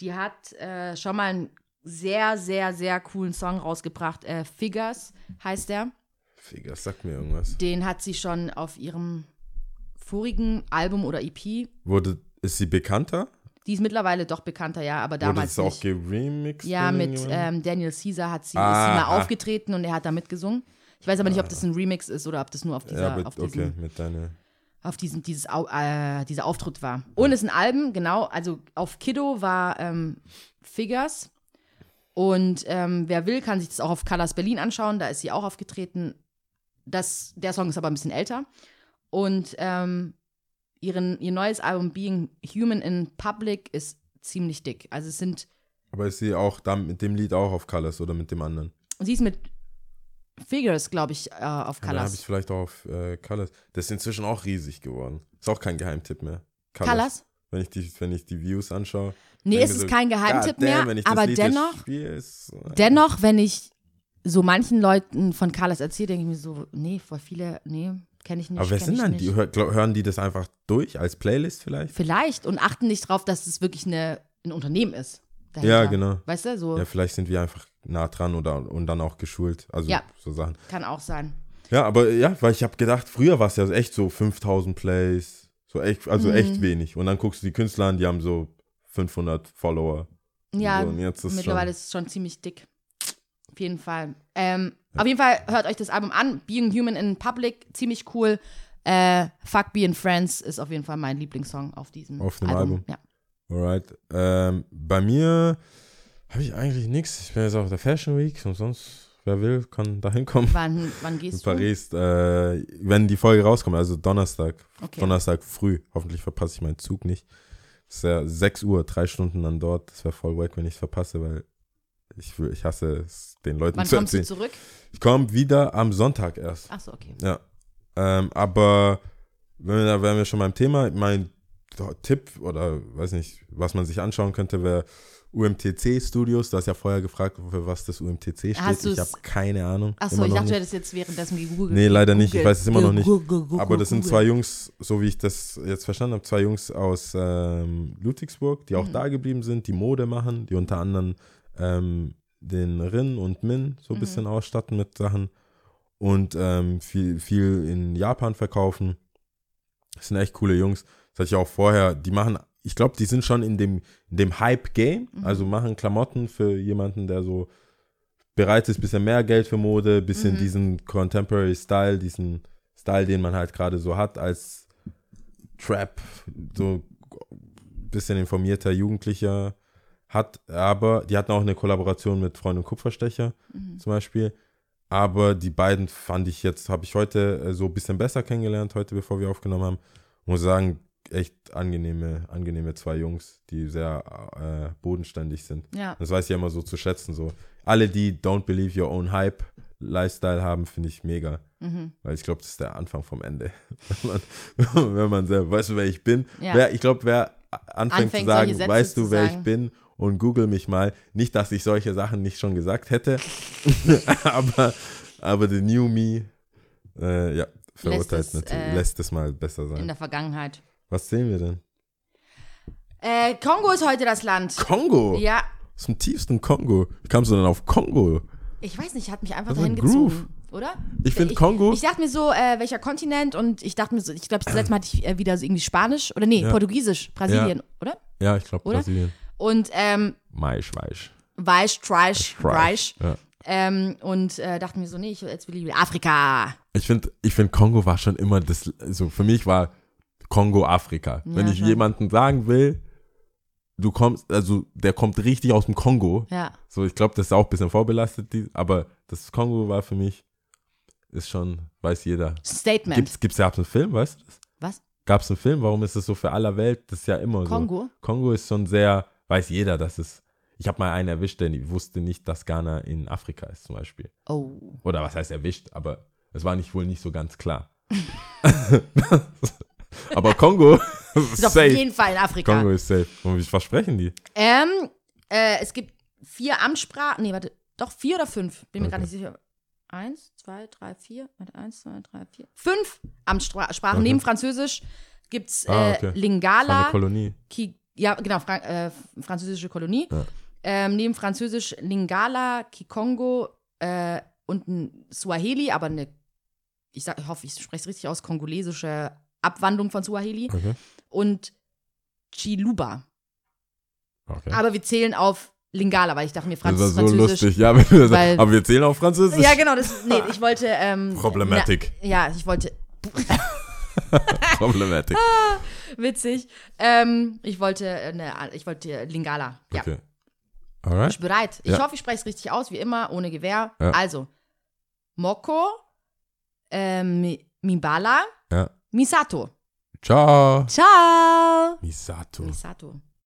[SPEAKER 2] Die hat äh, schon mal einen sehr, sehr, sehr coolen Song rausgebracht. Äh, Figures heißt der.
[SPEAKER 4] Figas, sag mir irgendwas.
[SPEAKER 2] Den hat sie schon auf ihrem vorigen Album oder EP.
[SPEAKER 4] Wurde, ist sie bekannter?
[SPEAKER 2] Die ist mittlerweile doch bekannter, ja, aber
[SPEAKER 4] Wurde
[SPEAKER 2] damals
[SPEAKER 4] das auch geremixed?
[SPEAKER 2] Ja, mit ähm, Daniel Caesar hat sie, ist sie
[SPEAKER 4] Aha.
[SPEAKER 2] mal aufgetreten und er hat da mitgesungen. Ich weiß aber nicht, ob das ein Remix ist oder ob das nur auf dieser,
[SPEAKER 4] ja, mit,
[SPEAKER 2] auf diesem,
[SPEAKER 4] okay, mit deiner.
[SPEAKER 2] auf diesem, dieses, äh, dieser Auftritt war. Und es ist ein Album, genau. Also auf Kiddo war ähm, Figures. Und ähm, wer will, kann sich das auch auf Colors Berlin anschauen. Da ist sie auch aufgetreten. Das, der Song ist aber ein bisschen älter. Und ähm, ihren, ihr neues Album Being Human in Public ist ziemlich dick. Also es sind,
[SPEAKER 4] Aber ist sie auch da mit dem Lied auch auf Colors oder mit dem anderen?
[SPEAKER 2] sie ist mit Figures, glaube ich, äh, auf
[SPEAKER 4] Ja, Da habe
[SPEAKER 2] Colors.
[SPEAKER 4] ich vielleicht auch auf äh, Colors. Das ist inzwischen auch riesig geworden. Ist auch kein Geheimtipp mehr.
[SPEAKER 2] Colors?
[SPEAKER 4] Wenn ich die, wenn ich die Views anschaue.
[SPEAKER 2] Nee, es ist
[SPEAKER 4] so,
[SPEAKER 2] kein Geheimtipp
[SPEAKER 4] damn,
[SPEAKER 2] mehr, aber
[SPEAKER 4] Lied
[SPEAKER 2] dennoch,
[SPEAKER 4] spiele, ist,
[SPEAKER 2] dennoch, wenn ich so manchen Leuten von Carlos erzähle, denke ich mir so, nee, voll viele, nee, kenne ich nicht.
[SPEAKER 4] Aber wer sind dann
[SPEAKER 2] nicht.
[SPEAKER 4] die? Hör, hören die das einfach durch als Playlist vielleicht?
[SPEAKER 2] Vielleicht und achten nicht drauf, dass es wirklich eine, ein Unternehmen ist. dahinter.
[SPEAKER 4] Ja, genau.
[SPEAKER 2] Weißt du, so
[SPEAKER 4] Ja, vielleicht sind wir einfach nah dran oder und dann auch geschult. Also
[SPEAKER 2] Ja.
[SPEAKER 4] so Sachen.
[SPEAKER 2] kann auch sein.
[SPEAKER 4] Ja, aber ja, weil ich habe gedacht, früher war es ja echt so 5000 Plays, so echt, also
[SPEAKER 2] Mhm.
[SPEAKER 4] echt wenig. Und dann guckst du die Künstler an, die haben so 500 Follower.
[SPEAKER 2] Ja,
[SPEAKER 4] so, ist
[SPEAKER 2] mittlerweile
[SPEAKER 4] schon,
[SPEAKER 2] ist es schon ziemlich dick. Auf jeden Fall. Ähm, Auf jeden Fall hört euch das Album an. Being Human in Public, ziemlich cool. Äh, Fuck Being Friends ist auf jeden Fall mein Lieblingssong auf diesem
[SPEAKER 4] Auf dem
[SPEAKER 2] Album.
[SPEAKER 4] Album.
[SPEAKER 2] Ja.
[SPEAKER 4] Alright. Ähm, bei mir habe ich eigentlich nichts. Ich bin jetzt auf der Fashion Week und sonst, wer will, kann da hinkommen.
[SPEAKER 2] Wann, wann
[SPEAKER 4] In
[SPEAKER 2] gehst du?
[SPEAKER 4] Paris, äh, wenn die Folge rauskommt, also Donnerstag,
[SPEAKER 2] Okay.
[SPEAKER 4] Donnerstag früh. Hoffentlich verpasse ich meinen Zug nicht. Es ist ja 6 Uhr, drei Stunden dann dort. Das wäre voll wack, wenn ich es verpasse, weil ich, will- ich hasse es, den Leuten
[SPEAKER 2] Wann
[SPEAKER 4] zu
[SPEAKER 2] kommst du
[SPEAKER 4] erzählen.
[SPEAKER 2] zurück?
[SPEAKER 4] Ich komme wieder am Sonntag erst.
[SPEAKER 2] Achso, okay.
[SPEAKER 4] Ja. Ähm, aber wenn wir, da wären wir schon beim Thema. Mein Tipp oder weiß nicht, was man sich anschauen könnte, wäre UMTC Studios. Du hast ja vorher gefragt, für was das UMTC steht.
[SPEAKER 2] Hast
[SPEAKER 4] ich habe keine Ahnung.
[SPEAKER 2] Achso, ich dachte, du
[SPEAKER 4] nicht.
[SPEAKER 2] hättest jetzt währenddessen gegoogelt.
[SPEAKER 4] Nee, leider nicht. Ich weiß es immer noch nicht.
[SPEAKER 2] Google,
[SPEAKER 4] Aber das sind zwei Jungs, so wie ich das jetzt verstanden habe, zwei Jungs aus ähm, Ludwigsburg, die auch
[SPEAKER 2] Mhm.
[SPEAKER 4] da geblieben sind, die Mode machen, die unter anderem ähm, den Rin und Min so ein
[SPEAKER 2] Mhm.
[SPEAKER 4] bisschen ausstatten mit Sachen und ähm, viel, viel in Japan verkaufen. Das sind echt coole Jungs. Das hatte ich auch vorher, die machen, ich glaube, die sind schon in dem, in dem Hype-Game,
[SPEAKER 2] Mhm.
[SPEAKER 4] also machen Klamotten für jemanden, der so bereit ist, bisschen mehr Geld für Mode, bisschen
[SPEAKER 2] Mhm.
[SPEAKER 4] diesen Contemporary Style, diesen Style, den man halt gerade so hat als Trap, so ein bisschen informierter Jugendlicher hat. Aber die hatten auch eine Kollaboration mit Freund und Kupferstecher
[SPEAKER 2] Mhm.
[SPEAKER 4] zum Beispiel. Aber die beiden fand ich jetzt, habe ich heute äh, so ein bisschen besser kennengelernt, heute bevor wir aufgenommen haben. Muss sagen, echt angenehme, angenehme zwei Jungs, die sehr äh, bodenständig sind.
[SPEAKER 2] Ja.
[SPEAKER 4] Das weiß ich ja immer so zu schätzen. So. Alle, die Don't Believe Your Own Hype Lifestyle haben, finde ich mega.
[SPEAKER 2] Mhm.
[SPEAKER 4] Weil ich glaube, das ist der Anfang vom Ende. <laughs> wenn, man, <laughs> wenn man selber, weißt du, wer ich bin?
[SPEAKER 2] Ja.
[SPEAKER 4] Wer, ich glaube, wer anfängt,
[SPEAKER 2] Anfängt,
[SPEAKER 4] zu sagen, weißt du, wer
[SPEAKER 2] sagen.
[SPEAKER 4] ich bin und google mich mal. Nicht, dass ich solche Sachen nicht schon gesagt hätte, <laughs> aber, aber the new me, äh, ja, verurteilt
[SPEAKER 2] es,
[SPEAKER 4] natürlich,
[SPEAKER 2] äh,
[SPEAKER 4] lässt es mal besser
[SPEAKER 2] In
[SPEAKER 4] sein.
[SPEAKER 2] der Vergangenheit.
[SPEAKER 4] Was sehen wir denn?
[SPEAKER 2] Äh, Kongo ist heute das Land.
[SPEAKER 4] Kongo!
[SPEAKER 2] Ja,
[SPEAKER 4] Aus dem tiefsten Kongo. Wie kamst du denn auf Kongo?
[SPEAKER 2] ich weiß nicht, hat mich einfach
[SPEAKER 4] Das
[SPEAKER 2] dahin
[SPEAKER 4] ein
[SPEAKER 2] gezogen, oder?
[SPEAKER 4] Ich finde Kongo.
[SPEAKER 2] Ich dachte mir so, äh, welcher Kontinent und ich dachte mir so, ich glaube, das letzte Mal hatte ich äh, wieder so irgendwie Spanisch oder nee,
[SPEAKER 4] Ja.
[SPEAKER 2] Portugiesisch, Brasilien, oder?
[SPEAKER 4] ja, ich glaube? Brasilien.
[SPEAKER 2] Und ähm,
[SPEAKER 4] Maisch, Weich.
[SPEAKER 2] Weich, Trash.
[SPEAKER 4] Ja.
[SPEAKER 2] Ähm, und äh, dachte mir so, nee, ich, jetzt will ich Afrika.
[SPEAKER 4] Ich finde, ich find, Kongo war schon immer das, also für mich war Kongo Afrika. Wenn
[SPEAKER 2] Ja,
[SPEAKER 4] ich
[SPEAKER 2] schon.
[SPEAKER 4] jemanden sagen will, du kommst, also der kommt richtig aus dem Kongo.
[SPEAKER 2] Ja.
[SPEAKER 4] So, ich glaube, das ist auch ein bisschen vorbelastet, aber das Kongo war für mich, ist schon, weiß jeder.
[SPEAKER 2] Statement.
[SPEAKER 4] Gibt's, gibt's ja einen Film, weißt du das?
[SPEAKER 2] Was?
[SPEAKER 4] Gab es einen Film? Warum ist es so für aller Welt? Das ist ja immer so.
[SPEAKER 2] Kongo?
[SPEAKER 4] Kongo ist schon sehr, weiß jeder, dass es. Ich habe mal einen erwischt, der wusste nicht, dass Ghana in Afrika ist, zum Beispiel.
[SPEAKER 2] Oh.
[SPEAKER 4] Oder was heißt erwischt, aber es war nicht wohl nicht so ganz klar. <laughs> <laughs> aber Kongo <laughs> ist
[SPEAKER 2] Ist auf
[SPEAKER 4] safe.
[SPEAKER 2] jeden Fall in Afrika.
[SPEAKER 4] Kongo ist safe. Und wie versprechen die?
[SPEAKER 2] Ähm, äh, es gibt vier Amtssprachen. Nee, warte. Doch, vier oder fünf. Bin mir
[SPEAKER 4] Okay.
[SPEAKER 2] gar nicht sicher. Eins, zwei, drei, vier. Warte, eins, zwei, drei, vier. Fünf Amtssprachen.
[SPEAKER 4] Okay.
[SPEAKER 2] Neben Französisch gibt es äh,
[SPEAKER 4] Ah, okay.
[SPEAKER 2] Lingala.
[SPEAKER 4] eine Kolonie.
[SPEAKER 2] Ki ja, genau, Fra äh, französische Kolonie.
[SPEAKER 4] Ja.
[SPEAKER 2] Ähm, neben Französisch Lingala, Kikongo äh, und ein Swahili, aber eine, ich, sag, ich hoffe, ich spreche es richtig aus, kongolesische Abwandlung von Swahili.
[SPEAKER 4] Okay.
[SPEAKER 2] Und Chiluba.
[SPEAKER 4] okay.
[SPEAKER 2] Aber wir zählen auf Lingala, weil ich dachte mir,
[SPEAKER 4] Das
[SPEAKER 2] Franz
[SPEAKER 4] war so
[SPEAKER 2] Französisch.
[SPEAKER 4] lustig. Ja, <laughs>
[SPEAKER 2] Weil-
[SPEAKER 4] aber wir zählen auf Französisch.
[SPEAKER 2] Ja, genau, das, nee, ich wollte, ähm,
[SPEAKER 4] Problematic.
[SPEAKER 2] Na, ja, ich wollte, <laughs>
[SPEAKER 4] Problematic.
[SPEAKER 2] witzig, ähm, ich wollte, äh, ne, ich wollte Lingala, ja.
[SPEAKER 4] Okay. Alright.
[SPEAKER 2] Ich bin bereit. Ich
[SPEAKER 4] Ja.
[SPEAKER 2] hoffe, ich spreche es richtig aus, wie immer, ohne Gewehr.
[SPEAKER 4] Ja.
[SPEAKER 2] Also, Moko, ähm, Mi- Mibala,
[SPEAKER 4] Ja.
[SPEAKER 2] Misato.
[SPEAKER 4] Ciao.
[SPEAKER 2] Ciao.
[SPEAKER 4] Misato.
[SPEAKER 2] Misato.